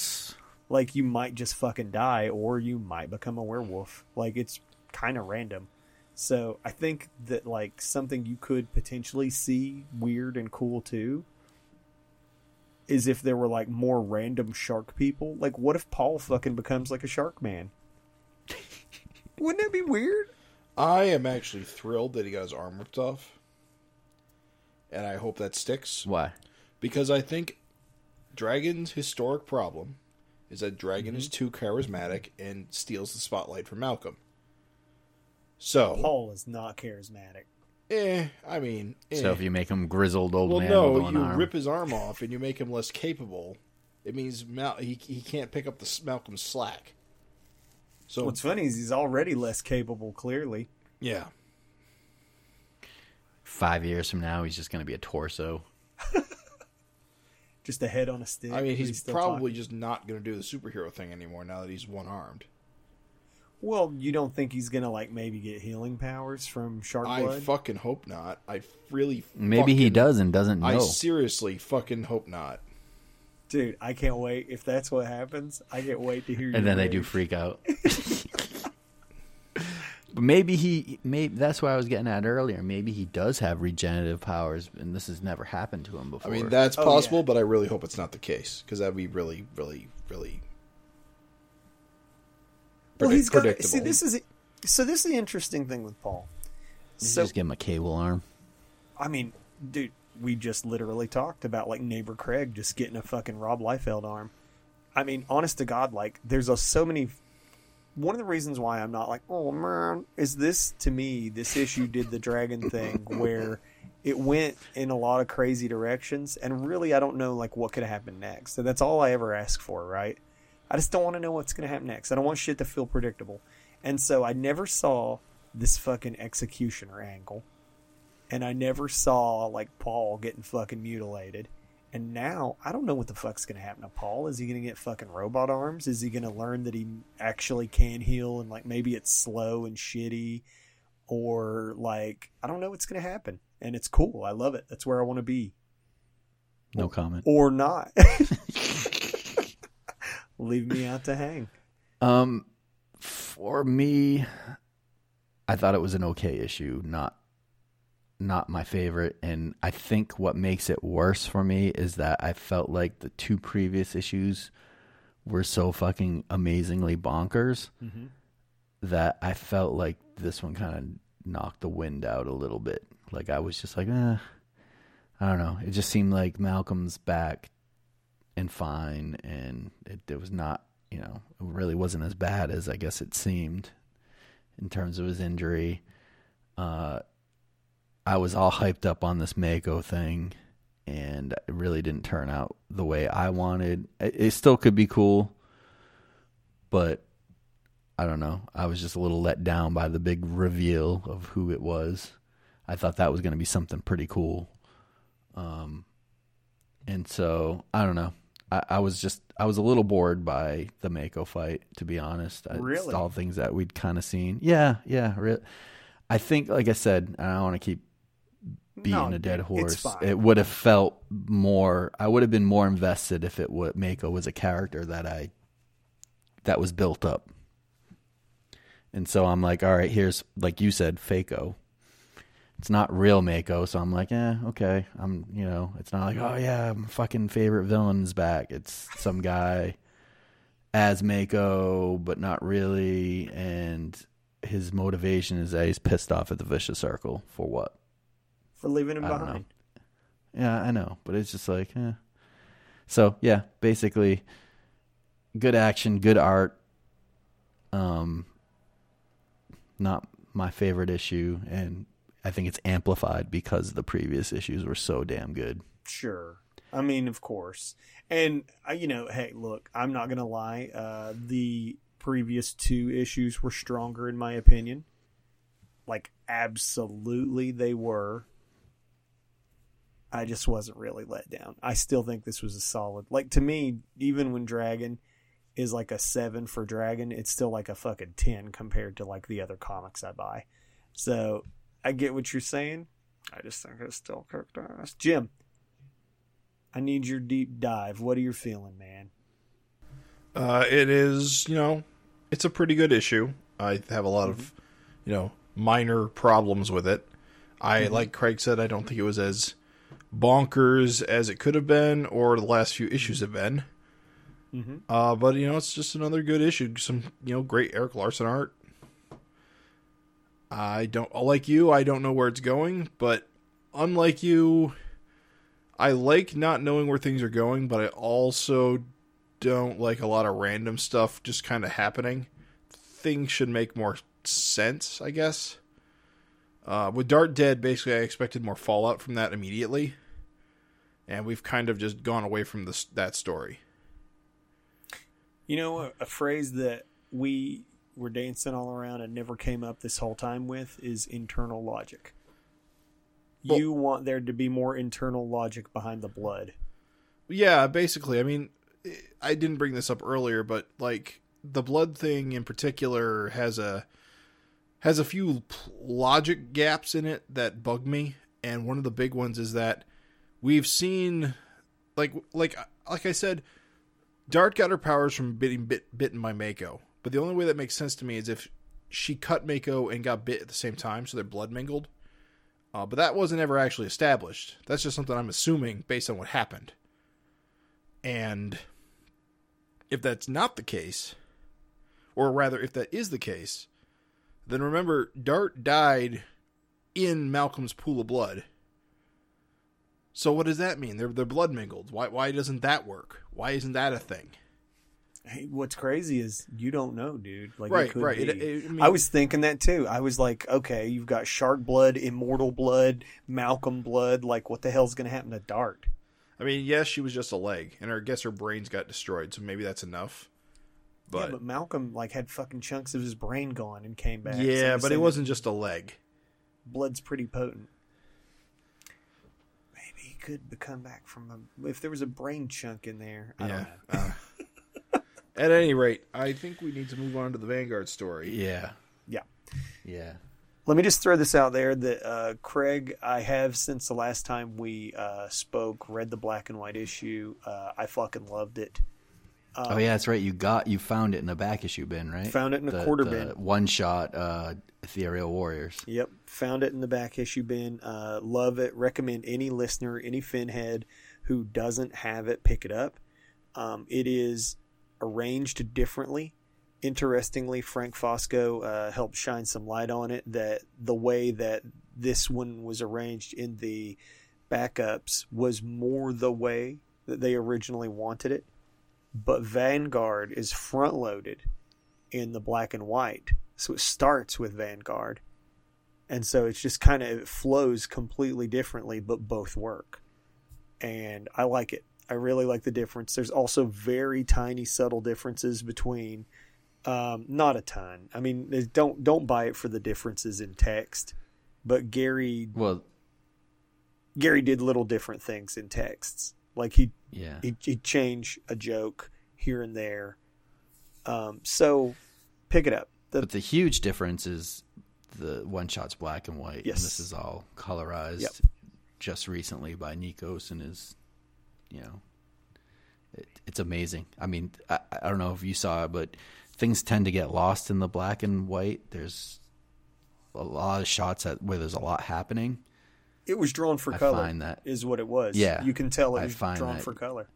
D: like you might just fucking die or you might become a werewolf like it's kind of random so i think that like something you could potentially see weird and cool too is if there were like more random shark people like what if paul fucking becomes like a shark man wouldn't that be weird
A: I am actually thrilled that he got his arm ripped off, and I hope that sticks
C: Why?
A: because I think Dragon's historic problem is that Dragon is too charismatic and steals the spotlight from Malcolm. So,
D: Paul is not charismatic.
A: eh, I mean, eh.
C: So if you make him grizzled old
A: well,
C: man
A: no,
C: with
A: you
C: arm,
A: rip his arm off and you make him less capable. It means Mal- he he can't pick up the s- Malcolm's slack. So
D: What's funny is he's already less capable. Clearly,
A: yeah,
C: five years from now, he's just going to be a torso.
D: just a head on a stick.
A: I mean,
D: but
A: he's probably
D: talking.
A: just not going to do the superhero thing anymore now that he's one armed.
D: Well, you don't think he's gonna like maybe get healing powers from shark
A: I
D: blood?
A: fucking hope not. I really
C: Maybe he does and doesn't know.
A: I seriously fucking hope not.
D: Dude, I can't wait. If that's what happens, I can't wait to hear. your
C: and then they do freak out. but maybe he, maybe that's what I was getting at earlier. Maybe he does have regenerative powers, and this has never happened to him before.
A: I mean, that's
D: Oh,
A: possible,
D: yeah.
A: but I really hope it's not the case because that'd be really, really, really.
D: Well,
A: predict-
D: he's got.
A: predictable.
D: See, this is so. This is the interesting thing with Paul. So
C: just give him a cable arm.
D: I mean, dude, we just literally talked about like neighbor Craig just getting a fucking Rob Liefeld arm. I mean, honest to God, like there's a, so many. One of the reasons why I'm not like, oh man, is this to me? This issue did the dragon thing where it went in a lot of crazy directions, and really, I don't know like what could happen next. So that's all I ever ask for, right? I just don't want to know what's going to happen next. I don't want shit to feel predictable, and so I never saw this fucking executioner angle and I never saw like Paul getting fucking mutilated. And now I don't know what the fuck's gonna happen to Paul. Is he gonna get fucking robot arms? Is he gonna learn that he actually can heal and like maybe it's slow and shitty, or like I don't know what's gonna happen. And it's cool. I love it. That's where I want to be,
C: No comment.
D: or not. Leave me out to hang.
C: Um, for me, I thought it was an okay issue, not not my favorite. And I think what makes it worse for me is that I felt like the two previous issues were so fucking amazingly bonkers that I felt like this one kind of knocked the wind out a little bit. Like I was just like, eh, I don't know. It just seemed like Malcolm's back and fine, and it, it was not, you know, it really wasn't as bad as I guess it seemed in terms of his injury. Uh, I was all hyped up on this Mako thing, and it really didn't turn out the way I wanted. It, it still could be cool, but I don't know. I was just a little let down by the big reveal of who it was. I thought that was going to be something pretty cool. Um, and so I don't know. I, I was just I was a little bored by the Mako fight, to be honest. It's
D: Really?
C: all things that we'd kind of seen. Yeah, yeah. Re- I think, like I said, I don't want to keep beating
D: No,
C: a dead horse. It would have felt more. I would have been more invested if it would Mako was a character that I that was built up. And so I'm like, all right, here's like you said, Fako. It's not real Mako, so I'm like, eh, okay. I'm, you know, it's not like, oh yeah, my fucking favorite villain's back. It's some guy as Mako, but not really, and his motivation is that he's pissed off at the vicious circle for what?
D: For leaving him
C: I
D: behind.
C: Yeah, I know, but it's just like, eh. So yeah, basically, good action, good art. Um, not my favorite issue, and I think it's amplified because the previous issues were so damn good.
D: Sure. I mean, of course. And, uh, you know, hey, look, I'm not going to lie. Uh, the previous two issues were stronger, in my opinion. Like, absolutely they were. I just wasn't really let down. I still think this was a solid. Like, to me, even when Dragon is like a 7 for Dragon, it's still like a fucking 10 compared to, like, the other comics I buy. So, I get what you're saying. I just think it's still kicked ass. Jim, I need your deep dive. What are you feeling, man?
A: Uh, it is, you know, it's a pretty good issue. I have a lot of, you know, minor problems with it. I, like Craig said, I don't think it was as bonkers as it could have been or the last few issues have been. Uh, but you know, it's just another good issue. Some you know, great Erik Larsen art. I don't like you. I don't know where it's going, but unlike you, I like not knowing where things are going. But I also don't like a lot of random stuff just kind of happening. Things should make more sense, I guess. Uh, with Dart dead, basically, I expected more fallout from that immediately, and we've kind of just gone away from this that story.
D: You know, a, a phrase that we were dancing all around and never came up this whole time with is internal logic.
A: Well-
D: you want there to be more internal logic behind the blood.
A: Yeah, basically. I mean, I didn't bring this up earlier, but like the blood thing in particular has a has a few logic gaps in it that bug me, and one of the big ones is that we've seen like like like I said, Dart got her powers from being bit, bitten by Mako, but the only way that makes sense to me is if she cut Mako and got bit at the same time, so their blood mingled. Uh, but that wasn't ever actually established. That's just something I'm assuming based on what happened. And if that's not the case, or rather, if that is the case, then remember, Dart died in Malcolm's pool of blood. So what does that mean? They're they're blood mingled. Why why doesn't that work? Why isn't that a thing?
D: Hey, what's crazy is you don't know, dude. Like,
A: Right, right. It- it- I mean-
D: I was thinking that too. I was like, okay, you've got shark blood, immortal blood, Malcolm blood. Like, what the hell's going to happen to Dart?
A: I mean, yes, she was just a leg, and her, I guess her brains got destroyed, so maybe that's enough.
D: Yeah,
A: But
D: but Malcolm like had fucking chunks of his brain gone and came back.
A: yeah,
D: So
A: but it wasn't just a leg.
D: blood's pretty potent. Maybe he could come back from a if there was a brain chunk in there. I
A: Yeah.
D: don't know.
A: Uh, at any rate, I think we need to move on to the Vanguard story.
C: Yeah.
D: Yeah.
C: Yeah.
D: Let me just throw this out there that uh, Craig, I have since the last time we uh, spoke, read the black and white issue. Uh, I fucking loved it.
C: Oh yeah, that's right. You got you found it in a back issue bin, right?
D: Found it in a
C: The-
D: quarter
C: the
D: bin.
C: One shot uh Ethereal Warriors.
D: Yep, found it in the back issue bin. Uh, love it. Recommend any listener, any Finhead who doesn't have it, pick it up. Um, it is arranged differently. Interestingly, Frank Fosco uh, helped shine some light on it. That the way that this one was arranged in the backups was more the way that they originally wanted it. But Vanguard is front loaded in the black and white. So it starts with Vanguard. And so it's just kind of, it flows completely differently, but both work. And I like it. I really like the difference. There's also very tiny, subtle differences between, um, not a ton. I mean, don't don't buy it for the differences in text, but Gary
C: Well,
D: Gary did little different things in texts. Like he
C: yeah.
D: he he'd change a joke here and there. Um, so pick it up. The,
C: But the huge difference is the one shot's black and white.
D: Yes.
C: And this is all colorized
D: Yep.
C: just recently by Nikos and his, you know, it, it's amazing. I mean, I, I don't know if you saw it, but things tend to get lost in the black and white. There's a lot of shots at, where there's a lot happening.
D: It was drawn for
C: I
D: color.
C: find that-
D: is what it was.
C: Yeah,
D: you can tell it
C: I
D: was drawn
C: that-
D: for color.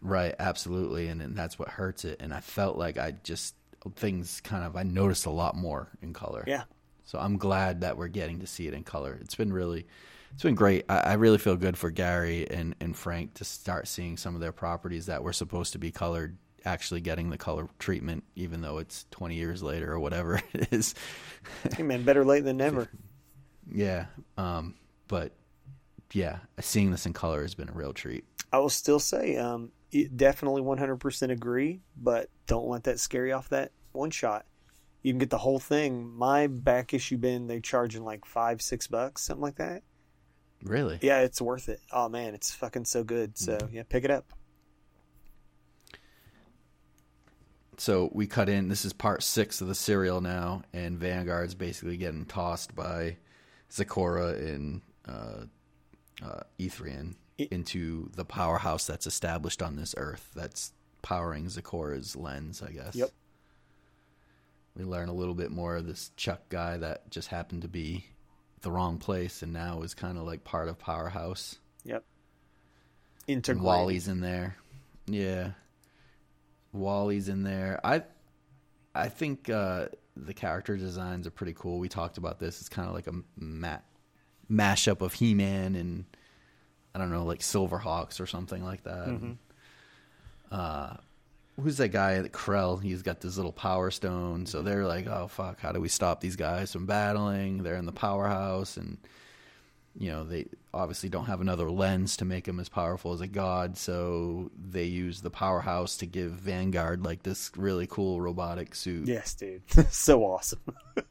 C: Right, absolutely, and, and that's what hurts it. And I felt like I just things kind of I noticed a lot more in color.
D: Yeah,
C: So I'm glad that we're getting to see it in color. It's been really, it's been great. I, I really feel good for Gary and, and Frank to start seeing some of their properties that were supposed to be colored actually getting the color treatment, even though it's 20 years later or whatever it is.
D: hey man, better late than never.
C: yeah. Um, but yeah, seeing this in color has been a real treat.
D: I will still say, um, definitely 100% agree, but don't let that scare you off that one shot. You can get the whole thing. My back issue bin, they charging like five, six bucks, something like that.
C: Really?
D: Yeah, it's worth it. Oh man, it's fucking so good. So
C: Mm-hmm.
D: yeah, pick it up.
C: so we cut in. This is part six of the serial now, and Vanguard's basically getting tossed by Zakora and uh, uh, Ethrian into the powerhouse that's established on this Earth. That's powering Zakora's lens, I guess.
D: Yep.
C: We learn a little bit more of this Chuck guy that just happened to be the wrong place, and now is kind of like part of Powerhouse.
D: Yep.
C: And. Wally's in there. Yeah. Wally's in there. I I think uh, the character designs are pretty cool. We talked about this. It's kind of like a ma- mashup of He-Man and I don't know, like Silverhawks or something like that. Uh, who's that guy Krell? He's got this little power stone. So they're like, oh fuck, how do we stop these guys from battling? They're in the powerhouse, and you know they obviously don't have another lens to make him as powerful as a god. So they use the powerhouse to give Vanguard like this really cool robotic suit.
D: Yes, dude. so awesome.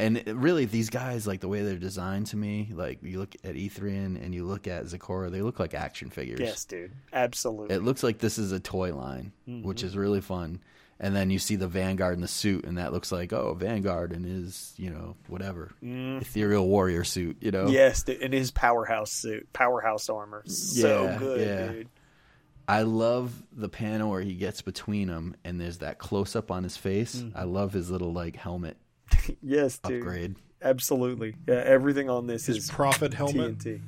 C: and it- really these guys like the way they're designed to me like you look at Ethrian and you look at Zakora they look like action figures
D: yes, dude. Absolutely.
C: it looks like this is a toy line mm-hmm. which is really fun and then you see the Vanguard in the suit and that looks like oh Vanguard in his you know whatever mm-hmm. ethereal warrior suit you know
D: yes, dude. In his powerhouse suit, powerhouse armor. So
C: Yeah,
D: good,
C: yeah.
D: dude.
C: I love the panel where he gets between them and there's that close up on his face mm-hmm. I love his little like helmet
D: Yes, dude.
C: upgrade
D: Absolutely. Yeah, everything on this
A: His
D: is
A: Prophet helmet.
D: TNT.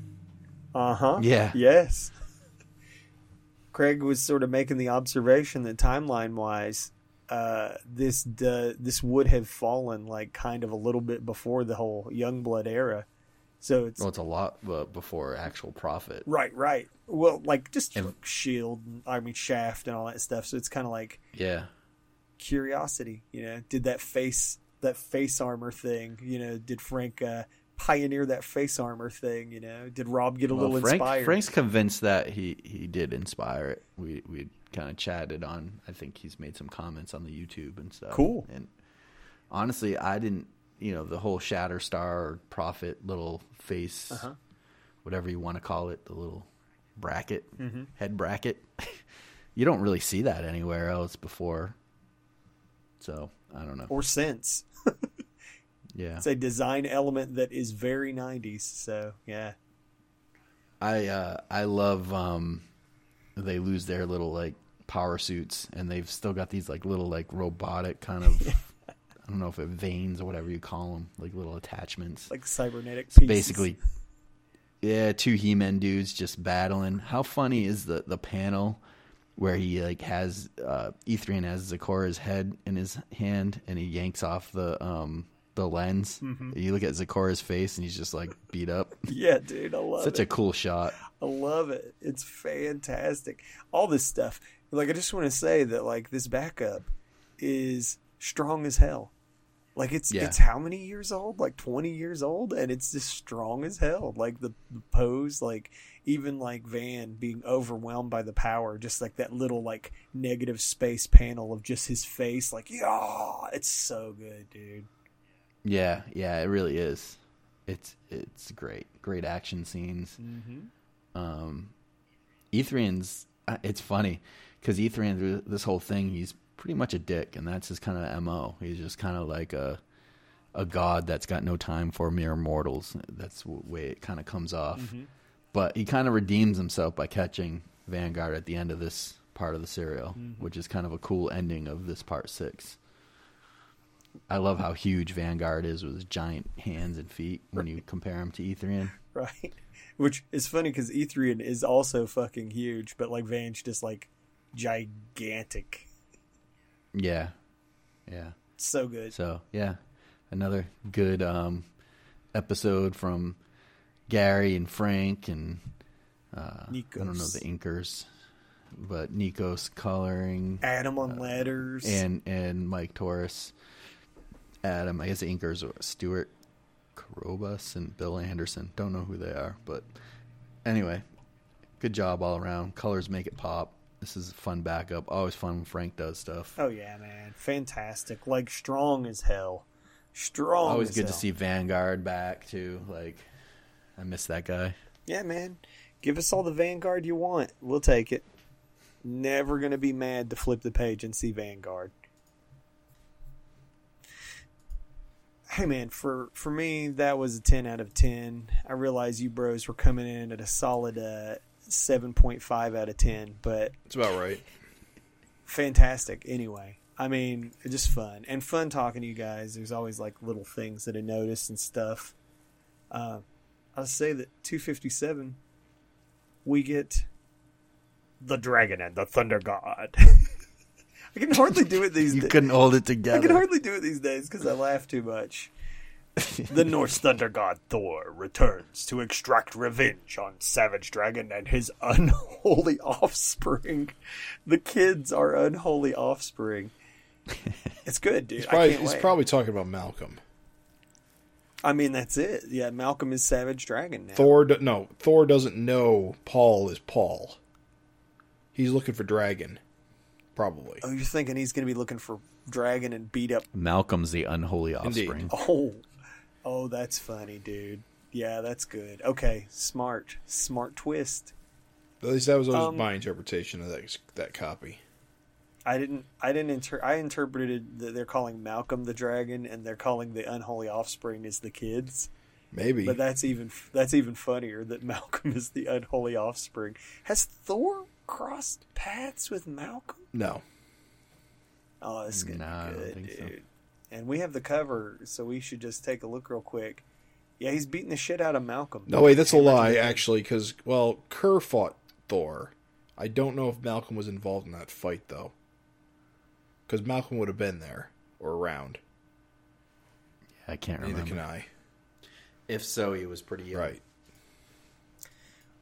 D: Uh huh.
C: Yeah.
D: Yes. Craig was sort of making the observation that timeline wise, uh, this d- this would have fallen like kind of a little bit before the whole Youngblood era. So it's
C: well it's a lot uh, before actual Prophet
D: right, right. Well, like just
C: And-
D: Shield, I mean Shaft, and all that stuff. So it's kind of like
C: yeah
D: curiosity. You know, did that face that face armor thing? You know, did Frank uh, pioneer that face armor thing? You know, did Rob get a
C: Well,
D: little
C: Frank,
D: inspired?
C: Frank's convinced that he, he did inspire it. We we kind of chatted on. I think he's made some comments on the YouTube and stuff.
D: Cool.
C: And honestly, I didn't. You know, the whole Shatterstar or Prophet little face,
D: Uh-huh.
C: whatever you want to call it, the little bracket,
D: Mm-hmm.
C: head bracket. you don't really see that anywhere else before. So I don't know.
D: or since.
C: Yeah.
D: It's a design element that is very 90s. So, yeah.
C: I uh, I love um, they lose their little like power suits and they've still got these like little like robotic kind of I don't know if it veins or whatever you call them like little attachments.
D: Like cybernetic pieces.
C: basically yeah, two He-Man dudes just battling. How funny is the the panel where he like has uh, Ethrian has Zakora's head in his hand and he yanks off the um the lens.
D: Mm-hmm.
C: You look at Zakora's face and he's just like beat up.
D: Yeah, dude. I love
C: Such
D: it.
C: Such a cool shot.
D: I love it. It's fantastic. All this stuff. Like, I just want to say that, like, this backup is strong as hell. Like, it's
C: Yeah.
D: it's how many years old? Like, 20 years old? And it's just strong as hell. Like, the, the pose, like, even, like, Van being overwhelmed by the power, just like that little, like, negative space panel of just his face. Like, yeah, it's so good, dude.
C: Yeah, yeah, it really is. It's it's great, great action scenes. Mm-hmm. Um, Ethrian's it's funny because Ethrian through this whole thing, he's pretty much a dick, and that's his kind of mo. He's just kind of like a a god that's got no time for mere mortals. That's the way it kind of comes off. Mm-hmm. But he kind of redeems himself by catching Vanguard at the end of this part of the serial, mm-hmm. which is kind of a cool ending of this part six. I love how huge Vanguard is with his giant hands and feet when you compare him to Ethrian.
D: Right. Which is funny because Ethrian is also fucking huge, but like Van's just like gigantic.
C: Yeah, yeah.
D: So good.
C: So yeah, another good um, episode from Gary and Frank and uh, I don't know the inkers, but Nikos coloring
D: Adam on letters,
C: and and Mike Torres, Adam. I guess the inkers are Stuart Carobus and Bill Anderson. Don't know who they are, but anyway, good job all around. Colors make it pop. This is a fun backup. Always fun when Frank does stuff.
D: oh yeah, man, fantastic! Like strong as hell. Strong.
C: Always good to see Vanguard back too. Like I miss that guy.
D: Yeah, man. Give us all the Vanguard you want. We'll take it. Never gonna be mad to flip the page and see Vanguard. Hey man, for for me that was a ten out of ten. I realize you bros were coming in at a solid uh, seven point five out of ten, but
A: It's about right.
D: fantastic anyway. I mean, just fun and fun talking to you guys. There's always like little things that I notice and stuff. Uh, I'll say that 257, we get the dragon and the thunder god. I can hardly do it these
C: You
D: days.
C: couldn't hold it together.
D: I can hardly do it these days because I laugh too much. the Norse thunder god Thor returns to extract revenge on Savage Dragon and his unholy offspring. The kids are unholy offspring. It's good, dude.
A: He's
D: I
A: probably,
D: can't
A: he's probably talking about Malcolm.
D: I mean, that's it. Yeah, Malcolm is Savage Dragon now.
A: Thor, do, no, Thor doesn't know Paul is Paul. He's looking for Dragon, probably.
D: Oh, you're thinking he's going to be looking for Dragon and beat up?
C: Malcolm's the unholy
A: Indeed.
C: offspring.
D: Oh, oh, that's funny, dude. Yeah, that's good. Okay, smart, smart twist.
A: At least that was always
D: Um,
A: my interpretation of that that copy.
D: I didn't. I didn't. Inter- I interpreted that they're calling Malcolm the dragon, and they're calling the unholy offspring is the kids.
A: Maybe
D: But that's even that's even funnier that Malcolm is the unholy offspring. Has Thor crossed paths with Malcolm?
A: no.
D: Oh, this is gonna
C: No, I
D: be
C: don't
D: good,
C: think so.
D: dude. And we have the cover, so we should just take a look real quick. Yeah, he's beating the shit out of Malcolm.
A: No, wait, that's a lie, actually, because, well, Kurr fought Thor. I don't know if Malcolm was involved in that fight, though. Because Malcolm would have been there or around.
C: Yeah, I can't
A: Neither
C: remember.
A: can I.
C: If so, he was pretty young.
A: Right.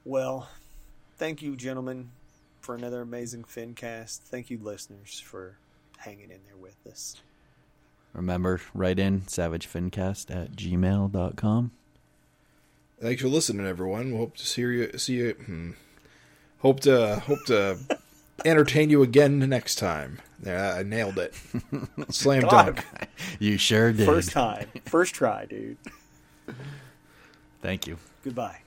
D: Well, thank you, gentlemen, for another amazing FinCast. Thank you, listeners, for hanging in there with us.
C: Remember, write in savagefincast at gmail.com.
A: Thanks for listening, everyone. We hope to see you. See you. Hmm. Hope to hope to entertain you again next time. Yeah, I nailed it. Slam
D: God.
A: dunk.
C: You sure did.
D: First time, first try, dude.
C: Thank you.
D: Goodbye.